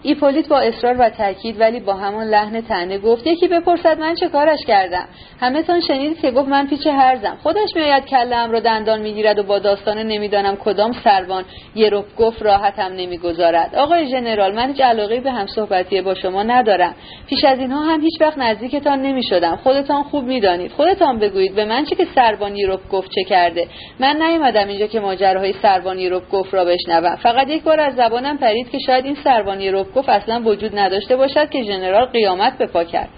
ایپولیت با اصرار و تاکید ولی با همان لحن تنه گفت یکی بپرسد من چه کارش کردم؟ همه تان شنیدید که گفت من پیچ هرزم. خودش میآید کلم را دندان می‌گیرد و با داستان نمی‌دانم کدام سروان یروب گفت راحتم نمی‌گذارد. آقای ژنرال من هیچ علاقه به هم صحبتی با شما ندارم. پیش از اینها هم هیچ وقت نزدیکتان نمی‌شدم. خودتان خوب می‌دانید. خودتان بگویید به من چه که سروان یروپگف چه کرده. من نیومدم اینجا که ماجراهای سروان یروپگف را بشنوم. فقط یک بار از زبانم پرید که شاید این سروان یروپگف اصلا وجود نداشته باشد که ژنرال قیامت بپا کرد.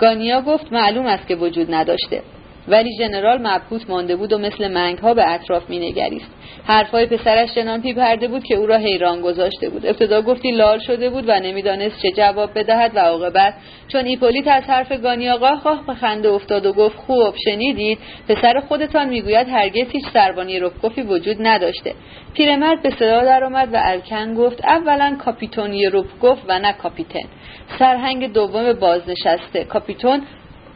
گانیا گفت معلوم است که وجود نداشته. ولی ژنرال مبهوت مانده بود و مثل منگ ها به اطراف مینگریست. حرفهای پسرش چنان بی پرده بود که او را حیران گذاشته بود. ابتدا گفتی لال شده بود و نمی‌دانست چه جواب بدهد و عاقبت. چون ایپولیت از حرف گانیا قاه قاه به خنده افتاد و گفت خوب شنیدید پسر خودتان می‌گوید هرگز هیچ سروان یروپگفی وجود نداشته. پیرمرد به صدا درآمد و الکن گفت اولا کاپیتون گفت و نه کاپیتان. سرهنگ دوم بازنشسته. کاپیتون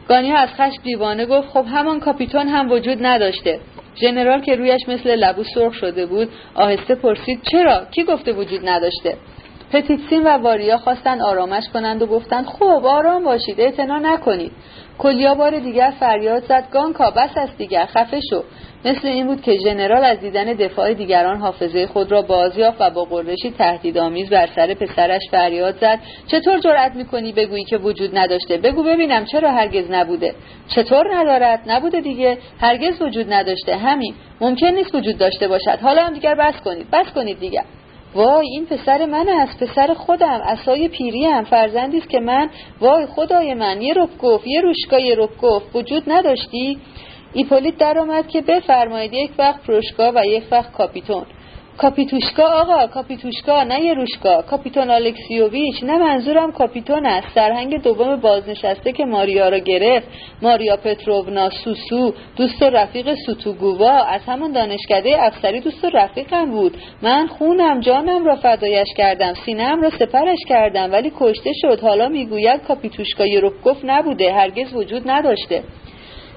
گانیا از خشم دیوانه گفت خب همان کاپیتان هم وجود نداشته. ژنرال که رویش مثل لبو سرخ شده بود آهسته پرسید چرا؟ کی گفته وجود نداشته؟ پتیتسین و واریا خواستن آرامش کنند و گفتند خب آرام باشید اعتنا نکنید. کلیا بار دیگر فریاد زد گانکا بس است دیگر خفه شو. مثل این بود که ژنرال از دیدن دفاع دیگران حافظه خود را بازیافت و با قرشی تهدیدآمیز بر سر پسرش فریاد زد. چطور جرأت می‌کنی بگویی که وجود نداشته؟ بگو ببینم چرا هرگز نبوده. چطور ندارد؟ نبوده دیگه هرگز وجود نداشته همین ممکن نیست وجود داشته باشد. حالا هم دیگر بس کنید بس کنید دیگر. وای این پسر من است پسر خودم عصای پیری هم فرزندی است که من. وای خدای من یه رب گفت یه روشکا یه رب گفت. وجود نداشته؟ ایپولیت در آمد که بفرمایید یک وقت یروشکا و یک وقت کاپیتون. کاپیتوشکا آقا کاپیتوشکا نه یروشکا. کاپیتون الکسیوویچ نه منظورم کاپیتون است. سرهنگ دوم بازنشسته که ماریا را گرفت. ماریا پتروونا سوسو دوست و رفیق سوتوگووا از همان دانشکده افسری دوست و رفیقم بود. من خونم جانم را فدایش کردم. سینم را سپرش کردم. ولی کشته شد. حالا می‌گوید کاپیتوشکا یروپگف نبوده. هرگز وجود نداشته.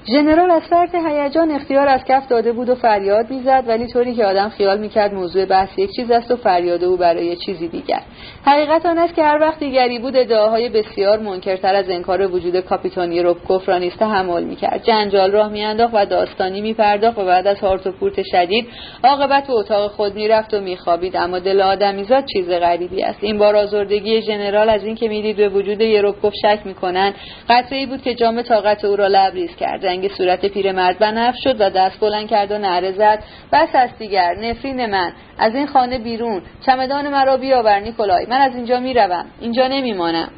ژنرال از فرط هیجان اختیار از کف داده بود و فریاد می‌زد ولی طوری که آدم خیال می‌کرد موضوع بحث یک چیز است و فریاد او برای چیزی دیگر. حقیقت آن است که هر وقت دیگری بود ادعاهای بسیار منکرتر از انکار وجود کاپیتان یروبکوف را نیز تحمل می‌کرد. جنجال راه میانداخت و داستانی میپرداخت و بعد از هارت و پورت شدید عاقبت به اتاق خود می‌رفت و میخوابید. اما دل آدمیزاد چیز غریبی است. این بار آزردگی ژنرال از اینکه می‌دید به وجود یروبکوف شک می‌کنند قطعهای بود که جام طاقت او را لبریز کرد رنگ صورت پیرمرد بنفش شد و دست بلند کرد و نعره زد. بس است دیگر نفرین من. از این خانه بیرون. چمدان مرا بیاور نیکولای. من از اینجا می‌روم. اینجا نمیمانم.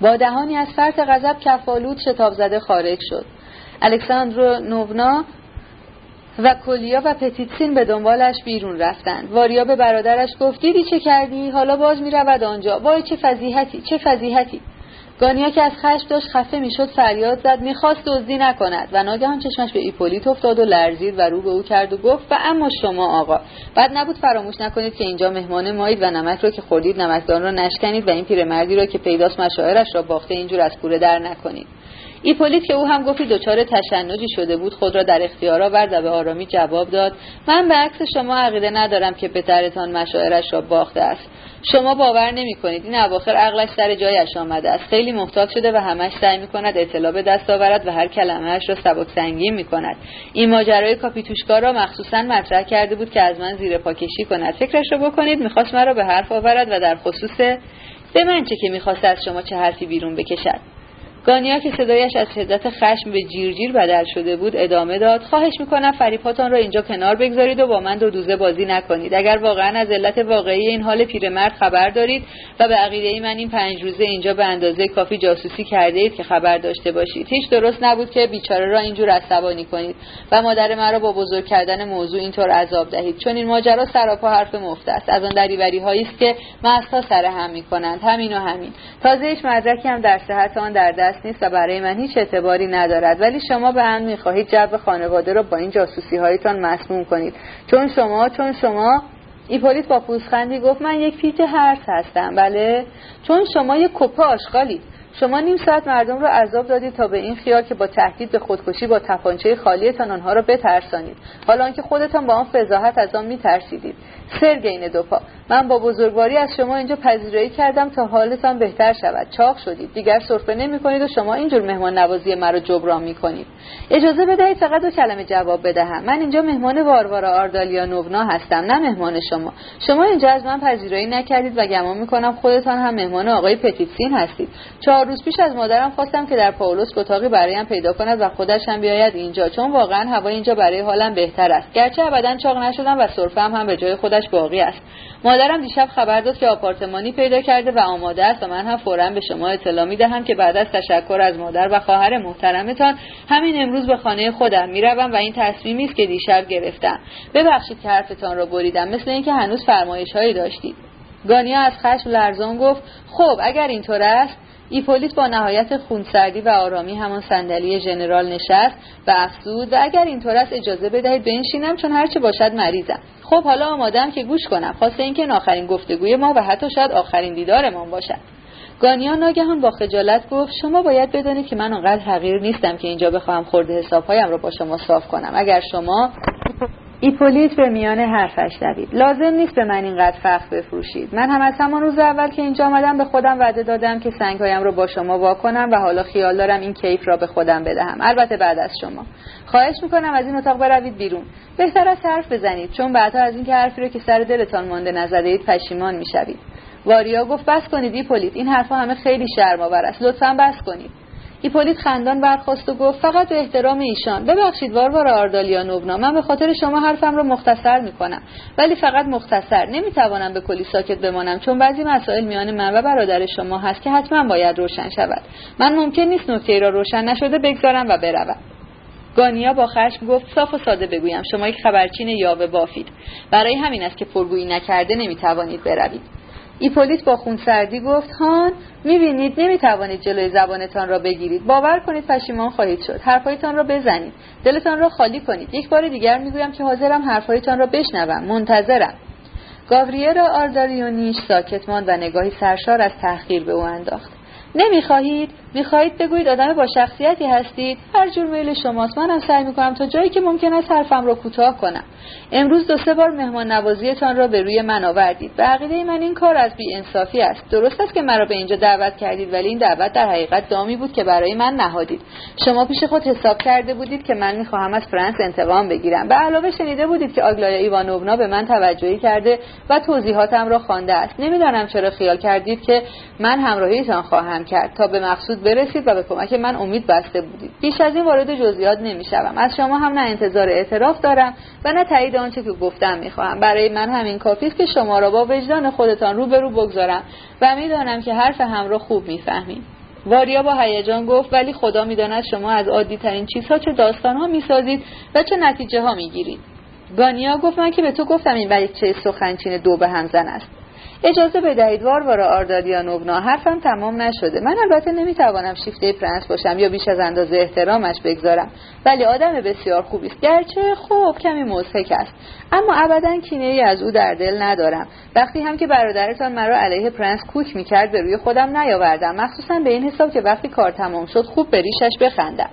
با دهانی از فرط غضب کفالود شتاب زده خارج شد. الکساندرو نونا و کلیا و پتیتسین به دنبالش بیرون رفتند. واریا به برادرش گفت دیدی چه کردی؟ حالا باز می‌رود آنجا. وای چه فضیحتی چه فضیحتی. گانیا که از خشم داشت خفه می‌شد فریاد زد می‌خواست دزدی نکند. و ناگهان چشمش به ایپولیت افتاد و لرزید و رو به او کرد و گفت و اما شما آقا بعد نبود فراموش نکنید که اینجا مهمان مایید و نمک را که خوردید نمکدان را نشکنید و این پیرمردی را که پیداست مشاعرش را باخته اینجور از کوره در نکنید. ایپولیت که او هم گفتی دچار تشنجی شده بود خود را در اختیار آورد و به آرامی جواب داد من به عکس شما عقیده ندارم که پدرتان مشاعرش را باخته است. شما باور نمی کنید این اواخر عقلش سر جایش آمده است. خیلی محتاط شده و همش سعی می کند اطلاع به دست آورد و هر کلمهش را سبک سنگین می کند این ماجرای کاپیتوشکا را مخصوصا مطرح کرده بود که از من زیر پاکشی کند. فکرش را بکنید می‌خواست مرا به حرف آورد و در خصوص به من چه که می‌خواست از شما چه حرفی بیرون بکشد. گانیا که صدایش از شدت خشم به جیرجیر بدل شده بود ادامه داد. خواهش می‌کنم فریبهاتان را اینجا کنار بگذارید و با من دو دوزه بازی نکنید. اگر واقعا از علت واقعی این حال پیرمرد خبر دارید و به عقیده ای من این پنج روزه اینجا به اندازه کافی جاسوسی کرده اید که خبر داشته باشید. هیچ درست نبود که بیچاره را اینجور عصبانی کنید و مادر مرا با بزرگ کردن موضوع اینطور عذاب دهید. چون این ماجرا سراپا حرف مفت است. از آن دریوری هایی است که مستها سر هم می‌کنند. همین و همین. تازه هیچ مدرکی هم در صحت آن در دست نیست و برای من هیچ اعتباری ندارد. ولی شما به هم می‌خواهید جو خانواده را با این جاسوسی هایتان مسموم کنید. چون شما چون شما ایپولیت با پوزخندی گفت من یک پیچ هرس هستم. بله؟ چون شما یک کپه آشغالید. شما نیم ساعت مردم رو عذاب دادید تا به این خیال که با تهدید به خودکشی با تپانچه خالیتان آنها را بترسانید. حالا آنکه خودتان با آن فضاحت از آن میترسیدید. سرگین دوپا من با بزرگواری از شما اینجا پذیرایی کردم تا حالتان بهتر شود. چاق شدید. دیگر سرفه نمی کنید و شما اینجور مهمان نوازی مرا جبران می کنید اجازه بدهید فقط دو کلمه جواب بدهم. من اینجا مهمان واروارا آردالیا نونا هستم نه مهمان شما. شما اینجا از من پذیرایی نکردید و گمان می‌کنم خودتان هم مهمان آقای پتیتسین هستید. چهار روز پیش از مادرم خواستم که در پاولوس اتاقی برایم پیدا کند و خودش هم بیاید اینجا چون واقعا هوا اینجا برای حالم بهتر است. گرچه ابدا چاق نشدم و سرفه هم, به جای خودش باقی است. مادرم دیشب خبر داد که آپارتمانی پیدا کرده و آماده است و من هم فورا به شما اطلاع می‌دهم که بعد از تشکر از مادر و خواهر محترمتان همین امروز به خانه خودم می‌روم و این تصمیمی است که دیشب گرفتم. ببخشید که حرفتان را بریدم مثل اینکه هنوز فرمایش هایی داشتید. گانیا از خشم لرزان گفت خب اگر اینطور است ایپولیت با نهایت خونسردی و آرامی همان صندلی ژنرال نشست و افزود و اگر اینطور است اجازه بدهید بنشینم چون هرچه باشد مریضم. خب حالا آمادم که گوش کنم. خواسته اینکه این آخرین گفتگوی ما و حتی شاید آخرین دیدارمان باشد. گانیا ناگهان با خجالت گفت شما باید بدانید که من آنقدر حقیر نیستم که اینجا بخواهم خورده حسابهایم را با شما صاف کنم. اگر شما ایپولیت به میان حرفش دوید. لازم نیست به من اینقدر فخر بفروشید. من هم از همان روز اول که اینجا آمدم به خودم وعده دادم که سنگهایم رو با شما واکنم و حالا خیال دارم این کیف را به خودم بدهم. البته بعد از شما. خواهش می‌کنم از این اتاق بروید بیرون. بهتر از حرف بزنید چون بعدها از اینکه حرفی رو که سر دلتان مانده نزده اید پشیمان می‌شوید. واریا گفت بس کنید ایپولیت این حرفها همه خیلی شرمآور است. لطفا بس کنید. ایپولیت خندان برخاست و گفت فقط به احترام ایشان. ببخشید واروارا آردالیونوونا من به خاطر شما حرفم رو مختصر می‌کنم. ولی فقط مختصر نمی‌توانم به کلی ساکت بمانم چون بعضی مسائل میان من و برادر شما هست که حتما باید روشن شود. من ممکن نیست نکته را روشن نشده بگذارم و بروم. گانیا با خشم گفت صاف و ساده بگویم شما یک خبرچین یاوه بافید. برای همین است که پرگویی نکرده نمی‌توانید بروید. ایپولیت با خونسردی گفت هان می‌بینید نمی‌توانید جلوی زبانتان را بگیرید. باور کنید پشیمان خواهید شد. حرفهایتان را بزنید. دلتان را خالی کنید. یک بار دیگر می‌گویم که حاضرم حرفهایتان را بشنوم. منتظرم. گاوریرا آرداریونیش ساکت ماند و نگاهی سرشار از تحقیر به او انداخت. نمی‌خواهید. می‌خواهید بگویید آدم با شخصیتی هستید هر جور میل شماست. منم سعی می‌کنم تا جایی که ممکن است حرفم را کوتاه کنم. امروز دو سه بار مهمان نوازیتان را به روی من آوردید به عقیده من این کار از انصافی است. درست است که مرا به اینجا دعوت کردید ولی این دعوت در حقیقت دامی بود که برای من نهادید. شما پیش خود حساب کرده بودید که من می‌خواهم از فرانس انتقام بگیرم به علاوه شنیده بودید که آگلایا ایوانوونا به من توجهی کرده و توضیحاتم را خوانده است. نمی‌دانم چرا خیال کردید که من همراهیتان خواهم کرد تا به مقصود برسید و به کمک من امید بسته بودید. بیش از این وارد جزئیات نمی‌شوم. از شما هم نه انتظار اعتراف دارم و نه تایید آنچه که گفتم می‌خواهم. برای من همین کافی است که شما را با وجدان خودتان روبرو بگذارم و می‌دانم که حرف هم را خوب می‌فهمید. واریا با هیجان گفت ولی خدا می‌داند شما از عادی ترین چیزها چه داستان ها می‌سازید و چه نتیجه ها می‌گیرید. گانیا گفت من که به تو گفتم این چه سخنچین دو به همزن است. اجازه بدهید واروارا آردادیانوونا حرفم تمام نشده. من البته نمی‌توانم شیفته پرنس باشم یا بیش از اندازه احترامش بگذارم. ولی آدم بسیار خوبی است. گرچه خوب کمی مضحک است. اما ابدا کینه ای از او در دل ندارم. وقتی هم که برادرتان مرا علیه پرنس کوک می‌کرد به روی خودم نیاوردم. مخصوصا به این حساب که وقتی کار تمام شد خوب به ریشش بخندم.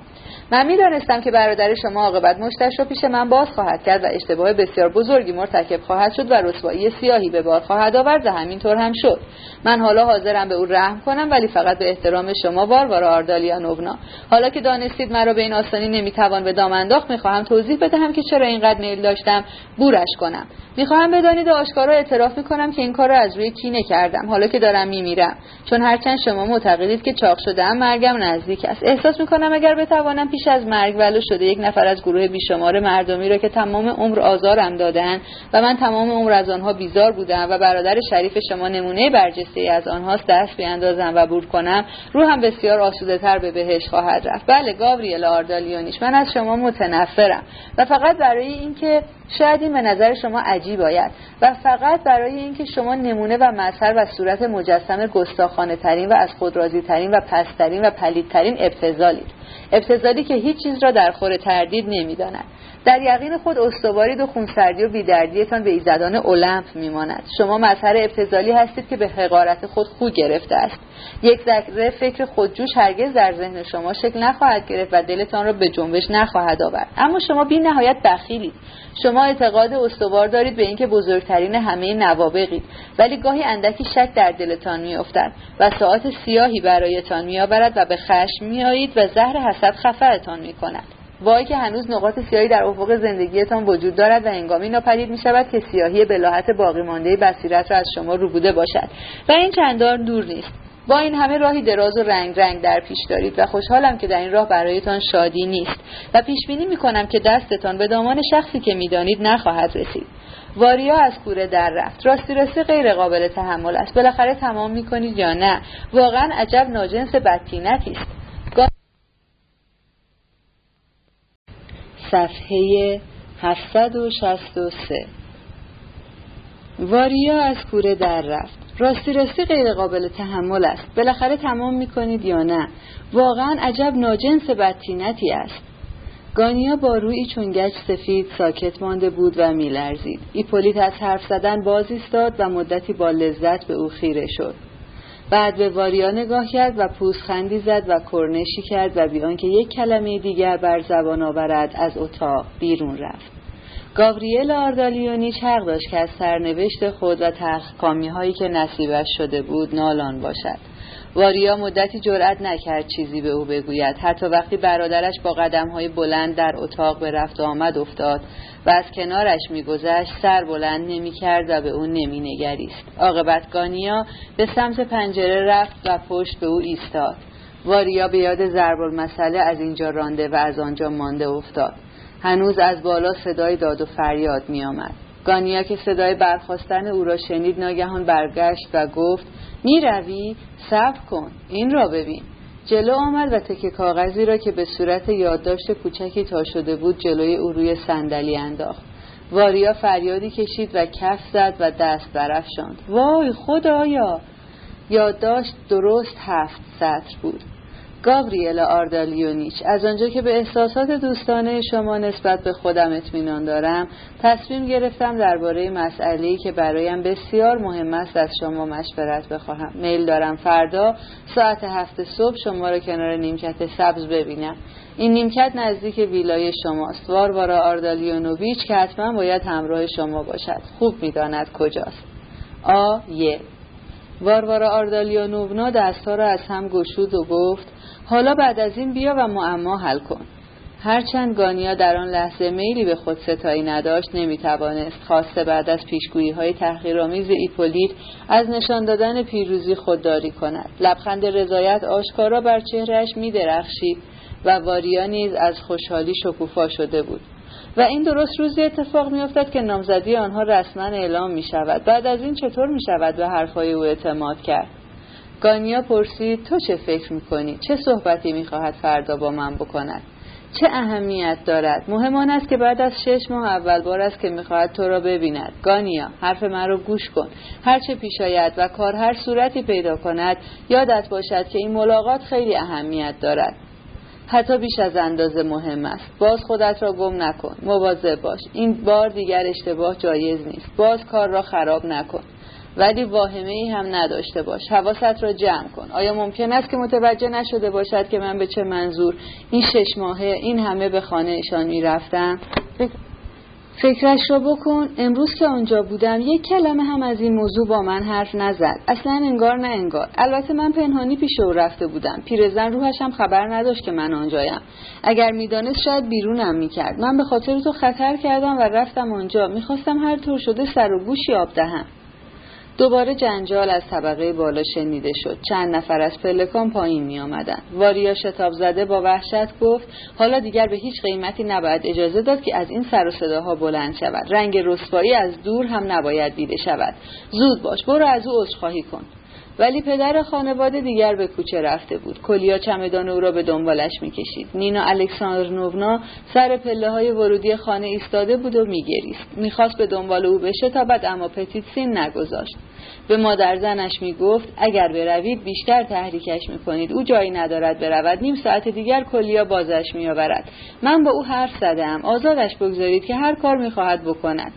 من می‌دانستم که برادر شما عاقبت مشتش را پیش من باز خواهد کرد و اشتباه بسیار بزرگی مرتکب خواهد شد و رسوایی سیاهی به بار خواهد آورد و همینطور هم شد. من حالا حاضرم به او رحم کنم ولی فقط به احترام شما واروارا آردالیانوونا حالا که دانستید مرا به این آسانی نمی‌توان به دام انداخت می‌خواهم توضیح بدهم که چرا اینقدر میل داشتم بورش کنم. می‌خواهم بدانید آشکارا اعتراف می‌کنم که این کار را از روی کینه کردم. حالا که دارم میمیرم. چون هرچند شما معتقدید که چاق شدهام مرگم نزدیک است. احساس می‌کنم اگر بتوانم پیش از مرگ ولو شده یک نفر از گروه بیشمار مردمی را که تمام عمر آزارم دادن و من تمام عمر از آنها بیزار بودم و برادر شریف شما نمونه برجسته از آنهاست دست بیاندازم و بور کنم روحم بسیار آسوده تر به بهش خواهد رفت. بله گاوریل آردالیونیش من از شما متنفرم و فقط برای اینکه شاید این به نظر شما عجیب آید و فقط برای اینکه شما نمونه و مظهر و صورت مجسم گستاخانه ترین و از خود راضی ترین و پسترین و پلیدترین ابتزالید. ابتزالی که هیچ چیز را در خور تردید نمی‌داند. در یقین خود استوارید و خونسردی و بیدردیتان به ایزدان المپ میماند. شما مظهر ابتزالی هستید که به حقارت خود خو گرفته است. یک ذره فکر خودجوش هرگز در ذهن شما شکل نخواهد گرفت و دلتان را به جنبش نخواهد آورد. اما شما بی نهایت بخیلید. شما اعتقاد استوار دارید به اینکه بزرگترین همه نوابقید. ولی گاهی اندکی شک در دلتان میافتد و ساعت سیاهی برایتان میآورد و به خشم میآیید و زهر حسد خفرتان می‌کند. وای که هنوز نقاط سیاهی در افق زندگیتان وجود دارد و انگامی ناپدید می شود که سیاهی بلاحت باقی مانده بصیرت را از شما روبوده باشد. و این چندان دور نیست. با این همه راهی دراز و رنگ رنگ در پیش دارید و خوشحالم که در این راه برایتان شادی نیست و پیش بینی می کنم که دستتان به دامان شخصی که می‌دانید نخواهد رسید. واریا از کوره در رفت. راستی راستی غیر قابل تحمل است. بالاخره تمام می کنید یا نه؟ واقعا عجب ناجنس بدتینتی است صفحه 763 واریا از کوره در رفت. راستی راستی غیر قابل تحمل است. بالاخره تمام می‌کنید یا نه؟ واقعا عجب ناجنس بدتینتی است. گانیا با روی چون گچ سفید ساکت مانده بود و میلرزید. ایپولیت از حرف زدن باز ایستاد و مدتی با لذت به او خیره شد. بعد به واریا نگاه کرد و پوزخندی زد و کرنشی کرد و بیان که یک کلمه دیگر بر زبان آورد از اتاق بیرون رفت. گاوریل آردالیونی حق داشت که از سرنوشت خود و تخکامی هایی که نصیبش شده بود نالان باشد. واریا مدتی جرأت نکرد چیزی به او بگوید. حتی وقتی برادرش با قدم های بلند در اتاق به رفت آمد افتاد و از کنارش میگذشت سر بلند نمی‌کرد و به او نمینگریست. عاقبت گانیا به سمت پنجره رفت و پشت به او ایستاد. واریا به یاد ضرب المثله از اینجا رانده و از آنجا مانده افتاد. هنوز از بالا صدای داد و فریاد می آمد. گانیا که صدای برخواستن او را شنید ناگهان برگشت و گفت می روی؟ صبر کن این را ببین. جلو آمد و تکه کاغذی را که به صورت یادداشت کوچکی تا شده بود جلوی او روی صندلی انداخت. واریا فریادی کشید و کف زد و دست برافشاند. وای خدایا! یادداشت درست هفت سطر بود. گابریل آردالیونیچ. از آنجا که به احساسات دوستانه شما نسبت به خودم اطمینان دارم تصمیم گرفتم درباره مسئله‌ای که برایم بسیار مهم است از شما مشورت بخواهم. میل دارم فردا ساعت هفت صبح شما را کنار نیمکت سبز ببینم. این نیمکت نزدیک ویلای شماست. واروارا آردالیونوویچ که حتما باید همراه شما باشد. خوب می‌داند کجاست. آ یه. واروارا آردالیونوونا دستها را از هم گشود و گفت حالا بعد از این بیا و معما حل کن. هرچند گانیا در آن لحظه میلی به خود ستایی نداشت نمی‌توانست خواسته بعد از پیشگویی های تحقیرآمیز ایپولیت از نشان دادن پیروزی خودداری کند. لبخند رضایت آشکارا بر چهرهش میدرخشید و واریا نیز از خوشحالی شکوفا شده بود. و این درست روزی اتفاق میافتد که نامزدی آنها رسما اعلام می شود بعد از این چطور می شود به حرفهای او اعتماد کرد؟ گانیا پرسید تو چه فکر می‌کنی؟ چه صحبتی می‌خواهد فردا با من بکند؟ چه اهمیت دارد؟ مهم آن است که بعد از شش ماه اول بار است که می‌خواهد تو را ببیند. گانیا حرف من را گوش کن. هر چه پیش آید و کار هر صورتی پیدا کند یادت باشد که این ملاقات خیلی اهمیت دارد. حتی بیش از اندازه مهم است. باز خودت را گم نکن. مواظب باش. این بار دیگر اشتباه جایز نیست. باز کار را خراب نکن. ولی واهمه ای هم نداشته باش. حواست را جمع کن. آیا ممکن است که متوجه نشده باشد که من به چه منظور این شش ماهه این همه به خانه ایشان می رفتم فکرش را بکن. امروز که آنجا بودم یک کلمه هم از این موضوع با من حرف نزد. اصلا انگار نه انگار. البته من پنهانی پیش او رفته بودم. پیرزن روحش هم خبر نداشت که من آنجایم. اگر می‌دانست شاید بیرونم می‌کرد. من به خاطر تو خطر کردم و رفتم آنجا. می‌خواستم هر طور شده سر و گوشی آب دهم. دوباره جنجال از طبقه بالا شنیده شد. چند نفر از پلکان پایین می آمدن. واریا شتاب زده با وحشت گفت حالا دیگر به هیچ قیمتی نباید اجازه داد که از این سر و صداها بلند شود. رنگ رسوایی از دور هم نباید دیده شود. زود باش برو از او عذرخواهی کن. ولی پدر خانواده دیگر به کوچه رفته بود. کلیا چمدان او را به دنبالش می‌کشید. نینا الکساندرنوونا سر پله های ورودی خانه ایستاده بود و میگریست. می‌خواست به دنبال او بشه تا بعد اما پتیت سین نگذاشت. به مادر زنش می‌گفت اگر بروید بیشتر تحریکش می‌کنید. او جایی ندارد برود. نیم ساعت دیگر کلیا بازش میآورد. من با او حرف زدم آزادش بگذارید که هر کار می‌خواهد بکند.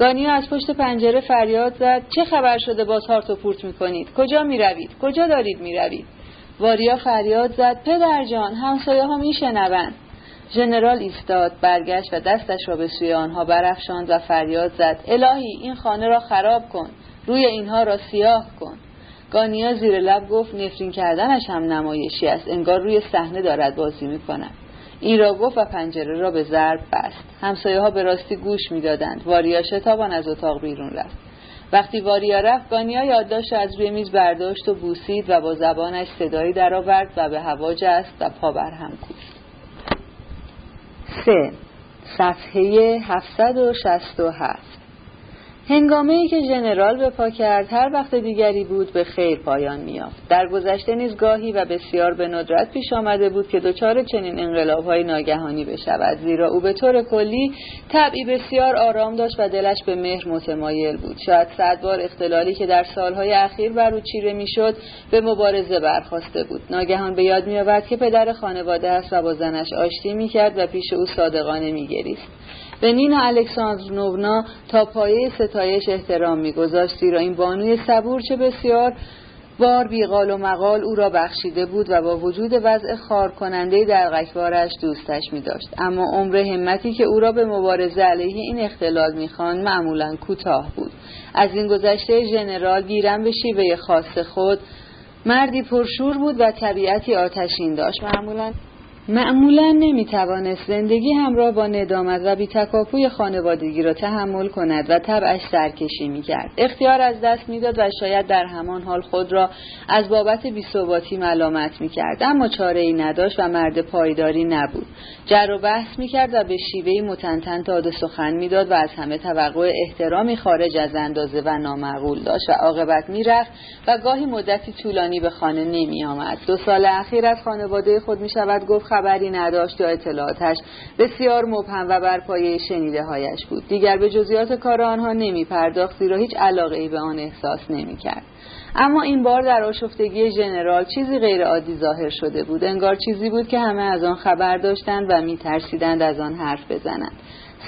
گانیا از پشت پنجره فریاد زد. چه خبر شده باز هارت و پورت می‌کنید؟ کجا می‌روید؟ کجا دارید می‌روید؟ واریا فریاد زد. پدر جان همسایه ها میشنوند. ژنرال ایستاد برگشت و دستش را به سوی آنها برافشاند و فریاد زد. الهی این خانه را خراب کن. روی اینها را سیاه کن. گانیا زیر لب گفت نفرین کردنش هم نمایشی است. انگار روی صحنه دارد بازی می‌کند. این را گفت و پنجره را به ضرب بست. همسایه ها به راستی گوش می‌دادند. واریا شتابان از اتاق بیرون رفت. وقتی واریا رفت گانیا یادداشت از روی میز برداشت و بوسید و با زبانش صدایی درآورد و به هوا جست و پا بر هم کوفت. سه. صفحه 767 هنگامه ای که ژنرال به پا کرد هر وقت دیگری بود به خیر پایان میافت در گذشته نیز گاهی و بسیار به ندرت پیش آمده بود که دچار چنین انقلابهای ناگهانی بشود. زیرا او به طور کلی طبعی بسیار آرام داشت و دلش به مهر متمایل بود. شاید صد بار اختلالی که در سالهای اخیر بر او چیره می‌شد به مبارزه برخواسته بود. ناگهان به یاد میآورد که پدر خانواده است و با زنش آشتی می‌کرد و پیش او صادقانه میگریست. به نینا الکساندرنونا تا پایه ستایش احترام میگذاشت زیرا این بانوی صبور چه بسیار بار بیقال و مقال او را بخشیده بود و با وجود وضع خار کننده در غکوارش دوستش می داشت. اما عمر همتی که او را به مبارزه علیه این اختلال می‌خواند معمولا کوتاه بود از این گذشته ژنرال گیرم به شیوه خاص خود مردی پرشور بود و طبیعتی آتشین داشت معمولا معمولا نمی‌توانست زندگی همراه با ندامت و بیتکاپوی خانوادگی را تحمل کند و طبعش سرکشی می‌کرد. اختیار از دست می‌داد و شاید در همان حال خود را از بابت بیثباتی ملامت می‌کرد. اما چاره ای نداشت و مرد پایداری نبود. جر و بحث می‌کرد و به شیوهی متنتن داد سخن می‌داد و از همه توقع احترامی خارج از اندازه و نامعقول داشت و عاقبت می‌رفت و گاهی مدتی طولانی به خانه نمیآمد. دو سال اخیر از خانواده خود می‌شود گفت خبری نداشت یا اطلاعاتش بسیار مبهم و بر پایه شنیده هایش بود. دیگر به جزئیات کار آنها نمی پرداخت زیرا هیچ علاقه ای به آن احساس نمی کرد. اما این بار در آشفتگی ژنرال چیزی غیر عادی ظاهر شده بود. انگار چیزی بود که همه از آن خبر داشتند و می ترسیدند از آن حرف بزنند.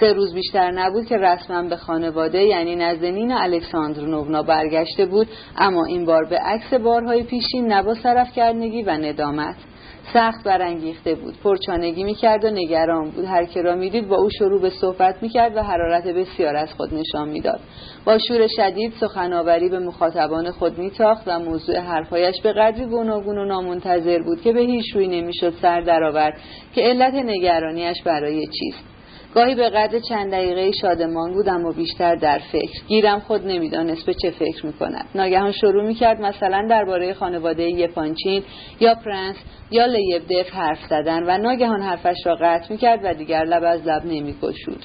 سه روز بیشتر نبود که رسما به خانواده یعنی نزد نونا الکساندرنونا برگشته بود اما این بار به عکس بارهای پیشین نبا سرف کردنگی و ندامت. سخت برانگیخته بود. پرچانگی می‌کرد و نگران بود. هر که را می‌دید با او شروع به صحبت می‌کرد و حرارت بسیار از خود نشان می‌داد. با شور شدید سخنآوری به مخاطبان خود میتاخت و موضوع حرفهایش به قدری گوناگون و نامنتظر بود که به هیچ روی نمی‌شد سر درآورد که علت نگرانیش برای چیست. گاهی به قدر چند دقیقه شادمان بود اما بیشتر در فکر. گیرم خود نمی‌دانست به چه فکر می‌کند. ناگهان شروع می‌کرد مثلا درباره خانواده یپانچین یا پرنس یا لیبدف حرف زدن و ناگهان حرفش را قطع می‌کرد و دیگر لب از لب نمیگشود.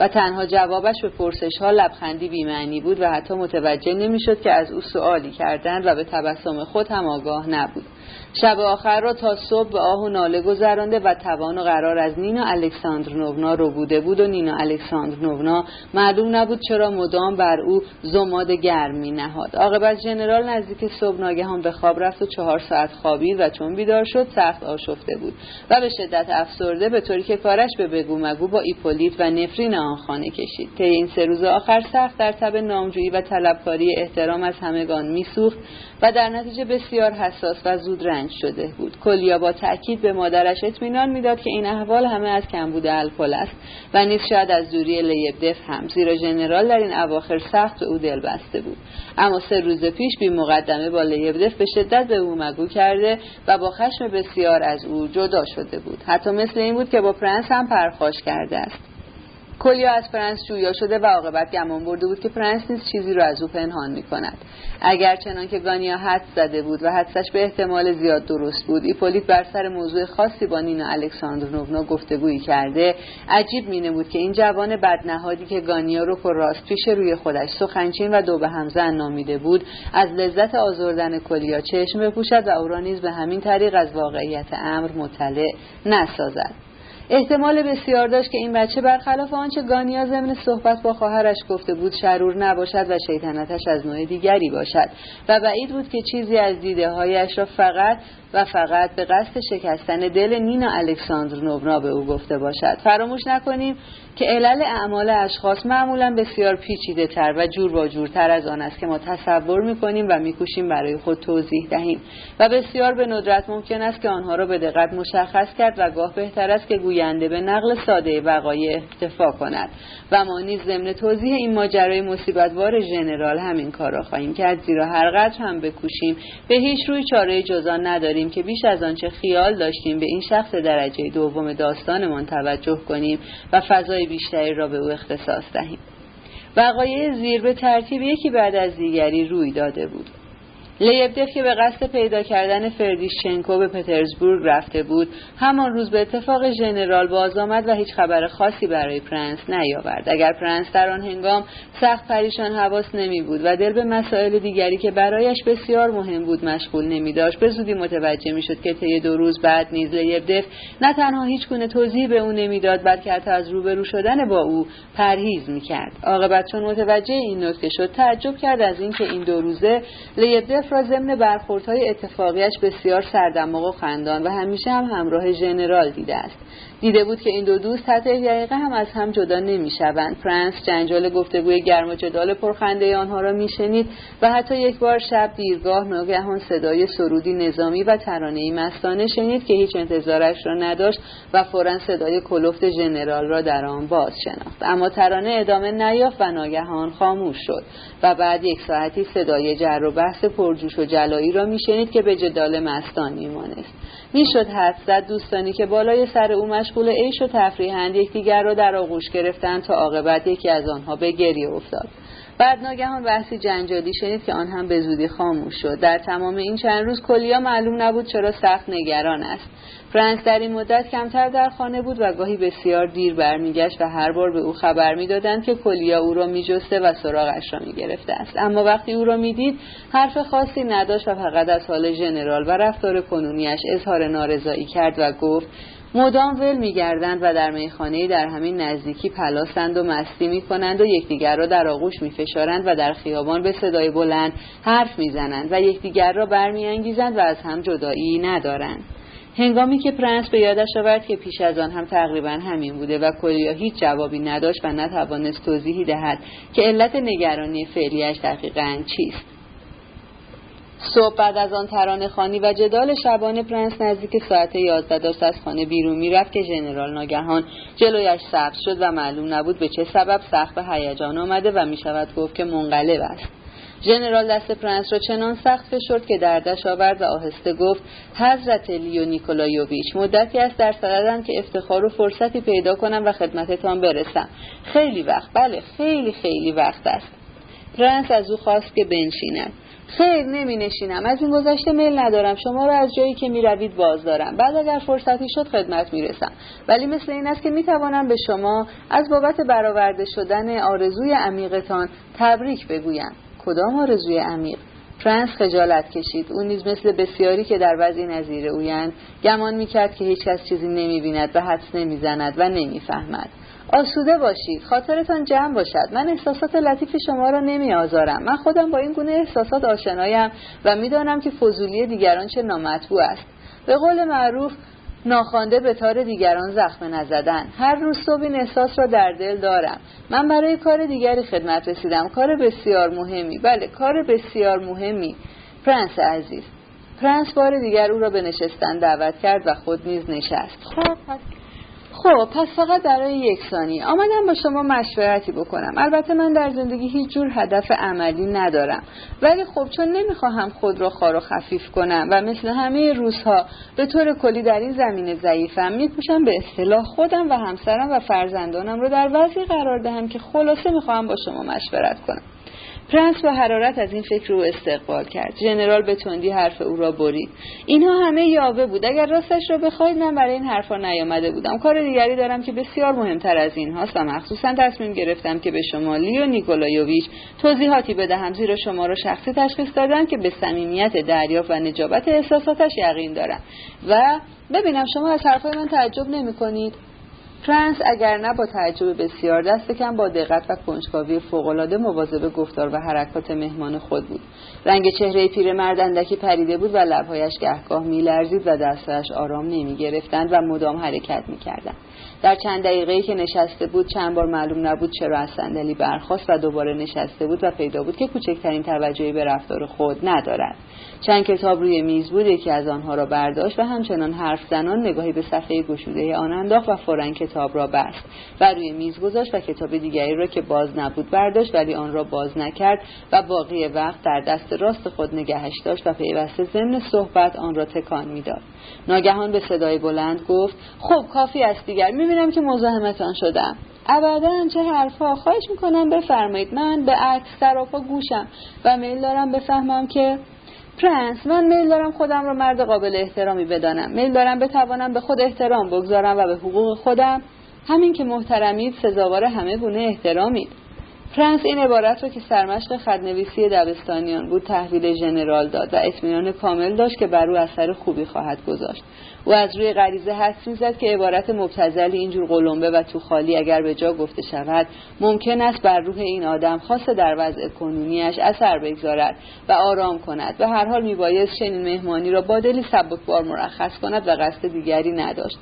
و تنها جوابش به پرسش ها لبخندی بیمعنی بود و حتی متوجه نمی‌شد که از او سوالی کردند و به تبسم خود هم آگاه نبود. شب آخر را تا صبح به آه و ناله گذرانده و توان و قرار از نینا الکساندرنونا رو بوده بود و نینا الکساندرنونا معلوم نبود چرا مدام بر او زماد گرم می نهاد. عاقبت ژنرال نزدیک صبح ناگهان به خواب رفت و چهار ساعت خوابید و چون بیدار شد سخت آشفته بود و به شدت افسرده به طوری که کارش به بگو مگو با ایپولیت و نفرین آن خانه کشید. طی این سه روز آخر سخت در تب نامجویی و طلبکاری احترام از همگان میسوخت. و در نتیجه بسیار حساس و زود رنج شده بود. کلیا با تاکید به مادرش اطمینان می‌داد که این احوال همه از کمبود الکل است و نیز شاید از دوری لیبدف هم زیرا ژنرال در این اواخر سخت به او دل بسته بود. اما سه روز پیش بی مقدمه با لیبدف به شدت به او مگو کرده و با خشم بسیار از او جدا شده بود. حتی مثل این بود که با پرنس هم پرخاش کرده است. کلیا از پرنس جویا شده و عاقبت گمان برده بود که پرنس نیز چیزی را از او پنهان می کند اگر چنان که گانیا حدس زده بود و حدسش به احتمال زیاد درست بود ایپولیت بر سر موضوع خاصی با نینا الکساندروونا گفتگویی کرده عجیب این بود که این جوان بدنهادی که گانیا رک و راست پیش روی خودش سخنچین و دو به همزن نامیده بود از لذت آزردن کلیا چشم بپوشد و او را نیز به همین طریق از واقعیت امر مطلع نسازد. احتمال بسیار داشت که این بچه برخلاف آنچه گانیا ضمن صحبت با خواهرش گفته بود شرور نباشد و شیطنتش از نوع دیگری باشد. و بعید بود که چیزی از دیده هایش را فقط و فقط به قصد شکستن دل نینا الکساندر نوبنا به او گفته باشد. فراموش نکنیم که علل اعمال اشخاص معمولا بسیار پیچیده تر و جور با جورتر از آن است که ما تصور می‌کنیم و میکوشیم برای خود توضیح دهیم. و بسیار به ندرت ممکن است که آنها را به دقت مشخص کرد و گاه بهتر است که گوینده به نقل ساده وقایع اکتفا کند. و ما نیز ضمن توضیح این ماجرای مصیبتوار ژنرال همین کار را خواهیم کرد زیرا هر قدر هم بکوشیم به هیچ روی چاره جزان نداریم که بیش از آنچه خیال داشتیم به این شخص درجه دوم داستانمان توجه کنیم و فضای بیشتری را به او اختصاص دهیم. وقایع زیر به ترتیب یکی بعد از دیگری روی داده بود. لیبدف که به قصد پیدا کردن فردیشچنکو به پترزبورگ رفته بود همان روز به اتفاق ژنرال باز آمد و هیچ خبر خاصی برای پرنس نیاورد. اگر پرنس در آن هنگام سخت پریشان حواس نمی بود و دل به مسائل دیگری که برایش بسیار مهم بود مشغول نمی داشت به زودی متوجه می شد که طی دو روز بعد نیز لیبدف نه تنها هیچ گونه توضیح به او نمی‌داد بلکه حتی از روبرو شدن با او پرهیز می کرد عاقبت چون متوجه این نکته شد تعجب کرد از اینکه این دو روزه لیبدف را ضمن برخوردهای اتفاقیش بسیار سردماغ و خندان و همیشه هم همراه ژنرال دیده است. دیده بود که این دو دوست حتی دقیقه هم از هم جدا نمی‌شوند. پرنس جنجال گفتگوی گرم و جدال پرخنده آنها را میشنید و حتی یک بار شب دیرگاه ناگهان صدای سرودی نظامی و ترانهای مستانه شنید که هیچ انتظارش را نداشت و فورا صدای کلفت ژنرال را در آن باز شناخت. اما ترانه ادامه نیافت و ناگهان خاموش شد و بعد یک ساعتی صدای جر و بحث پرجوش و جلایی را میشنید که به جدال مستان میمانست. می‌شد حد زد دوستانی که بالای سر او مشغول عیش و تفریحند. یکدیگر را در آغوش گرفتند تا عاقبت یکی از آنها به گریه افتاد. بعد ناگهان بحثی جنجالی شنید که آن هم به زودی خاموش شد. در تمام این چند روز کلیا معلوم نبود چرا سخت نگران است. فرانک در این مدت کمتر در خانه بود و گاهی بسیار دیر برمیگشت و هر بار به او خبر می‌دادند که کلیا او را میجسته و سراغش را می‌گرفته است. اما وقتی او را می‌دید حرف خاصی نداشت و فقط از حال ژنرال و رفتار کنونیش اظهار نارضایی کرد و گفت مدام ول میگردند و در میخانه در همین نزدیکی پلاسند و مستی می‌کنند و یکدیگر را در آغوش میفشارند و در خیابان به صدای بلند حرف می‌زنند و یکدیگر را برمیانگیزند و از هم جدایی ندارند. هنگامی که پرنس به یادش آورد که پیش از آن هم تقریبا همین بوده و کلیا هیچ جوابی نداشت و نتوانست توضیحی دهد که علت نگرانی فعلیش دقیقا چیست. صبح بعد از آن ترانه خوانی و جدال شبانه پرنس نزدیک ساعت یازده داشت از خانه بیرون می‌رفت که ژنرال ناگهان جلویش سبز شد و معلوم نبود به چه سبب سخت به هیجان آمده و می‌شود گفت که منقلب است. ژنرال دست پرنس را چنان سخت فشرد که دردش آورد و آهسته گفت حضرت لیو نیکولایوویچ مدتی است در صددم که افتخار و فرصتی پیدا کنم و خدمتتان برسم. خیلی وقت بله خیلی خیلی وقت است. پرنس از او خواست که بنشیند. خیر نمی نشینم از این گذشته میل ندارم شما را از جایی که می روید باز دارم. بعد اگر فرصتی شد خدمت می رسم ولی مثل این است که می توانم به شما از بابت برآورده شدن آرزوی عمیقتان تبریک بگویم. کدام آرزوی عمیق فرانس خجالت کشید. او نیز مثل بسیاری که در وضعی نظیر اویند گمان می‌کرد که هیچکس چیزی نمی‌بیند و حدس نمی‌زند و نمی‌فهمد. آسوده باشید. خاطرتان جمع باشد. من احساسات لطیف شما را نمی آزارم من خودم با این گونه احساسات آشنایم و می‌دانم که فضولی دیگران چه نامطبوع است. به قول معروف ناخوانده به تار دیگران زخمه نزدن. هر روز صبح این احساس را در دل دارم. من برای کار دیگری خدمت رسیدم. کار بسیار مهمی. بله کار بسیار مهمی. پرنس عزیز. پرنس بار دیگر او را به نشستن دعوت کرد و خود نیز نشست. خب خب پس فقط برای یک ثانیه. آمدم با شما مشورتی بکنم. البته من در زندگی هیچ جور هدف عملی ندارم. ولی خب چون نمی‌خواهم خود را خار و خفیف کنم و مثل همه روزها به طور کلی در این زمینه ضعیفم میکوشم به اصطلاح خودم و همسرم و فرزندانم رو در وضعی قرار دهم که خلاصه می‌خواهم با شما مشورت کنم. پرنس با حرارت از این فکر رو استقبال کرد. ژنرال به تندی حرف او را برید. اینها همه یاوه بود. اگر راستش را بخواهید من برای این حرفها نیامده بودم. کار دیگری دارم که بسیار مهمتر از اینهاست و مخصوصا تصمیم گرفتم که به شما لیو نیکولایوویچ توضیحاتی بدهم زیرا شما را شخصی تشخیص دادم که به صمیمیت دریافت و نجابت احساساتش یقین دارم. و ببینم شما از حرفهای من تعجب نمی کنید پرنس اگر نه با تعجب بسیار دست کم با دقت و کنجکاوی فوقالعاده مواظب گفتار و حرکات مهمان خود بود. رنگ چهره پیرمرد اندکی پریده بود و لبهایش گهگاه میلرزید و دستهایش آرام نمی‌گرفتند و مدام حرکت می‌کردند. در چند دقیقه که نشسته بود چند بار معلوم نبود چرا از صندلی برخاست و دوباره نشسته بود و پیدا بود که کوچکترین توجهی به رفتار خود ندارد. چند کتاب روی میز بود یکی از آنها را برداشت و همچنان حرف زنان نگاهی به صفحه گشوده آن انداخت و فورا کتاب را بست و روی میز گذاشت و کتاب دیگری را که باز نبود برداشت ولی آن را باز نکرد و باقی وقت در دست راست خود نگهش داشت و پیوسته ضمن صحبت آن را تکان می‌داد. ناگهان به صدای بلند گفت خب کافی است دیگر می‌بینم که مزاحمتان شدم. ابدا چه حرفها خواهش می‌کنم بفرمایید من به عکس سراپا گوشم و میل دارم بفهمم که پرنس من میل دارم خودم را مرد قابل احترامی بدانم. میل دارم بتوانم به خود احترام بگذارم و به حقوق خودم. همین که محترمید سزاوار همه گونه احترامید. فرانس این عبارت را که سرمشق خدنویسی دبستانیان بود تحویل ژنرال داد و اطمینان کامل داشت که بر او اثر خوبی خواهد گذاشت. او از روی غریزه حس می‌زد که عبارت مبتزلی اینجور قلمبه و تو خالی اگر به جا گفته شود ممکن است بر روح این آدم خاص در وضع کنونیش اثر بگذارد و آرام کند. به هر حال میبایست چنین مهمانی را با دلی سبکبار مرخص کند و قصد دیگری نداشت.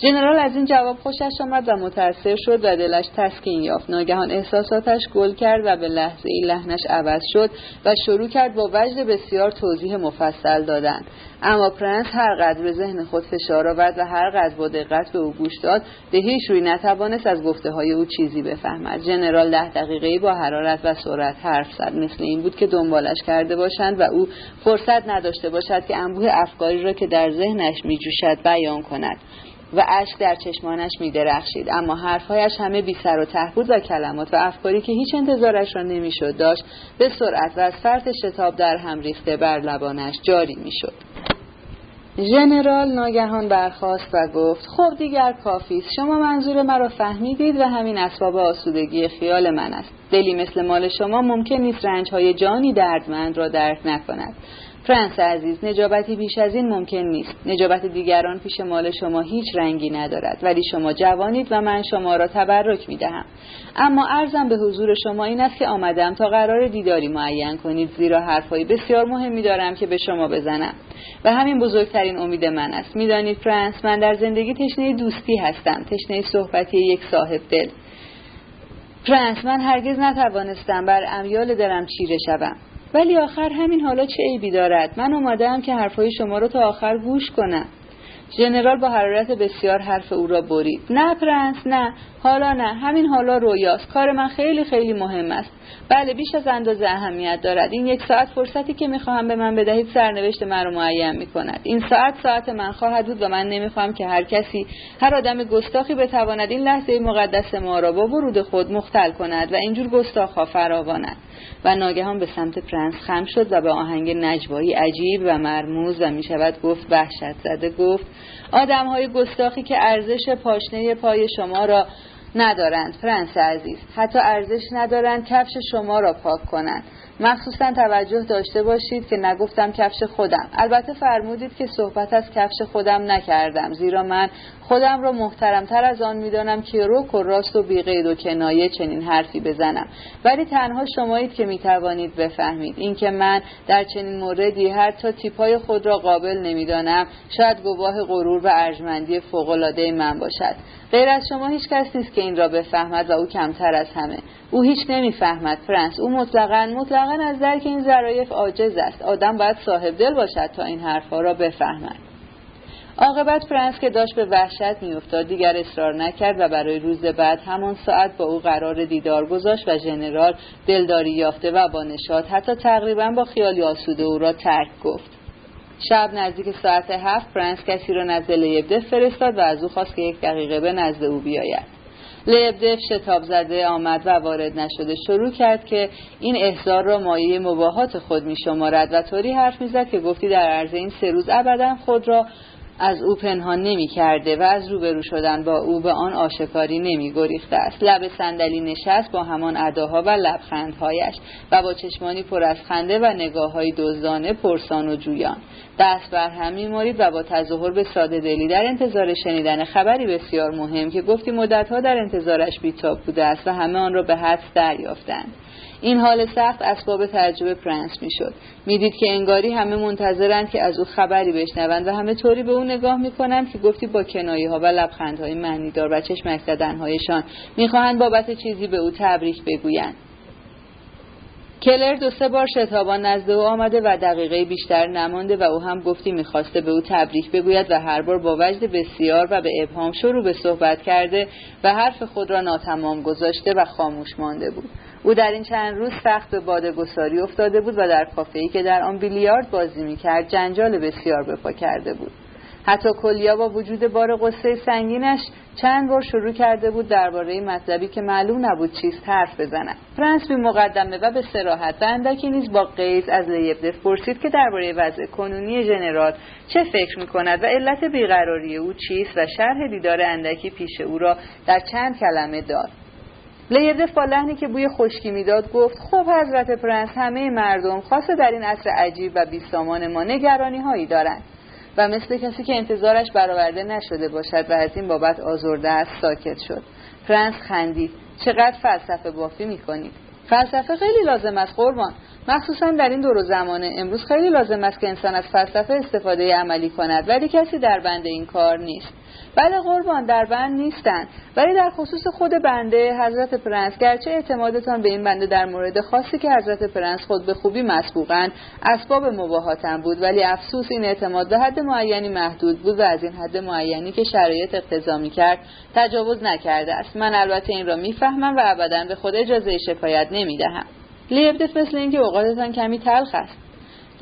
ژنرال از این جواب خوشش آمد و متأثر شد و دلش تسکین یافت. ناگهان احساساتش گل کرد و به لحظه ای لحنش عوض شد و شروع کرد با وجد بسیار توضیح مفصل دادن. اما پرنس هر قدر به ذهن خود فشار آورد و هر قدر با دقت به او گوش داد به هیچ روی نتوانست از گفته های او چیزی بفهمد. ژنرال ده دقیقه با حرارت و سرعت حرف زد. مثل این بود که دنبالش کرده باشند و او فرصت نداشته باشد که انبوه افکاری را که در ذهنش میجوشد بیان کند. و اشک در چشمانش می درخشید اما حرفهایش همه بی سر و ته بود و کلمات و افکاری که هیچ انتظارش را نمی‌شد داشت به سرعت و از فرط شتاب در هم ریخته بر لبانش جاری می‌شد. ژنرال ناگهان برخاست و گفت خب دیگر کافی است. شما منظور مرا فهمیدید و همین اسباب آسودگی خیال من است. دلی مثل مال شما ممکن نیست رنجهای جانی دردمند را درک نکند. فرانس عزیز نجابتی بیش از این ممکن نیست. نجابت دیگران پیش مال شما هیچ رنگی ندارد ولی شما جوانید و من شما را تبرک می دهم اما ارزم به حضور شما این است که آمدم تا قرار دیداری معین کنید زیرا حرفهایی بسیار مهمی دارم که به شما بزنم. و همین بزرگترین امید من است. می‌دانید فرانس من در زندگی تشنه دوستی هستم تشنه صحبتی یک صاحب دل. فرانس من هرگز نتوانستم بر امیال دلم چیره شوم. ولی آخر همین حالا چه عیبی دارد؟ من اومدم که حرفهای شما رو تا آخر گوش کنم. ژنرال با حرارت بسیار حرف او را برید. نه پرنس نه. حالا نه. همین حالا رویاست. کار من خیلی خیلی مهم است. بله بیش از اندازه اهمیت دارد. این یک ساعت فرصتی که می‌خواهم به من بدهید سرنوشت من رو معین می‌کند. این ساعت ساعت من خواهد بود و من نمی‌خواهم که هر کسی هر آدم گستاخی بتواند این لحظه مقدس ما را با ورود خود مختل کند و اینجور گستاخها فراواند و ناگهان به سمت پرنس خم شد و به آهنگ نجوایی عجیب و مرموز و می‌شود گفت وحشت زده گفت آدم های گستاخی که ارزش پاشنه پای شما را ندارند فرانس عزیز. حتی ارزش ندارند کفش شما را پاک کنند. مخصوصا توجه داشته باشید که نگفتم کفش خودم. البته فرمودید که صحبت از کفش خودم نکردم زیرا من خودم را محترمتر از آن می‌دانم که روک و راست و بیقید و کنایه چنین حرفی بزنم. ولی تنها شمایید که می‌توانید بفهمید اینکه من در چنین موردی حتی تیپای خود را قابل نمی‌دانم شاید گواه غرور و ارجمندی فوقالعاده من باشد. غیر از شما هیچ کس نیست که این را بفهمد و او کمتر از همه. او هیچ نمی‌فهمد پرنس. او مطلقا مطلقا از درک این ظرایف عاجز است. آدم باید صاحب دل باشد تا این حرفها را بفهمد. عاقبت پرنس که داشت به وحشت میافتاد دیگر اصرار نکرد و برای روز بعد همان ساعت با او قرار دیدار گذاشت و ژنرال دلداری یافته و با نشاط حتی تقریبا با خیالی آسوده او را ترک گفت. شب نزدیک ساعت هفت پرنس کسی را نزد لیبدف فرستاد و از او خواست که یک دقیقه به نزد او بیاید. لبدف شتاب زده آمد و وارد نشده شروع کرد که این احضار را مایه مباهات خود می شمارد و طوری حرف می‌زد که گفتی در عرض این سه روز ابدا خود را از او پنهان نمی کرده و از روبرو شدن با او به آن آشکاری نمی گریخته است. لب صندلی نشست با همان اداها و لبخندهایش و با چشمانی پر از خنده و نگاه های دزدانه پرسان و جویان. دست بر هم و با تظاهر به ساده دلی. در انتظار شنیدن خبری بسیار مهم که گفتی مدتها در انتظارش بیتاب بوده است و همه آن را به حدس دریافتند. این حال سخت اسباب تعجب پرنس می‌شد. می‌دید که انگاری همه منتظرند که از او خبری بشنوند و همه طوری به او نگاه می‌کنند که گفتی با کنایه ها و لبخندهای معنیدار و چشمک زدنهایشان می‌خواهند بابت چیزی به او تبریک بگویند. کلر دو سه بار شتابان نزد او آمده و دقیقه بیشتر نمانده و او هم گفتی می‌خواسته به او تبریک بگوید و هر بار با وجد بسیار و به ابهام شروع به صحبت کرده و حرف خود را ناتمام گذاشته و خاموش مانده بود. او در این چند روز سخت به بادگساری افتاده بود و در کافه‌ای که در آن بیلیارد بازی می‌کرد جنجال بسیار بپا کرده بود. حتی کلیا با وجود بار غصه سنگینش چند بار شروع کرده بود درباره مطلبی که معلوم نبود چیست حرف بزند. پرنس بی مقدمه و به صراحت و اندکی نیز با غیظ از لیبدف پرسید که درباره وضع کنونی ژنرال چه فکر می‌کند و علت بیقراری او چیست و شرح دیدار اندکی پیش او را در چند کلمه داد. لیبدف با لحنی که بوی خشکی می‌داد گفت خب حضرت پرنس همه مردم خاصه در این عصر عجیب و بیسامان ما نگرانی هایی دارند و مثل کسی که انتظارش برآورده نشده باشد و از این بابت آزرده است ساکت شد. پرنس خندید. چقدر فلسفه بافی می‌کنید؟ فلسفه خیلی لازم است قربان. مخصوصا در این دور و زمانه. امروز خیلی لازم است که انسان از فلسفه استفاده عملی کند ولی کسی در بند این کار نیست. بله قربان در بند نیستند ولی در خصوص خود بنده حضرت پرنس گرچه اعتمادتان به این بنده در مورد خاصی که حضرت پرنس خود به خوبی مسبوقند اسباب مباهاتم بود. ولی افسوس این اعتماد به حد معینی محدود بود و از این حد معینی که شرایط اقتضا کرد تجاوز نکرده است. من البته این را می‌فهمم و ابدا به خود اجازه شکایت نمی‌دهم. لیبدف مثل اینکه اوقاتتان کمی تلخ است.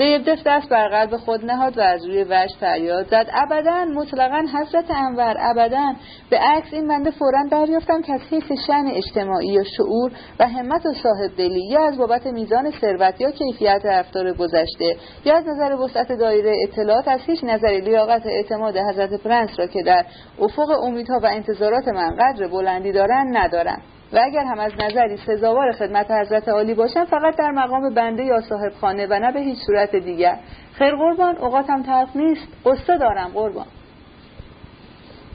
لیبدف دست بر قلب خود نهاد و از روی وجه فریاد زد. ابدا مطلقا حضرت انور ابدا. به عکس این بنده فورا دریافتم که از حیث شن اجتماعی و شعور و همت و صاحب دلی یا از بابت میزان ثروت یا کیفیت رفتار گذشته یا از نظر وسعت دایره اطلاعات از هیچ نظری لیاقت اعتماد حضرت پرنس را که در افق امیدها و انتظارات من قدر بلندی دارند ندارم. و اگر هم از نظری سزاوار خدمت حضرت عالی باشم فقط در مقام بنده یا صاحب خانه و نه به هیچ صورت دیگر. خیر قربان اوقاتم تلخ نیست. قصه دارم قربان.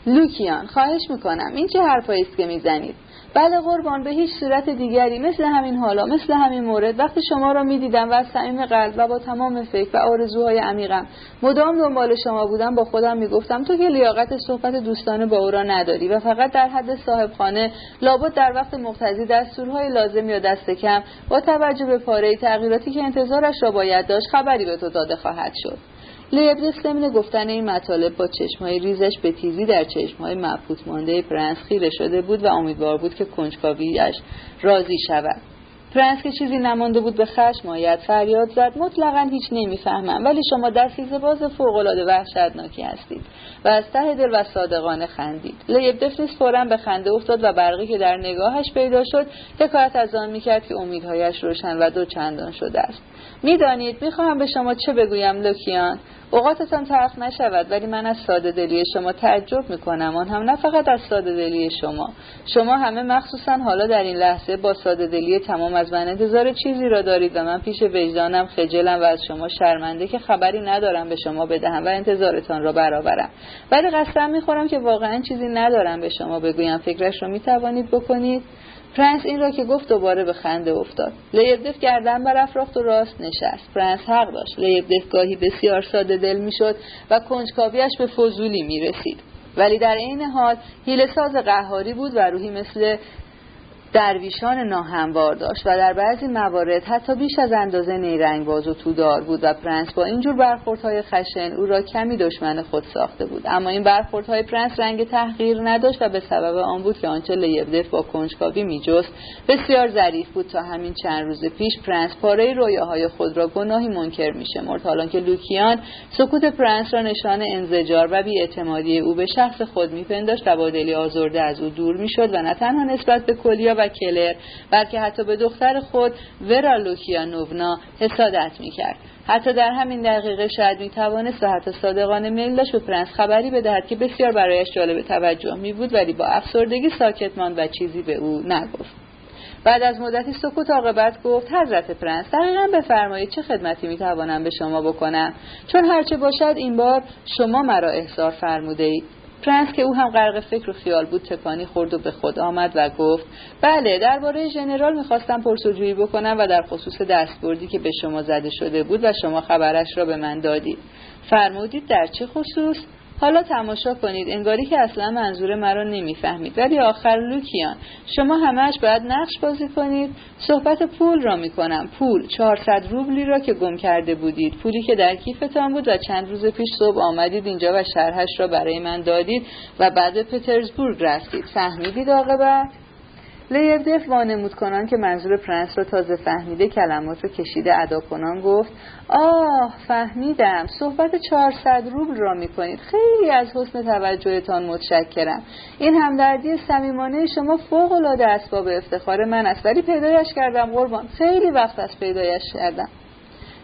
لوکیان خواهش می‌کنم. این چه حرفایی است که می‌زنید؟ بله قربان به هیچ صورت دیگری مثل همین حالا مثل همین مورد. وقتی شما را می‌دیدم و از صمیم قلب و با تمام فکر و آرزوهای عمیقم مدام دنبال شما بودم با خودم می‌گفتم تو که لیاقت صحبت دوستانه با او را نداری و فقط در حد صاحب خانه لابد در وقت مقتضی دستورهای لازم یا دست کم با توجه به پاره تغییراتی که انتظارش را باید داشت خبری به تو داده خواهد شد. لیبدف ضمن گفتن این مطالب با چشمهای ریزش به تیزی در چشمهای مبهوت مانده پرنس خیره شده بود و امیدوار بود که کنجکاویش راضی شود. پرنس که چیزی نمانده بود به خشم آید فریاد زد. مطلقا هیچ نمی‌فهمم ولی شما دسیسه باز فوقالعاده وحشتناکی هستید و از ته دل و صادقانه خندید. لیبدف نیز فورا به خنده افتاد و برقی که در نگاهش پیدا شد حکایت از آن می‌کرد که امیدهایش روشن و دو چندان شده است. می‌دانید می‌خواهم به شما چه بگویم لوکیان؟ اوقاتتان تلخ نشود ولی من از ساده دلی شما تعجب می‌کنم. آن هم نه فقط از ساده دلی شما. شما همه مخصوصا حالا در این لحظه با ساده دلی تمام از من انتظار چیزی را دارید و من پیش وجدانم خجلم و از شما شرمنده که خبری ندارم به شما بدهم و انتظارتان را برآورم. ولی قسم می‌خورم که واقعا چیزی ندارم به شما بگویم. فکرش را می‌توانید بکنید؟ پرنس این را که گفت دوباره به خنده افتاد. لیبدف گردن برافراخت و راست نشست. پرنس حق داشت. لیبدف گاهی بسیار ساده دل می‌شد و کنجکاویش به فضولی می رسید ولی در عین حال حیله ساز قهاری بود و روحی مثل درویشان ناهموار داشت و در بعضی موارد حتی بیش از اندازه نیرنگ باز و تودار بود و پرنس با اینجور برخوردهای خشن او را کمی دشمن خود ساخته بود. اما این برخوردهای پرنس رنگ تحقیر نداشت و به سبب آن بود که آنچه لیبدف با کنجکاوی میجست بسیار ظریف بود تا همین چند روز پیش پرنس پاره‌ای رویاهای خود را گناهی منکر میشمرد. حالا که لوکیان سکوت پرنس را نشان انزجار و بیاعتمادی او به شخص خود میپنداشت و با دلی آزرده از او دور می‌شد و نه تنها نسبت به کلیا و کلر بلکه حتی به دختر خود ورا لوکیانونا حسادت می‌کرد. حتی در همین دقیقه شاید می توانست و حتی صادقانه میل داشت به پرنس خبری بدهد که بسیار برایش جالب توجه می بود ولی با افسردگی ساکت ماند و چیزی به او نگفت. بعد از مدتی سکوت عاقبت گفت حضرت پرنس دقیقا بفرمایید چه خدمتی می توانم به شما بکنم؟ چون هرچه باشد این بار شما مرا احضار فرموده اید پرنس که او هم غرق فکر و خیال بود تکانی خورد و به خود آمد و گفت بله درباره ژنرال می‌خواستم پرسجویی بکنم و در خصوص دستبردی که به شما زده شده بود و شما خبرش را به من دادید. فرمودید در چه خصوص؟ حالا تماشا کنید. انگاری که اصلا منظور مرا نمی‌فهمید. ولی آخر لوکیان شما همش باید نقش بازی کنید. صحبت پول را می‌کنم. پول 400 روبلی را که گم کرده بودید. پولی که در کیفتان بود و چند روز پیش صبح آمدید اینجا و شرحش را برای من دادید و بعد پترزبورگ رفتید. فهمیدید عاقبت؟ لیبدف وانمود کنان که منظور پرنس را تازه فهمیده کلمات را کشیده ادا کنان گفت آه فهمیدم. صحبت 400 روبل را می کنید خیلی از حسن توجهتان متشکرم. این همدردی صمیمانه شما فوق العاده اسباب افتخار من است ولی پیدایش کردم قربان. خیلی وقت از پیدایش کردم.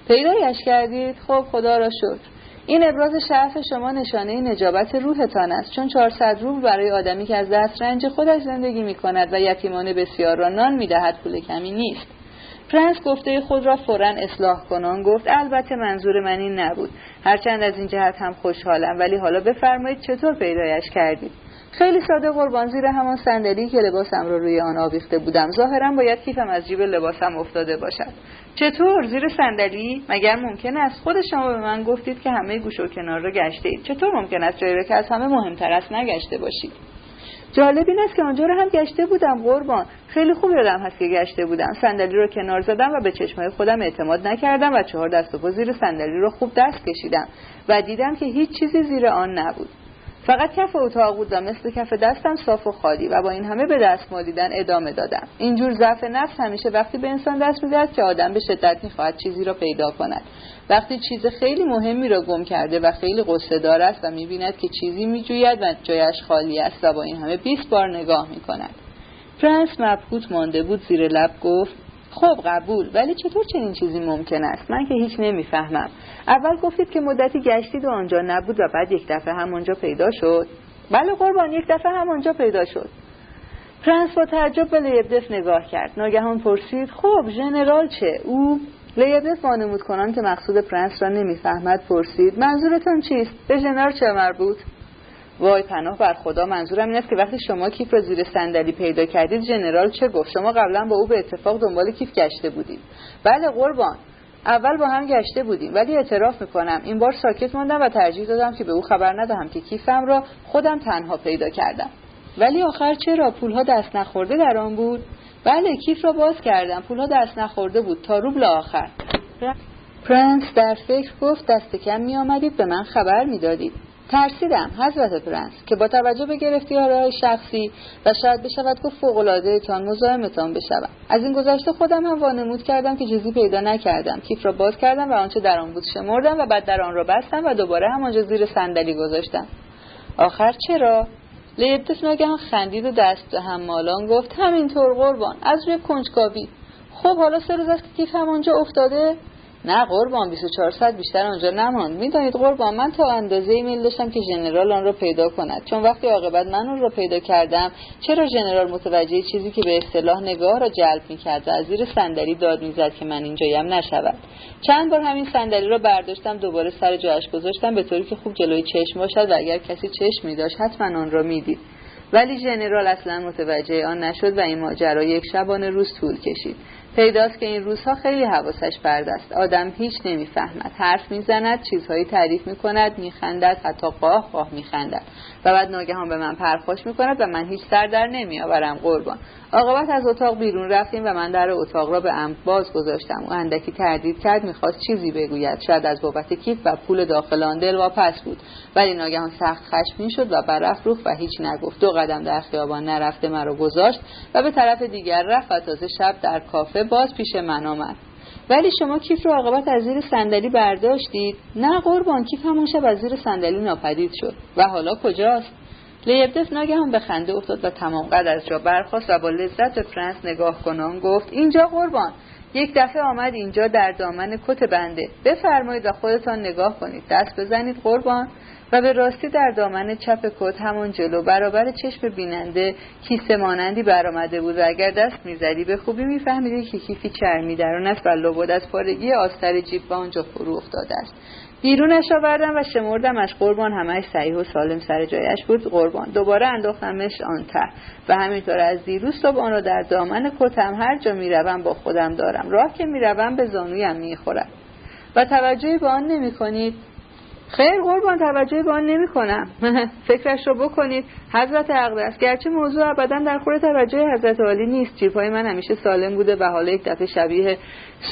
پیدایش کردید؟ خب خدا را شکر. این ابراز شرف شما نشانه نجابت روحتان است. چون 400 روح برای آدمی که از دست رنج خودش زندگی می کند و یتیمانه بسیار را نان می دهد پول کمی نیست. پرنس گفته خود را فورا اصلاح کنان. گفت البته منظور من این نبود. هرچند از این جهت هم خوشحالم ولی حالا بفرمایید چطور پیدایش کردید؟ خیلی ساده قربان زیر همان صندلی که لباسم را روی آن آویخته بودم. ظاهرا باید کیفم از جیب لباسم افتاده باشد. چطور؟ زیر صندلی؟ مگر ممکن است؟ خود شما به من گفتید که همه گوش و کنار را گشته اید. چطور ممکن است جایی را که از همه مهمتر است نگشته باشید؟ جالب این است که آنجا رو هم گشته بودم قربان. خیلی خوب یادم هست که گشته بودم. صندلی رو کنار زدم و به چشمای خودم اعتماد نکردم و چهار دست و زیر صندلی رو خوب دست کشیدم و دیدم که هیچ چیزی زیر آن نبود. فقط کف اتاق بود و مثل کف دستم صاف و خالی و با این همه به دست دیدن ادامه دادم. اینجور ضعف نفس همیشه وقتی به انسان دست می‌دهد که آدم به شدت می‌خواهد چیزی را پیدا کند. وقتی چیز خیلی مهمی را گم کرده و خیلی قصه دار است و می‌بیند که چیزی میجوید و جایش خالی است و با این همه 20 بار نگاه می‌کند. پرنس مبهوت مانده بود زیر لب گفت خب قبول ولی چطور چنین چیزی ممکن است؟ من که هیچ نمی‌فهمم. اول گفتید که مدتی گشتید و آنجا نبود و بعد یک دفعه همانجا پیدا شد. بله قربان یک دفعه همانجا پیدا شد. پرنس با تعجب به لیبدف نگاه کرد. ناگهان پرسید خب ژنرال چه؟ او لیبدف وانمود کنان که مقصود پرنس را نمی‌فهمد پرسید منظورتان چیست؟ به ژنرال چه مربوط؟ وای پناه بر خدا منظورم این است که وقتی شما کیف را زیر صندلی پیدا کردید ژنرال چه گفت؟ شما قبلا با او به اتفاق دنبال کیف گشته بودید. بله قربان. اول با هم گشته بودیم ولی اعتراف می‌کنم. این بار ساکت ماندم و ترجیح دادم که به او خبر ندهم که کیفم را خودم تنها پیدا کردم. ولی آخر چرا؟ پولها دست نخورده در آن بود؟ بله کیف را باز کردم. پولها دست نخورده بود. تا روبل آخر. پرنس در فکر گفت دست کم می آمدید به من خبر می‌دادید. ترسیدم حضرت پرنس که با توجه به گرفتاریهای شخصی و شاید بشود تان مزاحمتان بشوم از این گذشته خودم هم وانمود کردم که چیزی پیدا نکردم. کیف را باز کردم و آنچه در آن بود شمردم و بعد در آن را بستم و دوباره همانجا زیر صندلی گذاشتم. آخر چرا؟ لیبتس ناگهان خندید و دست به هم مالان گفت همینطور قربان از روی کنجکاوی. خب حالا سه روز است که کیف همانجا افتاده؟ نه قربان 24 ساعت بیشتر آنجا نماند. می‌دانید قربان من تا اندازه میل داشتم که ژنرال آن را پیدا کند. چون وقتی عاقبت من اون را پیدا کردم چرا ژنرال متوجه چیزی که به اصطلاح نگاه را جلب می‌کرد و از زیر صندلی داد می‌زد که من اینجایم نشود؟ چند بار همین صندلی را برداشتم دوباره سر جایش گذاشتم به طوری که خوب جلوی چشم باشد و اگر کسی چشم می داشت حتما آن را می‌دید. ولی ژنرال اصلا متوجه آن نشد و این ماجرا یک شبانه روز طول کشید. پیداست که این روزها خیلی حواسش پرد است. آدم هیچ نمی‌فهمد. حرف می‌زند چیزهایی تعریف می‌کند میخندد حتی قاه قاه میخندد. و بعد ناگهان به من پرخوش می‌کند و من هیچ سر در نمیآورم قربان. عاقبت از اتاق بیرون رفتیم و من در اتاق را به ام باز گذاشتم او اندکی تردید کرد می‌خواست چیزی بگوید. شاید از بابت کیف و پول داخل آن دل واپس بود. ولی ناگهان سخت خشمگین شد و برف روخ و هیچ نگفت. دو قدم در خیابان نرفته مرا گذاشت و به طرف دیگر رفت و تازه شب در کافه باز پیش من آمد. ولی شما کیف رو عاقبت از زیر صندلی برداشتید. نه قربان کیف همون شب از زیر صندلی ناپدید شد. و حالا کجاست؟ لیبدف ناگهان به خنده افتاد و تمام قد از جا برخواست و با لذت به فرانس نگاه کنان گفت اینجا قربان. یک دفعه آمد اینجا در دامن کت بنده. بفرمایید و خودتان نگاه کنید. دست بزنید قربان. و به راستی در دامن چپ کت همون جلو برابر چشم بیننده کیسه مانندی برآمده بود و اگر دست می‌زدی به خوبی میفهمیدی که کیفی چرمی درون است و لبود از پارگی آستر جیب به آنجا فرو افتاده است. بیرونش آوردم و شمردمش قربان همش صحیح و سالم سر جایش بود. قربان دوباره انداختمش آن ته و همینطور از دیروز صبح آن را در دامن کتم هر جا می‌روم با خودم دارم. راه که می‌روم به زانویم می‌خورد. و توجهی به آن نمی کنید خیر قربان توجه به آن نمی کنم فکرش رو بکنید. حضرت اقدس گرچه موضوع ابدا در خور توجه حضرت عالی نیست. جیبهای من همیشه سالم بوده و حالا یک دفعه شبیه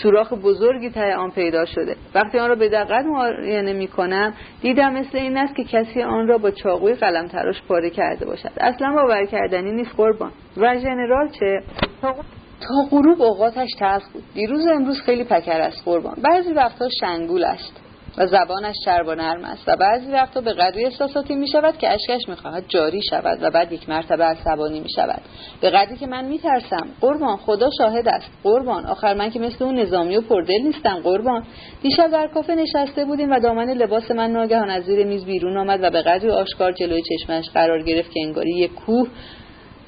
سوراخ بزرگی ته آن پیدا شده. وقتی آن را به دقت معاینه می کنم دیدم مثل این است که کسی آن را با چاقوی قلم تراش پاره کرده باشد. اصلا باور کردنی نیست قربان. و ژنرال چه؟ تا غروب اوقاتش تلخ بود. دیروز امروز خیلی پکر است قربان. بعضی وقتها شنگول است. و زبانش چرب و نرم است. و بعضی وقتا به قدری احساساتی می شود که اشکش می خواهد جاری شود و بعد یک مرتبه عصبانی می شود. به قدری که من می ترسم. قربان خدا شاهد است. قربان. آخر من که مثل اون نظامی و پردل نیستم. قربان. دیشب در کافه نشسته بودیم و دامن لباس من ناگهان از زیر میز بیرون آمد و به قدری آشکار جلوی چشمش قرار گرفت که انگاری یک کوه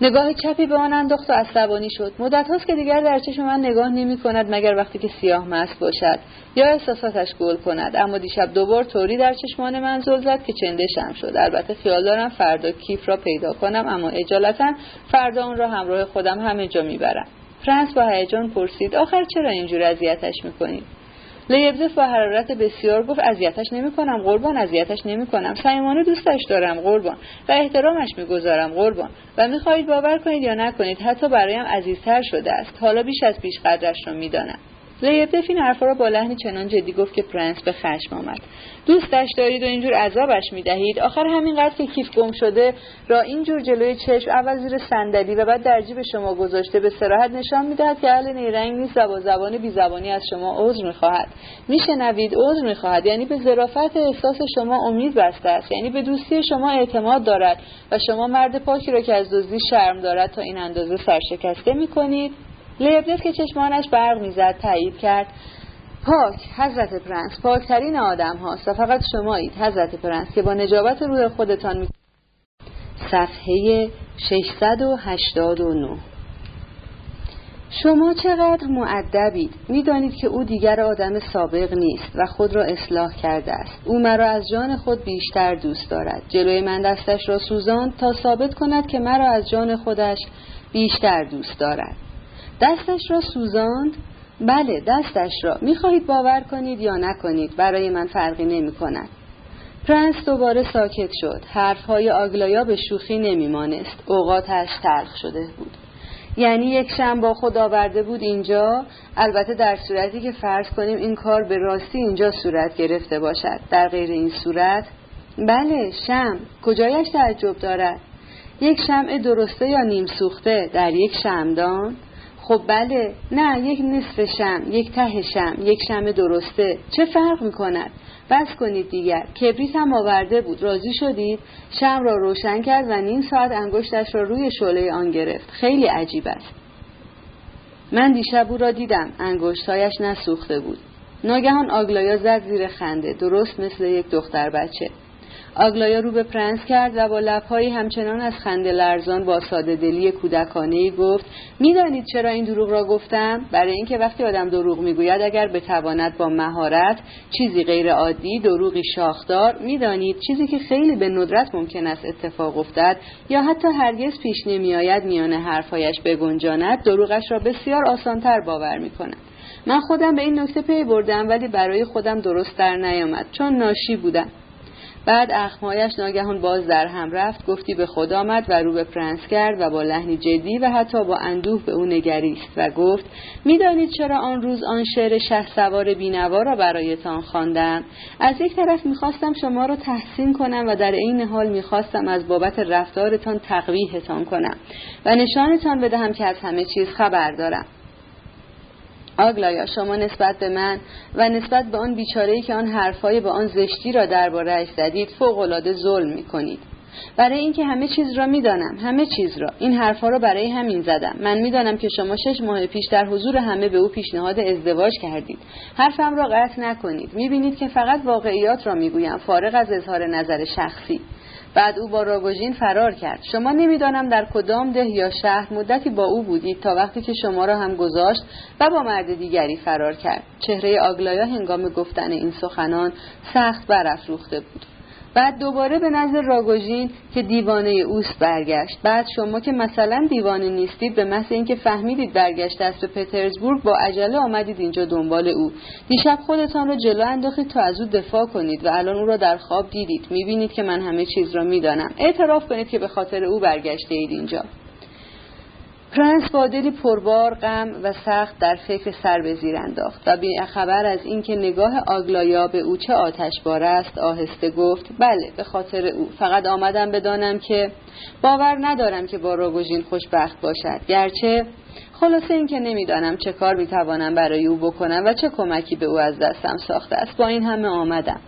نگاه چپی به آن انداخت و عصبانی شد. مدت هاست که دیگر در چشم من نگاه نمی کند مگر وقتی که سیاه مست باشد یا احساساتش گل کند. اما دیشب دوبار طوری در چشمان من زل زد که چندشم شد. البته خیال دارم فردا کیف را پیدا کنم اما اجالتا فردا آن را همراه خودم همه جا می‌برم فرانس با هیجان پرسید آخر چرا اینجور اذیتش می‌کنید لیبزف با حرارت بسیار گفت اذیتش نمی‌کنم قربان اذیتش نمی‌کنم. صمیمانه دوستش دارم قربان. و احترامش می‌گذارم قربان. و می‌خواهید باور کنید یا نکنید حتی برایم عزیزتر شده است. حالا بیش از پیش قدرش را می‌دانم. لیبدف این حرفا را با لحنی چنان جدی گفت که پرنس به خشم آمد. دوستش دارید و اینجور عذابش می‌دهید. آخر همینقدر که کیف گم شده را اینجور جلوی چشم اول زیر صندلی و بعد در جیب شما گذاشته به صراحت نشان می‌دهد که اهل نیرنگ نیست و با زبان بی زبانی از شما عذر می‌خواهد. میشنوید عذر می‌خواهد یعنی به ظرافت احساس شما امید بسته است یعنی به دوستی شما اعتماد دارد و شما مرد پاکی را که از دزدی شرم دارد تا این اندازه سرشکسته می‌کنید. لیبدف که چشمانش برق می‌زد تایید کرد. پاک حضرت پرنس پاکترین آدم هاست و فقط شمایید حضرت پرنس که با نجابت روح خودتان می... صفحه 689 شما چقدر معدبید می‌دانید که او دیگر آدم سابق نیست و خود را اصلاح کرده است. او مرا از جان خود بیشتر دوست دارد. جلوی من دستش را سوزاند تا ثابت کند که مرا از جان خودش بیشتر دوست دارد. دستش را سوزاند؟ بله دستش را. می‌خواهید باور کنید یا نکنید؟ برای من فرقی نمی کند پرنس دوباره ساکت شد. حرفهای آگلایا به شوخی نمیمانست. اوقاتش تلخ شده بود. یعنی یک شم با خود آورده بود اینجا؟ البته در صورتی که فرض کنیم این کار به راستی اینجا صورت گرفته باشد. در غیر این صورت؟ بله شم. کجایش تعجب دارد؟ یک شمع درسته یا نیم سوخته در یک شمدان خب بله نه یک نصف شم یک ته شم یک شم درسته. چه فرق می‌کند؟ بس کنید دیگر. کبریت هم آورده بود. راضی شدید؟ شم را روشن کرد و نیم ساعت انگشتش را روی شعله آن گرفت. خیلی عجیب است. من دیشب او را دیدم. انگشتهایش نسوخته بود. ناگهان آگلایا زد زیر خنده. درست مثل یک دختر بچه. آگلایا رو به پرنس کرد و با لبهایی همچنان از خنده لرزان با ساده دلی کودکانه گفت می‌دانید چرا این دروغ را گفتم؟ برای اینکه وقتی آدم دروغ می‌گوید اگر بتواند با مهارت چیزی غیر عادی دروغی شاخدار می‌دانید چیزی که خیلی به ندرت ممکن است اتفاق افتد یا حتی هرگز پیش نمیآید میان حرفهایش بگنجاند دروغش را بسیار آسانتر باور می‌کند. من خودم به این نکته پی بردم ولی برای خودم درست در نیامد چون ناشی بودم. بعد اخمهایش ناگهان باز در هم رفت گفتی به خود آمد و رو به پرنس کرد و با لحنی جدی و حتی با اندوه به او نگریست و گفت می‌دانید چرا آن روز آن شعر شه سوار بینوا را برایتان خواندم؟ از یک طرف می‌خواستم شما را تحسین کنم و در عین حال می‌خواستم از بابت رفتارتان تقویهتان کنم و نشانتان بدهم که از همه چیز خبر دارم. آگلایا شما نسبت به من و نسبت به آن بیچاره‌ای که آن حرفهای به آن زشتی را دربارهاش زدید فوقالعاده ظلم می‌کنید. برای اینکه همه چیز را می‌دانم همه چیز را. این حرفها را برای همین زدم. من می‌دانم که شما شش ماه پیش در حضور همه به او پیشنهاد ازدواج کردید. حرفم را قطع نکنید. می‌بینید که فقط واقعیات را می‌گویم فارغ از اظهار نظر شخصی. بعد او با راگوژین فرار کرد. شما نمی‌دانم در کدام ده یا شهر مدتی با او بودید تا وقتی که شما را هم گذاشت و با مرد دیگری فرار کرد. چهره آگلایا هنگام گفتن این سخنان سخت برافروخته بود. بعد دوباره به نظر راگوژین که دیوانه اوست برگشت. بعد شما که مثلا دیوانه نیستید به محض اینکه فهمیدید برگشت است به پترزبورگ با عجله آمدید اینجا دنبال او. دیشب خودتان را جلو انداختید تا از او دفاع کنید و الان او را در خواب دیدید. می‌بینید که من همه چیز را می‌دانم. اعتراف کنید که به خاطر او برگشته اید اینجا. پرنس با دلی پربار غم و سخت در فکر سر به زیر انداخت و بی خبر از اینکه نگاه آگلایا به او چه آتشبار است آهسته گفت بله به خاطر او. فقط آمدم بدانم که باور ندارم که با روگوژین خوشبخت باشد. گرچه خلاصه اینکه نمی‌دانم چه کار می‌توانم برای او بکنم و چه کمکی به او از دستم ساخته است. با این همه آمدم.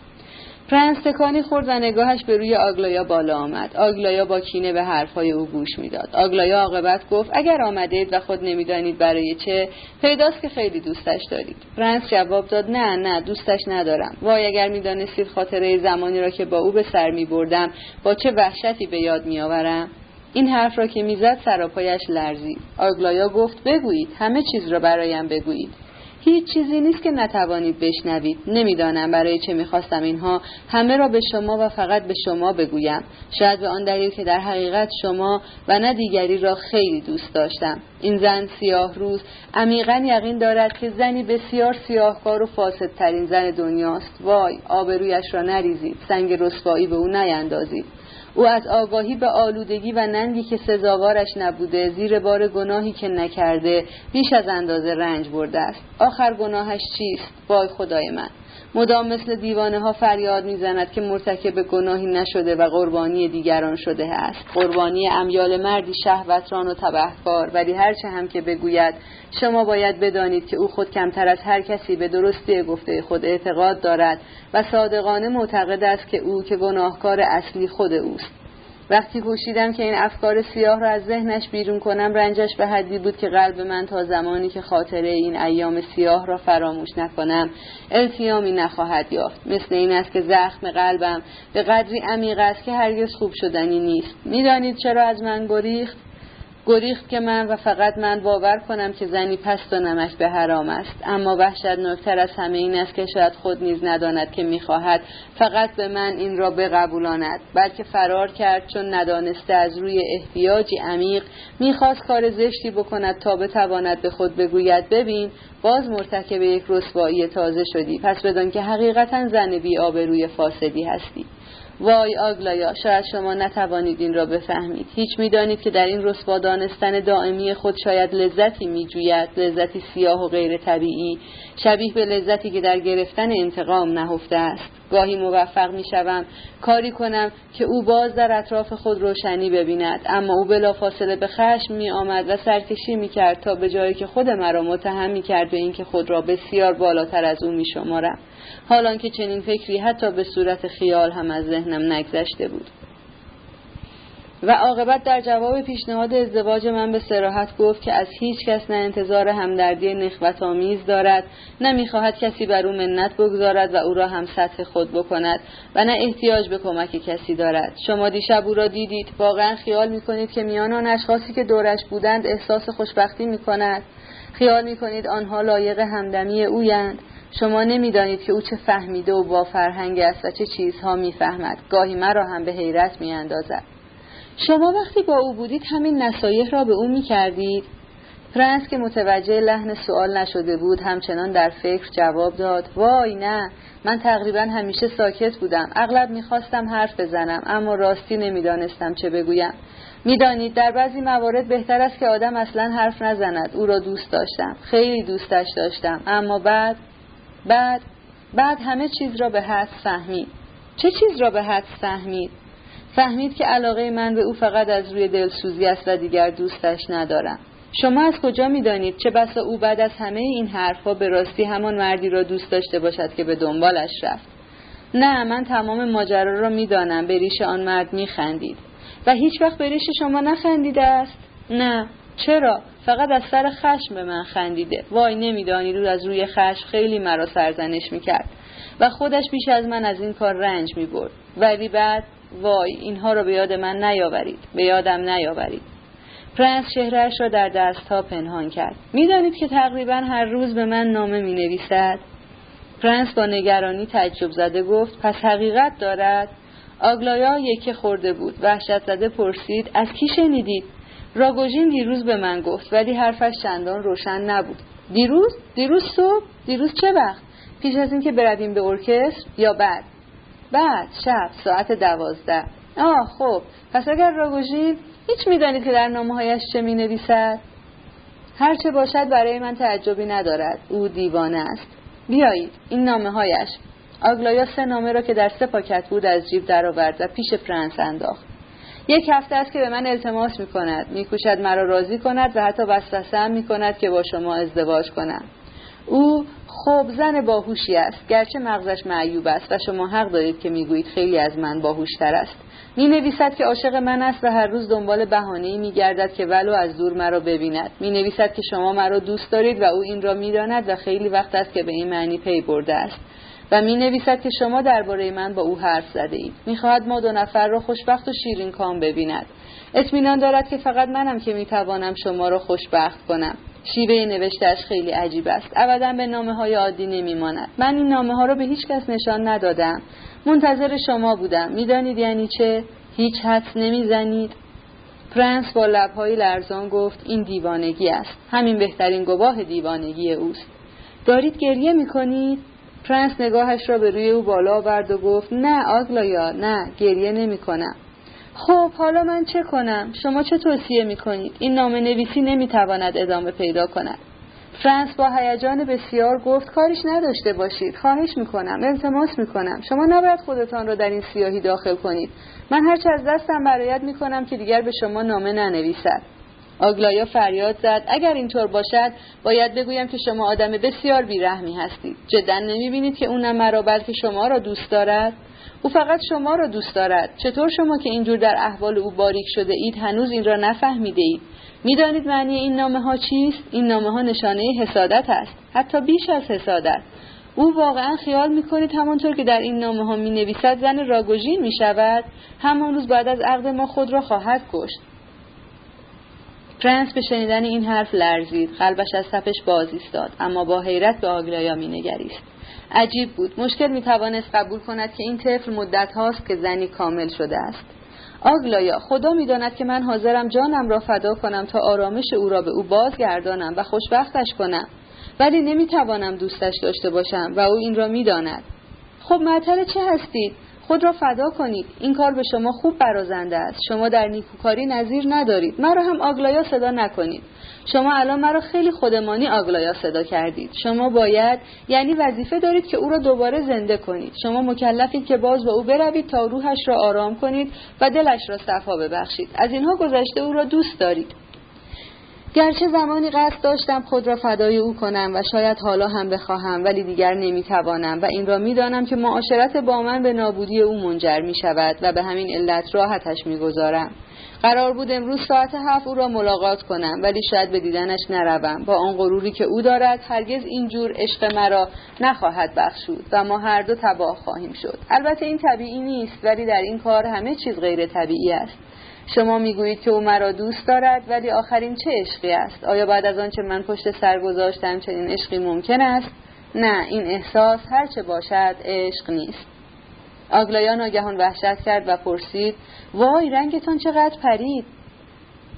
پرنس تکانی خورد و نگاهش به روی آگلایا بالا آمد. آگلایا با کینه به حرفهای او گوش می‌داد. آگلایا عاقبت گفت اگر آمدید و خود نمی‌دانید برای چه پیداست که خیلی دوستش دارید. پرنس جواب داد نه نه دوستش ندارم. وای اگر می‌دانستید خاطره زمانی را که با او به سر می بردم با چه وحشتی به یاد میآورم؟ این حرف را که می‌زد سراپایش لرزید. آگلایا گفت بگویید همه چیز را برایم بگویید. هیچ چیزی نیست که نتوانید بشنوید. نمی‌دانم برای چه می‌خواستم اینها. همه را به شما و فقط به شما بگویم. شاید به آن دلیل که در حقیقت شما و نه دیگری را خیلی دوست داشتم. این زن سیاه روز. عمیقا یقین دارد که زنی بسیار سیاهکار و فاسدترین زن دنیاست. وای آبرویش را نریزید. سنگ رسوایی به او نیندازید. او از آگاهی به آلودگی و ننگی که سزاوارش نبوده زیر بار گناهی که نکرده بیش از اندازه رنج برده است. آخر گناهش چیست؟ وای خدای من. مدام مثل دیوانه ها فریاد می‌زند که مرتکب گناهی نشده و قربانی دیگران شده است. قربانی امیال مردی شهوتران و تبهکار. ولی هرچه هم که بگوید شما باید بدانید که او خود کمتر از هر کسی به درستی گفته خود اعتقاد دارد و صادقانه معتقد است که او که گناهکار اصلی خود اوست. وقتی کوشیدم که این افکار سیاه را از ذهنش بیرون کنم رنجش به حدی بود که قلب من تا زمانی که خاطره این ایام سیاه را فراموش نکنم التیامی نخواهد یافت. مثل این است که زخم قلبم به قدری عمیق است که هرگز خوب شدنی نیست. می‌دانید چرا از من گریخت گریخت که من و فقط من باور کنم که زنی پست و نمک به حرام است. اما وحشتناکتر از همه این است که شاید خود نیز نداند که می‌خواهد فقط به من این را بقبولاند بلکه فرار کرد چون ندانسته از روی احتیاجی عمیق می‌خواست کار زشتی بکند تا بتواند به خود بگوید ببین باز مرتکب یک رسوایی تازه شدی پس بدان که حقیقتا زن بی آبروی فاسدی هستی. وای آگلایا شاید شما نتوانید این را بفهمید. هیچ می‌دانید که در این رسوا دانستن دائمی خود شاید لذتی میجوید لذتی سیاه و غیر طبیعی شبیه به لذتی که در گرفتن انتقام نهفته است. گاهی موفق می شوم کاری کنم که او باز در اطراف خود روشنی ببیند. اما او بلافاصله به خشم می آمد و سرکشی می کرد تا به جایی که خود مرا متهم می کرد به اینکه خود را بسیار بالاتر از او می شمارم حالان که چنین فکری حتی به صورت خیال هم از ذهنم نگذشته بود. و عاقبت در جواب پیشنهاد ازدواج من به سراحت گفت که از هیچ کس نه انتظار همدردی نخوت آمیز دارد نه می‌خواهد کسی بر او منت بگذارد و او را هم سطح خود بکند و نه احتیاج به کمک کسی دارد. شما دیشب او را دیدید. واقعا خیال می‌کنید که میان آن اشخاصی که دورش بودند احساس خوشبختی می‌کند. خیال می‌کنید آنها لایق همدمی اویند. شما نمی‌دانید که او چه فهمیده و با فرهنگ است و چه چیزها می‌فهمد. گاهی مرا هم به حیرت میاندازد. شما وقتی با او بودید همین نصایح را به او می کردید؟ پرنس که متوجه لحن سوال نشده بود همچنان در فکر جواب داد. وای نه من تقریبا همیشه ساکت بودم. اغلب می‌خواستم حرف بزنم اما راستی نمی‌دانستم چه بگویم. می‌دانید در بعضی موارد بهتر است که آدم اصلا حرف نزند. او را دوست داشتم. خیلی دوستش داشتم. اما بعد؟ بعد بعد همه چیز را به حد فهمید. چه چیز را به حد فهمید؟ فهمید که علاقه من به او فقط از روی دلسوزی است و دیگر دوستش ندارم. شما از کجا می‌دانید چه بسا او بعد از همه این حرفها به راستی همان مردی را دوست داشته باشد که به دنبالش رفت؟ نه من تمام ماجرا را می‌دانم. به ریش آن مرد میخندید. و هیچ وقت به ریش شما نخندیده است؟ نه. چرا؟ فقط از سر خشم به من خندیده. وای نمی‌دانید او از روی خشم خیلی مرا سرزنش می‌کرد. و خودش بیش از من از این کار رنج می‌برد. ولی بعد وای اینها را به یاد من نیاورید. به یادم نیاورید. پرنس چهره‌اش را در دستها پنهان کرد. می‌دانید که تقریبا هر روز به من نامه می نویسد پرنس با نگرانی تعجب زده گفت پس حقیقت دارد؟ آگلایا یکه خورده بود وحشت زده پرسید از کی شنیدید؟ راگوژین دیروز به من گفت ولی حرفش چندان روشن نبود. دیروز؟ دیروز صبح؟ دیروز چه وقت؟ پیش از اینکه برویم به ارکستر یا بعد؟ بعد شب ساعت دوازده. آه خب. پس اگر راگوژین هیچ می‌دانید که در نامه هایش چه می نویسد؟ هرچه باشد برای من تعجبی ندارد. او دیوانه است. بیایید این نامه هایش آگلایا سه نامه را که در سه پاکت بود از جیب درآورد و پیش پرنس انداخت. یک هفته است که به من التماس می کند می کوشد مرا راضی کند و حتی وسوسه می کند که با شما ازدواج کنم. او خوب زن باهوشی است گرچه مغزش معیوب است و شما حق دارید که می‌گویید خیلی از من باهوشتر است. می نویسد که عاشق من است و هر روز دنبال بهانه‌ای می گردد که ولو از دور مرا ببیند. می نویسد که شما مرا دوست دارید و او این را می‌داند و خیلی وقت است که به این معنی پی برده است. و می نویسد که شما درباره من با او حرف زده اید می خواهد ما دو نفر را خوشبخت و شیرین کام ببیند. اطمینان دارد که فقط منم که می توانم شما را خوشبخت کنم. شیوه نوشتهش خیلی عجیب است. ابدا به نامه های عادی نمیماند. من این نامه ها را به هیچ کس نشان ندادم. منتظر شما بودم. می‌دانید یعنی چه؟ هیچ حدس نمی‌زنید. پرنس با لبهای لرزان گفت این دیوانگی است. همین بهترین گواه دیوانگی اوست. دارید گریه می‌کنید؟ پرنس نگاهش را به روی او بالا آورد و گفت نه آگلایا نه گریه نمی کنم خب حالا من چه کنم؟ شما چه توصیه می کنید این نامه نویسی نمی تواند ادامه پیدا کند. پرنس با هیجان بسیار گفت کاریش نداشته باشید خواهش می‌کنم التماس می‌کنم. شما نباید خودتان را در این سیاهی داخل کنید. من هرچه از دستم برایت می‌کنم که دیگر به شما نامه ننویسد. آگلایا فریاد زد. اگر اینطور باشد باید بگویم که شما آدم بسیار بیرحمی هستید. جدا نمی‌بینید که اونم مرا بلکه شما را دوست دارد. او فقط شما را دوست دارد. چطور شما که اینجور در احوال او باریک شده اید هنوز این را نفهمیده اید می‌دانید معنی این نامه ها چیست؟ این نامه ها نشانه حسادت است. حتی بیش از حسادت. او واقعا خیال می‌کنید همانطور که در این نامه ها می نویسد زن راگوژین می شود همان روز بعد از عقد ما خود را خواهد کشت. پرنس به شنیدن این حرف لرزید. قلبش از تپش باز ایستاد اما با حیرت به آگلایا مینگریست. عجیب بود. مشکل می توانست قبول کند که این طفل مدت هاست که زنی کامل شده است. آگلایا خدا می‌داند که من حاضرم جانم را فدا کنم تا آرامش او را به او بازگردانم و خوشبختش کنم. ولی نمی‌توانم دوستش داشته باشم و او این را می‌داند. خب معطل چه هستید خود را فدا کنید. این کار به شما خوب برازنده است. شما در نیکوکاری نظیر ندارید. مرا هم آگلایا صدا نکنید. شما الان مرا خیلی خودمانی آگلایا صدا کردید. شما باید یعنی وظیفه دارید که او را دوباره زنده کنید. شما مکلفید که باز با او بروید تا روحش را آرام کنید و دلش را صفا ببخشید. از اینها گذشته او را دوست دارید. گرچه زمانی قصد داشتم خود را فدای او کنم و شاید حالا هم بخواهم ولی دیگر نمی‌توانم و این را می‌دانم که معاشرت با من به نابودی او منجر می شود و به همین علت راحتش می‌گذارم. قرار بود امروز ساعت هفت او را ملاقات کنم ولی شاید به دیدنش نروم. با آن غروری که او دارد هرگز اینجور عشق مرا نخواهد بخشود و ما هر دو تباه خواهیم شد. البته این طبیعی نیست ولی در این کار همه چیز غیر طبیعی است. شما می‌گویید که او مرا دوست دارد ولی آخرین چه عشقی است؟ آیا بعد از آنچه من پشت سر گذاشتم چنین عشقی ممکن است؟ نه این احساس هرچه باشد عشق نیست. آگلایا ناگهان وحشت کرد و پرسید وای رنگتان چقدر پرید؟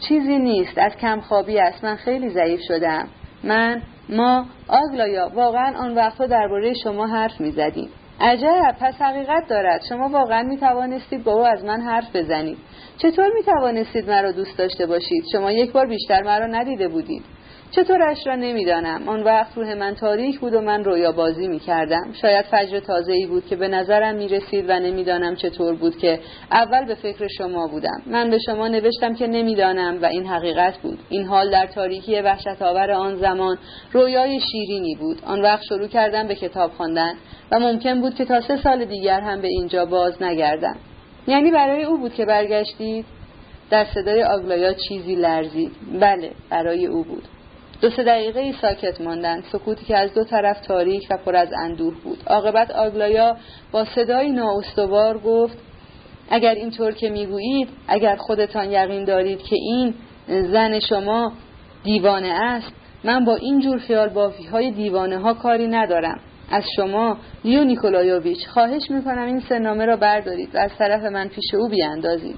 چیزی نیست از کمخوابی است من خیلی ضعیف شدم. من ما آگلایا واقعا آن وقتا درباره شما حرف می‌زدیم. عجب پس حقیقت دارد. شما واقعا می توانستید با او از من حرف بزنید. چطور می توانستید مرا دوست داشته باشید؟ شما یک بار بیشتر مرا ندیده بودید. چطورش را نمی‌دانم. آن وقت روح من تاریک بود و من رویا بازی می کردم شاید فجر تازه ای بود که به نظرم می رسید و نمی‌دانم چطور بود که اول به فکر شما بودم. من به شما نوشتم که نمی‌دانم و این حقیقت بود. این حال در تاریکی وحشت آور آن زمان رویای شیرینی بود. آن وقت شروع کردم به کتاب خواندن و ممکن بود که تا سه سال دیگر هم به اینجا باز نگردم. یعنی برای او بود که برگشتید؟ در صدای آگلایا چیزی لرزید. بله برای او بود. دو سه دقیقه ای ساکت ماندند. سکوتی که از دو طرف تاریک و پر از اندوه بود. عاقبت آگلایا با صدایی نااستوار گفت اگر اینطور که می‌گویید اگر خودتان یقین دارید که این زن شما دیوانه است من با این جور خیال بافی های دیوانه ها کاری ندارم. از شما لیو نیکولایوویچ خواهش می‌کنم این سه نامه را بردارید و از طرف من پیش او بیاندازید.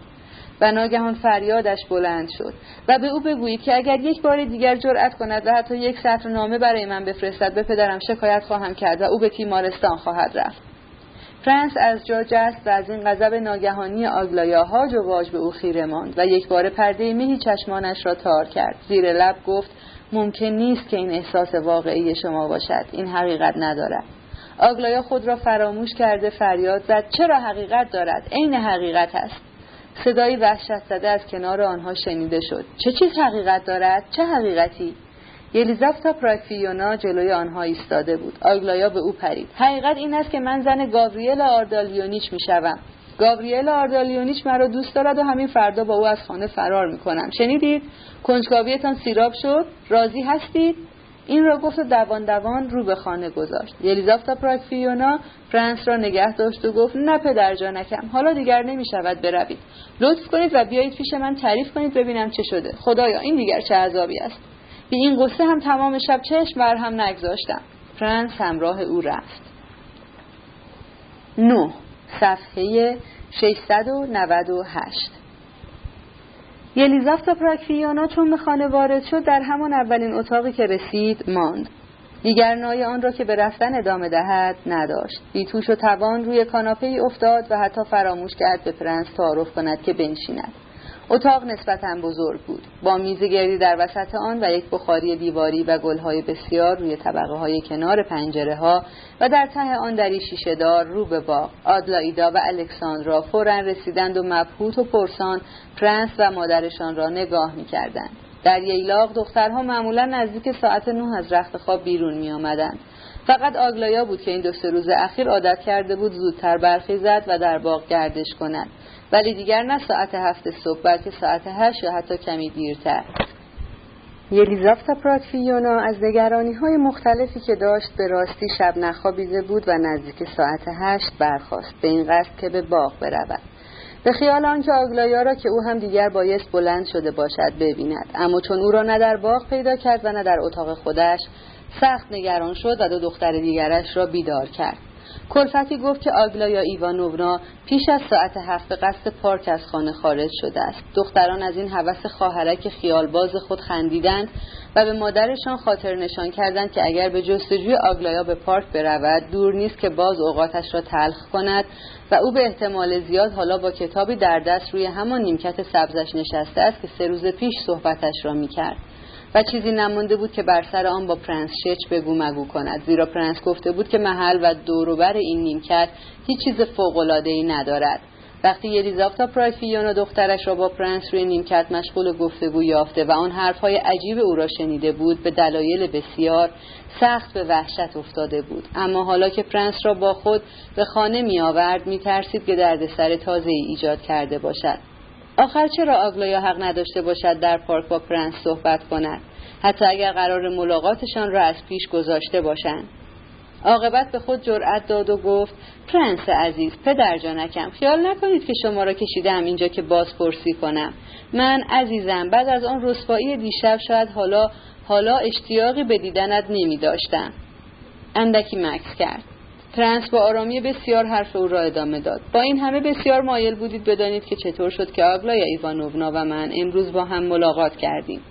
و ناگهان فریادش بلند شد و به او بگویید که اگر یک بار دیگر جرأت کند و حتی یک سطر نامه برای من بفرستد به پدرم شکایت خواهم کرد و او به تیمارستان خواهد رفت. فرانس از جا جست و از این غضب ناگهانی آگلایا هاج و واج به او خیره ماند و یک بار پرده مهی چشمانش را تار کرد. زیر لب گفت ممکن نیست که این احساس واقعی شما باشد. این حقیقت ندارد. آگلایا خود را فراموش کرده فریاد زد چرا حقیقت دارد؟ عین حقیقت است. صدایی وحشت زده از کنار آنها شنیده شد. چه چیز حقیقت دارد؟ چه حقیقتی؟ یلیزافتا پراکفیونا جلوی آنها ایستاده بود. آگلایا به او پرید. حقیقت این است که من زن گاوریل آردالیونیچ می‌شوم. گاوریل آردالیونیچ مرا دوست دارد و همین فردا با او از خانه فرار می‌کنم. شنیدید؟ کنجکاویتان سیراب شد. راضی هستید؟ این را گفت و دوان دوان رو به خانه گذاشت. یلیزافتا پراکفیونا فرانس را نگه داشت و گفت نه پدر جانکم حالا دیگر نمی شود بروید. لطف کنید و بیایید پیش من تعریف کنید ببینم چه شده. خدایا این دیگر چه عذابی است؟ بی این قصه هم تمام شب چشم بر هم نگذاشتم. فرانس همراه او رفت. 9 صفحه 698 یلیزافتا پراکفیانا چون به خانه وارد شد در همان اولین اتاقی که رسید ماند. دیگر نای آن را که به رفتن ادامه دهد نداشت. بیتوش و توان روی کاناپه افتاد و حتی فراموش کرد به پرنس تعارف کند که بنشیند. اتاق نسبتا بزرگ بود. با میز گردی در وسط آن و یک بخاری دیواری و گلهای بسیار روی طبقه های کنار پنجره ها و در ته آن دری شیشه دار رو به باغ آدلایدا و الکساندرا فورا رسیدند و مبهوت و پرسان پرنس و مادرشان را نگاه می‌کردند. در ییلاق دخترها معمولا نزدیک ساعت نه از رخت خواب بیرون می آمدند. فقط آگلایا بود که این دو سه روز اخیر عادت کرده بود زودتر برخیزد و در باغ گردش کند. ولی دیگر نه ساعت هفت صبح بلکه ساعت هشت یا حتی کمی دیرتر. یلیزافتا پراتفیونا از نگرانی های مختلفی که داشت به راستی شب نخوابیده بود و نزدیک ساعت هشت برخواست به این قصد که به باغ برود. به خیال آنکه آگلایا را که او هم دیگر بایست بلند شده باشد ببیند. اما چون او را نه در باغ پیدا کرد و نه در اتاق خودش سخت نگران شد و دو دختر دیگرش را بیدار کرد. کلفتی گفت که آگلایا ایوانوونا پیش از ساعت هفت قصد پارک از خانه خارج شده است. دختران از این هوس خواهرک خیالباز خود خندیدند و به مادرشان خاطر نشان کردند که اگر به جستجوی آگلایا به پارک برود دور نیست که باز اوقاتش را تلخ کند و او به احتمال زیاد حالا با کتابی در دست روی همان نیمکت سبزش نشسته است که سه روز پیش صحبتش را می‌کرد و چیزی نمانده بود که بر سر آن با پرنس شچ بگو مگو کند زیرا پرنس گفته بود که محل و دوروبر این نیمکت هیچ چیز ای ندارد. وقتی یلیزاوتا پراکفیونا دخترش را با پرنس روی نیمکت مشغول گفتگو یافته و آن حرفهای عجیب او را شنیده بود به دلایل بسیار سخت به وحشت افتاده بود. اما حالا که پرنس را با خود به خانه می آورد می ترسید که دردسر تازه ای ایجاد کرده باشد. آخر چرا آگلایا حق نداشته باشد در پارک با پرنس صحبت کند؟ حتی اگر قرار ملاقاتشان را از پیش گذاشته باشند. عاقبت به خود جرأت داد و گفت پرنس عزیز پدر جانکم خیال نکنید که شما را کشیدم اینجا که بازپرسی کنم. من عزیزم بعد از آن رسوایی دیشب شاید حالا حالا اشتیاقی به دیدنت نمی داشتم اندکی مکس کرد. پرنس با آرامی بسیار حرف او را ادامه داد. با این همه بسیار مایل بودید بدانید که چطور شد که آگلایا ایوانوونا و من امروز با هم ملاقات کردیم.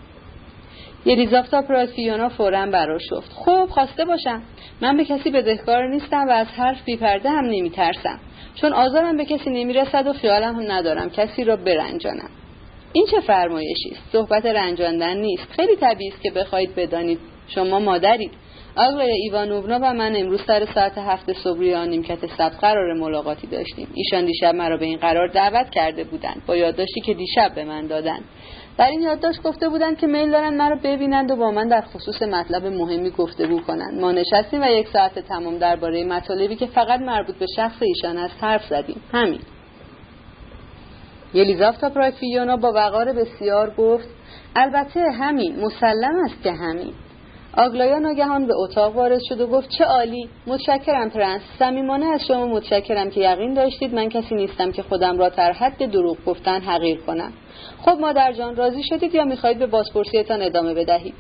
یلیزافتا پراسیونا فورا برا شفت خب خواسته باشم. من به کسی بدهکار نیستم و از حرف بیپرده هم نمیترسم. چون آزارم به کسی نمی‌رسد و خیالم هم ندارم کسی را برنجانم. این چه فرمایشی است؟ صحبت رنجاندن نیست. خیلی طبیعی است که بخواهید بدانید. شما مادرید. آقای ایوانوونا و من امروز سر ساعت هفت صبح آن نیمکت قرار ملاقاتی داشتیم. ایشان دیشب مرا به این قرار دعوت کرده بودند. با یادداشتی که دیشب به من دادند. در این یادداشت گفته بودند که میل دارند مرا ببینند و با من در خصوص مطلب مهمی گفتگو کنند ما نشستیم و یک ساعت تمام درباره مطالبی که فقط مربوط به شخص ایشان است حرف زدیم. همین. یلیزافتا پراکفیونا با وقار بسیار گفت البته همین مسلم است که همین. آگلایا ناگهان به اتاق وارد شد و گفت چه عالی متشکرم پرنس. صمیمانه از شما متشکرم که یقین داشتید من کسی نیستم که خودم را در حد دروغ گفتن حقیر کنم. خب مادر جان راضی شدید یا می‌خواهید به بازپرسیتان ادامه بدهید؟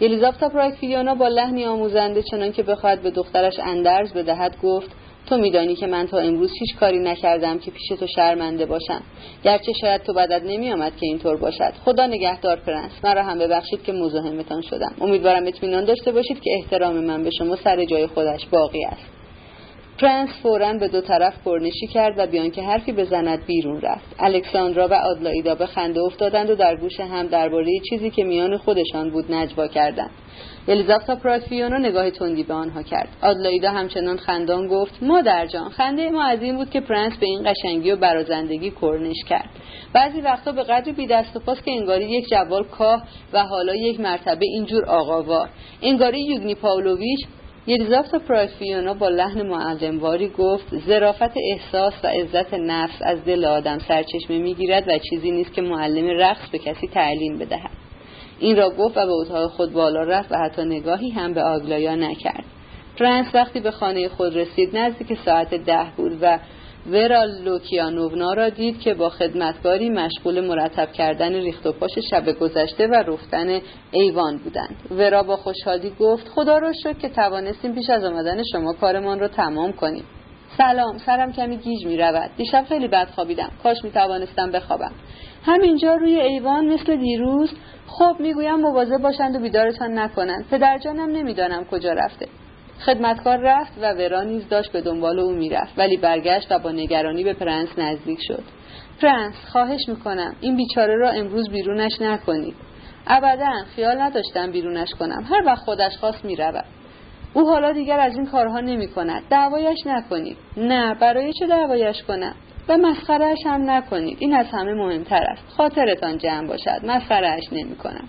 یلیزافتا پراکفیونا با لحنی آموزنده چنان که بخواهد به دخترش اندرز بدهد گفت تو میدانی که من تا امروز هیچ کاری نکردم که پیش تو شرمنده باشم. گرچه شاید تو بدت نمیآمد که اینطور باشد. خدا نگهدار پرنس. مرا هم ببخشید که مزاحمتان شدم. امیدوارم اطمینان داشته باشید که احترام من به شما سر جای خودش باقی است. پرنس فورا به دو طرف کرنشی کرد و بی‌آن که حرفی بزند بیرون رفت. الکساندرا و آدلایدا به خنده افتادند و در گوش هم درباره چیزی که میان خودشان بود نجوا کردند. الیزافتا پراسفیونا نگاه تندی به آنها کرد. آدلایدا همچنان خندان گفت مادر جان خنده ما از این بود که پرنس به این قشنگی و برازندگی کرنش کرد. بعضی وقتا به قدر بی دست و پاس که انگاری یک جوال کاه و حالا یک مرتبه اینجور آقاوار. انگاری یوگنی پاولویچ یلیزافتا پراسفیونا با لحن معلمواری گفت ظرافت احساس و عزت نفس از دل آدم سرچشمه می‌گیرد و چیزی نیست که معلم رقص به کسی تعلیم بدهد. این را گفت و به اتاق خود بالا رفت و حتی نگاهی هم به آگلایا نکرد. پرنس وقتی به خانه خود رسید نزدیک ساعت ده بود و ورا لوکیانوونا را دید که با خدمتکاری مشغول مرتب کردن ریخت و پاش شب گذشته و رفتن ایوان بودند. ورا با خوشحالی گفت خدا را شکر که توانستیم پیش از آمدن شما کارمان را تمام کنیم. سلام سرم کمی گیج می رود دیشب خیلی بد خوابیدم کاش می توانستم بخوابم. همینجا روی ایوان مثل دیروز؟ خب می‌گویم مواظب باشند و بیدارتان نکنند. پدرجانم نمی‌دانم کجا رفته. خدمتکار رفت و ورا نیز داشت به دنبال او می‌رفت ولی برگشت و با نگرانی به پرنس نزدیک شد. پرنس خواهش می‌کنم. این بیچاره را امروز بیرونش نکنید. ابدا خیال نداشتم بیرونش کنم. هر وقت خودش خواست می‌رود. او حالا دیگر از این کارها نمی کند دعوایش نکنید. نه برای چه دعوایش کنم؟ و مسخرهش هم نکنید. این از همه مهمتر است. خاطرتان جمع باشد. مسخرهش نمی کنم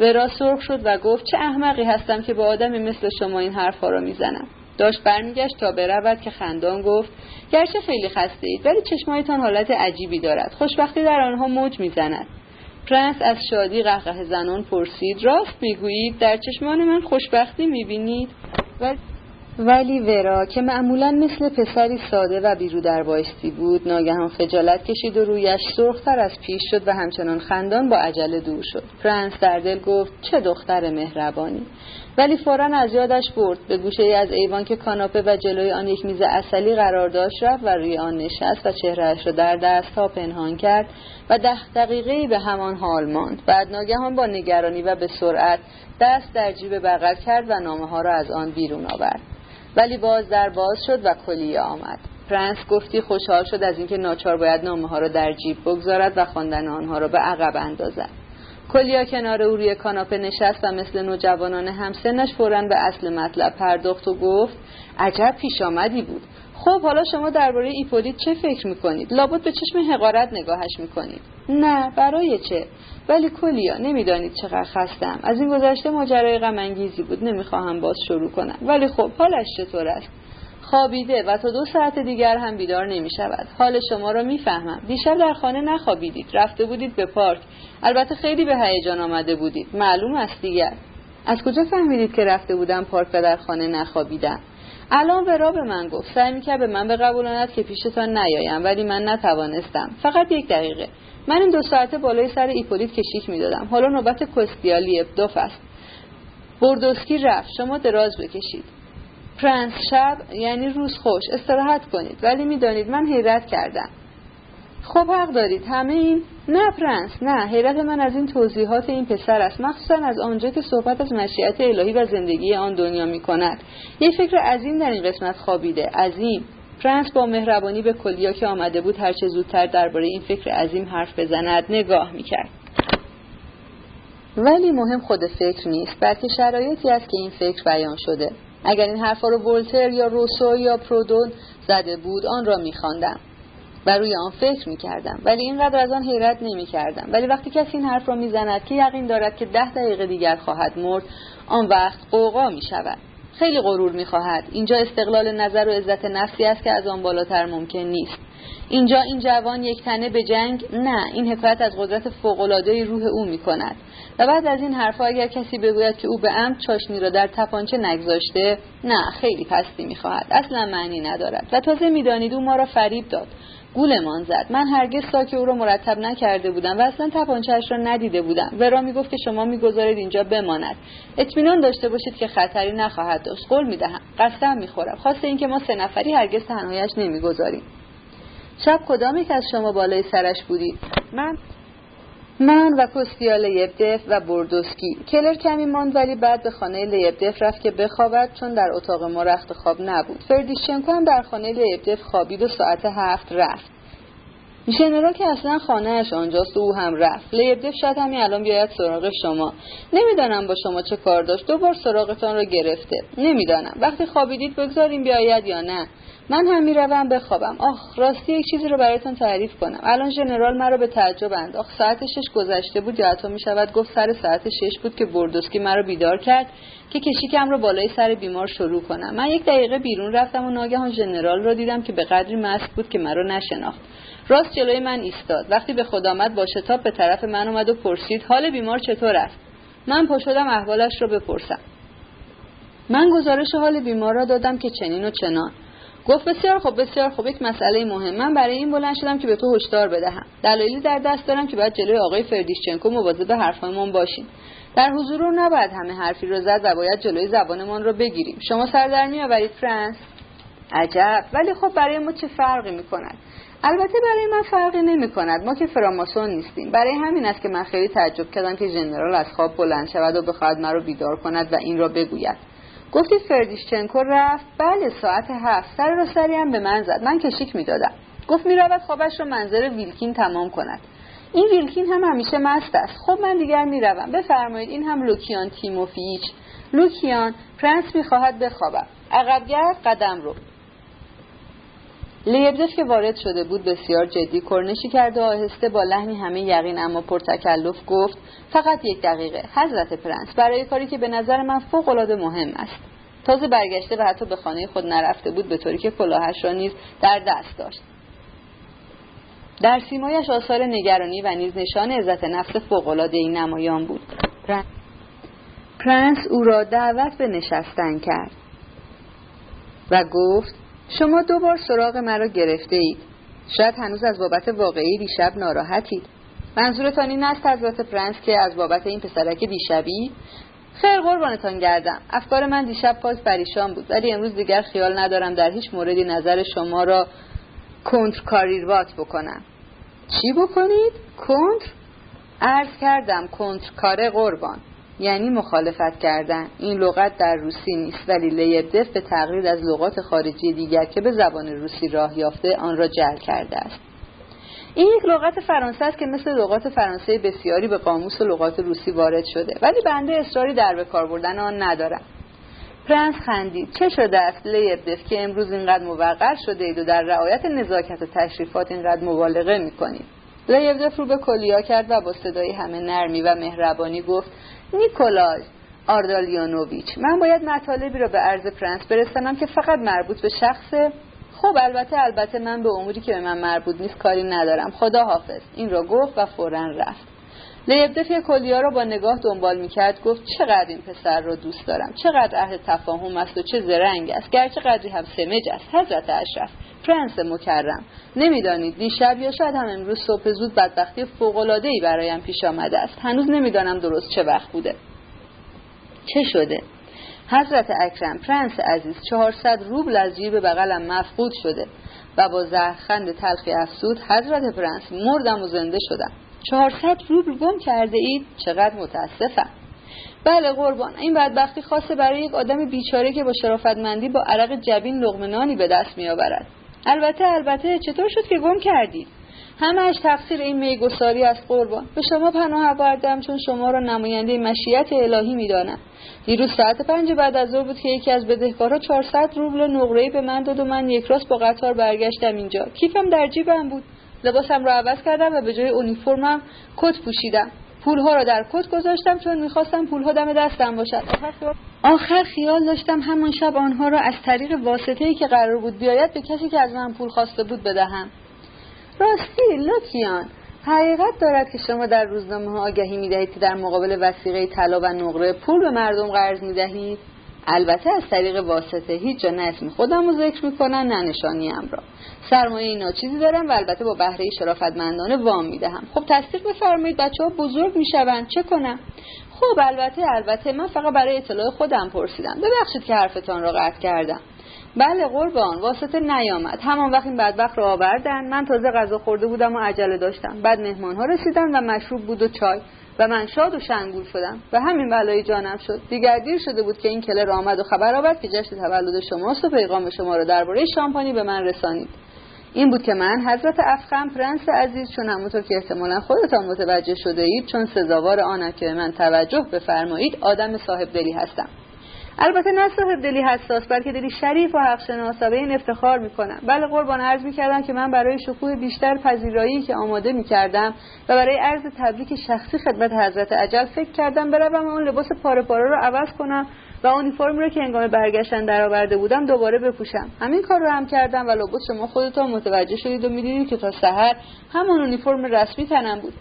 ورا سرخ شد و گفت چه احمقی هستم که با آدمی مثل شما این حرفها را می‌زنم. داشت برمیگشت تا برود که خندان گفت گرچه خیلی خسته اید ولی چشمایتان حالت عجیبی دارد. خوشبختی در آنها موج می‌زند. پرنس از شادی قهقه زنان پرسید راست می‌گویید در چشمان من خوشبختی می‌بینید؟ و ولی ورا که معمولا مثل پسری ساده و بیرو در بایستی بود ناگهان خجالت کشید و رویش سرختر از پیش شد و همچنان خندان با عجله دور شد. پرنس در دل گفت چه دختر مهربانی. ولی فورا از یادش برد به گوشه ای از ایوان که کاناپه و جلوی آن یک میز اصلی قرار داشت رفت و روی آن نشست و چهرهاش را در دستها پنهان کرد و ده دقیقه به همان حال ماند. بعد ناگهان با نگرانی و به سرعت دست در جیب بغل کرد و نامه ها را از آن بیرون آورد. ولی باز در باز شد و کلیا آمد. پرنس گفتی خوشحال شد از اینکه ناچار باید نامه ها را در جیب بگذارد و خواندن آنها را به عقب اندازد. کلیا کنار او روی کاناپه نشست و مثل نوجوانان همسنش فورا به اصل مطلب پرداخت و گفت عجب پیش آمدی بود. خب حالا شما درباره ایپولیت چه فکر می‌کنید؟ لابد به چشم حقارت نگاهش می‌کنید. نه برای چه؟ ولی کلیا نمی‌دانید چقدر خستم از این گذشته ماجرای غم بود نمی‌خواهم باز شروع کنم. ولی خب حالش چطور است؟ خوابیده و تا دو ساعت دیگر هم بیدار نمی شود حال شما را می‌فهمم. دیشب در خانه نخوابیدید. رفته بودید به پارک. البته خیلی به هیجان آمده بودید. معلوم است دیگر. از کجا فهمیدید که رفته بودم پارک و در خانه نخوابیدم؟ الان ورا به من گفت. سعی می‌کرد به من بقبولاند که پیشتان نیایم ولی من نتوانستم. فقط یک دقیقه. من این دو ساعته بالای سر ایپولیت کشیک می‌دادم. حالا نوبت کوستیا لبدوف است. بردوفسکی رفت. شما دراز بکشید. پرنس شب یعنی روز خوش. استراحت کنید. ولی می‌دانید من حیرت کردم. خب حق دارید. همه این نه پرنس نه. حیرت من از این توضیحات این پسر است. مخصوصا از آنجا که صحبت از مشیت الهی و زندگی آن دنیا می کند. یه فکر عظیم در این قسمت خوابیده. عظیم. پرنس با مهربانی به کلیا که آمده بود هرچه زودتر درباره این فکر عظیم حرف بزند نگاه می‌کرد ولی مهم خود فکر نیست بلکه شرایطی است که این فکر بیان شده. اگر این حرفا رو ولتر یا روسو یا پرودون زده بود آن را میخواندم و روی آن فکر می‌کردم. ولی اینقدر از آن حیرت نمی‌کردم. ولی وقتی کسی این حرف را می‌زند که یقین دارد که ده دقیقه دیگر خواهد مرد آن وقت قوقا می‌شود. خیلی غرور می‌خواهد. اینجا استقلال نظر و عزت نفسی است که از آن بالاتر ممکن نیست. اینجا این جوان یک تنه به جنگ؟ نه این حکایت از قدرت فوقالعاده روح او می کند و بعد از این حرفها اگر کسی بگوید که او به عمد چاشنی را در تپانچه نگذاشته نه خیلی پستی می‌خواهد. اصلا معنی ندارد. و تازه می‌دانید او ما را فریب داد. گولمان زد. من هرگز ساک او را مرتب نکرده بودم و اصلا تپانچهاش را ندیده بودم. ورا می‌گفت که شما می‌گذارید اینجا بماند. اطمینان داشته باشید که خطری نخواهد داشت. قول می‌دهم. قسم می‌خورم. خواست اینکه ما سه نفری هرگز تنهایش نمی‌گذاریم. شب کدام یک از شما بالای سرش بودید؟ من من و کوستیا لیبدف و بردوسکی. کلر کمی ماند ولی بعد به خانه لیبدف رفت که بخوابد چون در اتاق ما رخت خواب نبود. فردیشچنکو هم در خانه لیبدف خوابید و ساعت هفت رفت. ژنرال که اصلا خانهاش آنجاست و او هم رفت. لیبدف شاید همین الان بیاید سراغ شما. نمی‌دانم با شما چه کار داشت. دو بار سراغتان را گرفته. نمی‌دانم. وقتی خوابیدید بگذاریم بیاید یا نه. من هم می‌روم بخوابم. آخ راستی یک چیزی رو برایتان تعریف کنم. الان ژنرال مرا به تعجب انداخت. ساعت شش گذشته بود یا حتی می‌شود گفت سر ساعت شش بود که بردوسکی مرا بیدار کرد که کشیکم رو بالای سر بیمار شروع کنم. من یک دقیقه بیرون رفتم و ناگهان ژنرال را دیدم که به قدری مست بود که مرا نشناخت. راست جلوی من ایستاد. وقتی به خود آمد با شتاب به طرف من اومد و پرسید حال بیمار چطور است؟ من پا شدم احوالش را بپرسم. من گزارش حال بیمار را دادم که چنین و چنان. گفت بسیار خوب بسیار خوب. یک مسئله مهم. من برای این بلند شدم که به تو هشدار بدهم. دلایلی در دست دارم که باید جلوی آقای فردیشچنکو مواظب حرفهایمان باشیم. در حضور او نباید همه حرفی رو زد و باید جلوی زبانمان رو بگیریم. شما سر در میآورید فرانس. عجب. ولی خب برای ما چه فرقی می‌کند؟ البته برای من فرقی نمی کند ما که فراماسون نیستیم. برای همین است که من خیلی تعجب کردم که ژنرال از خواب بلند شود و بخواهد مرا بیدار کند و این را بگوید. گفتید فردیشچنکو رفت. بله ساعت هفت. سر راه سری هم به من زد. من کشیک می‌دادم. گفت می‌رود خوابش را منزل ویلکین تمام کند. این ویلکین هم همیشه مست است. خب من دیگر می‌روم. بفرمایید این هم لوکیان تیموفیچ. لوکیان پرنس می‌خواهد بخوابم عقبگرد قدم رو. لیبدف که وارد شده بود بسیار جدی کرنشی کرد و آهسته با لحنی همه یقین اما پرتکلف گفت فقط یک دقیقه حضرت پرنس برای کاری که به نظر من فوق العاده مهم است. تازه برگشته و حتی به خانه خود نرفته بود به طوری که کلاهش را نیز در دست داشت. در سیمایش آثار نگرانی و نیز نشان عزت نفس فوق العاده‌ای نمایان بود. پرنس او را دعوت به نشستن کرد و گفت شما دو بار سراغ مرا گرفته اید شاید هنوز از بابت واقعی دیشب ناراحتید. منظورتان این است حضرت پرنس که از بابت این پسرک دیشبی؟ خیر قربانتان گردم. افکار من دیشب پاس پریشان بود ولی امروز دیگر خیال ندارم در هیچ موردی نظر شما را کنتر کاریروات بکنم. چی بکنید؟ کنتر؟ عرض کردم کنتر کار قربان. یعنی مخالفت کردن. این لغت در روسی نیست ولی لیبدف به تقلید از لغات خارجی دیگر که به زبان روسی راه یافته آن را جل کرده است. این یک لغت فرانسه است که مثل لغات فرانسه بسیاری به قاموس و لغات روسی وارد شده ولی بنده اصراری در به کار بردن آن ندارم. پرنس خندید. چه شده است لیبدف که امروز اینقدر موقر شده اید و در رعایت نزاکت و تشریفات اینقدر مبالغه می‌کنید؟ لیبدف رو به کلیا کرد و با صدای همه نرمی و مهربانی گفت نیکولاژ آردالیانوویچ. من باید مطالبی را به عرض پرنس برسانم که فقط مربوط به شخص. خب البته البته من به اموری که به من مربوط نیست کاری ندارم. خدا حافظ این را گفت و فورا رفت. لیبدف کلیا را با نگاه دنبال می‌کرد گفت چقدر این پسر را دوست دارم چقدر اهل تفاهم است و چه زرنگ است گرچه قدری هم سمج است. حضرت اشرف پرنس مکرم نمی‌دانید دیشب یا شاید هم امروز صبح زود بدبختی ای برایم پیش آمده است. هنوز نمی‌دانم درست چه وقت بوده. چه شده؟ حضرت اکرم پرنس عزیز چهارصد روبل از جیب بغلم مفقود شده و با زهرخند تلخی افزود حضرت پرنس مردم و زنده شدم. چهارصد روبل گم کرده اید؟ چقدر متاسفم. بله قربان این بدبختی خاصه برای یک آدم بیچاره که با شرافتمندی با عرق جبین لقمه نانی به دست میآورد. البته البته چطور شد که گم کردید؟ همهش تقصیر این میگساریست قربان. به شما پناه آوردم چون شما را نماینده مشیت الهی می‌دانم. دیروز ساعت پنج بعد از ظهر بود که یکی از بدهکارها 400 روبل نقره‌ای به من داد و من یک راست با قطار برگشتم اینجا. کیفم در جیبم بود. لباسم را عوض کردم و به جای اونیفرمم کت پوشیدم. پولها را در کت گذاشتم چون می‌خواستم پولها دم دستم باشد آخر خیال داشتم همان شب آنها را از طریق واسطه‌ای که قرار بود بیاید به کسی که از من پول خواسته بود بدهم. راستی لوکیان حقیقت دارد که شما در روزنامه ها آگهی می که در مقابل وسیقه طلا و نقره پول به مردم قرض می دهید البته از طریق واسطه هیچ جا نه اسم خودم رو ذکر می‌کنن نه نشانیم را. سرمایه اینا چیزی دارم و البته با بهره شرافتمندانه وام می‌دهم. خب تصدیق بفرمایید بچه ها بزرگ می‌شوند. چه کنم؟ خب البته البته من فقط برای اطلاع خودم پرسیدم. ببخشید که حرفتان را قطع کردم. بله قربان واسطه نیامد. همان وقت این بدبخت را آوردن. من تازه غذا خورده بودم و عجله داشتم. بعد مهمان ها رسیدن و مشروب بود و چای. و من شاد و شنگول شدم. و همین بلای جانم شد. دیگر دیر شده بود که این کلر آمد و خبر آورد که جشن تولد شماست و پیغام شما را درباره شامپانی به من رسانید. این بود که من حضرت افخم پرنس عزیز چون همونطور که احتمالا خودتان متوجه شده اید چون سزاوار آنم که من توجه بفرمایید آدم صاحب دلی هستم. البته نه صاحب دلی حساس بلکه دلی شریف و حق شناسا به این افتخار می‌کنم. بله قربان عرض می‌کردم که من برای شکوه بیشتر پذیرایی که آماده می‌کردم و برای عرض تبریک شخصی خدمت حضرت عجل فکر کردم بروم اون لباس پاره پاره رو عوض کنم و اونیفرم رو که انگام برگشتن درآورده بودم دوباره بپوشم. همین کار رو هم کردم و لباس شما خودتان متوجه شدید و می‌دیدید که تا سحر همون اونیفرم رسمی تنم بود.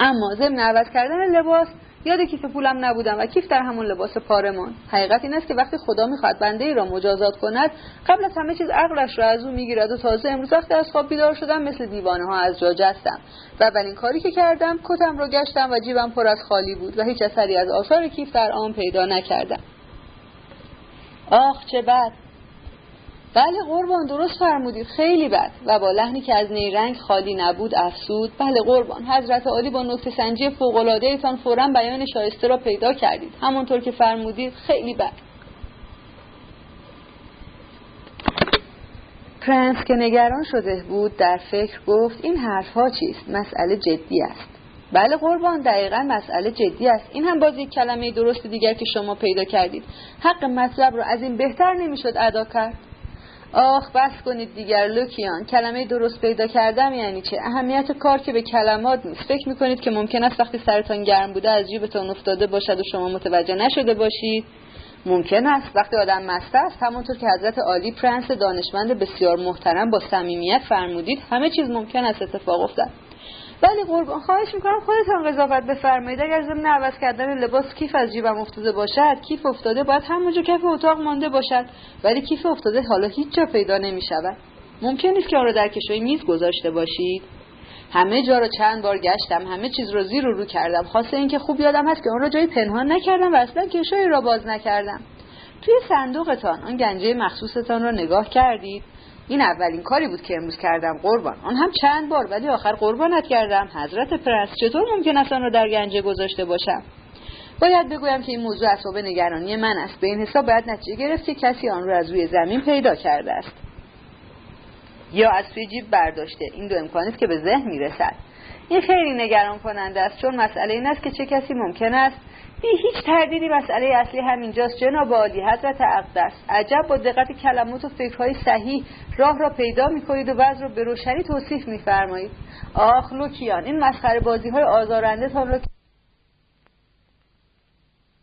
اما ضمن عوض کردن لباس یاد کیف پولم نبودم و کیف در همون لباس پارمان. حقیقت این است که وقتی خدا می‌خواد بنده ای را مجازات کند قبل از همه چیز عقلش را از او می‌گیرد و تازه امروز وقتی از خواب بیدار شدم مثل دیوانه ها از جا جستم. و اولین کاری که کردم کتم را گشتم و جیبم پر از خالی بود و هیچ اثری از آثار کیف در آن پیدا نکردم. آخ چه بد! بله قربان درست فرمودید. خیلی بد. و با لحنی که از نیرنگ خالی نبود افسود. بله قربان. حضرت عالی با نکته سنجی فوق ایتان فورا بیان شایسته را پیدا کردید. همونطور که فرمودید خیلی بد. پرنس که نگران شده بود در فکر گفت این حرفها چیست؟ مسئله جدی است. بله قربان دقیقا مسئله جدی است. این هم باز یک کلمه درست دیگر که شما پیدا کردید. حق مطلب را از این بهتر نمی‌شد ادا کرد. آخ بس کنید دیگر لوکیان. کلمه درست پیدا کردم یعنی چه اهمیت کار که به کلمات نیست. فکر می‌کنید که ممکن است وقتی سرتان گرم بوده از جیبتان افتاده باشد و شما متوجه نشده باشید؟ ممکن است. وقتی آدم مست است همونطور که حضرت عالی پرنس دانشمند بسیار محترم با صمیمیت فرمودید همه چیز ممکن است اتفاق افتد. ولی قربان خواهش می‌کنم خودتان قضاوت بفرمایید. اگر ضمن عوض کردن لباس کیف از جیبم افتاده باشد کیف افتاده باید همونجا کف اتاق مانده باشد. ولی کیف افتاده حالا هیچ جا پیدا نمی‌شود. ممکن نیست که آن را در کشوی میز گذاشته باشید. همه جا را چند بار گشتم همه چیز را زیر و رو کردم. خاصه اینکه خوب یادم هست که آن را جایی پنهان نکردم و اصلا کشوی را باز نکردم. توی صندوقتان آن گنجه مخصوصتان را نگاه کردید. این اولین کاری بود که امروز کردم قربان. آن هم چند بار ولی آخر قربانت کردم. حضرت پرنس چطور ممکن است آن را در گنجه گذاشته باشم؟ باید بگویم که این موضوع اسباب نگرانی من است. به این حساب باید نتیجه گرفت که کسی آن را از روی زمین پیدا کرده است. یا از توی جیب برداشته. این دو امکان است که به ذهن می‌رسد. این خیلی نگران کننده است چون مسئله این است که چه کسی ممکن است بی هیچ تردیدی مسئله اصلی همینجاست. جناب عالی حضرت اقدس. عجب با دقت کلمات و فکرهای صحیح راه را پیدا می‌کنید و وضع را به روشنی توصیف میفرمایید. آخ لوکیان این مسخره بازی های آزارنده تان را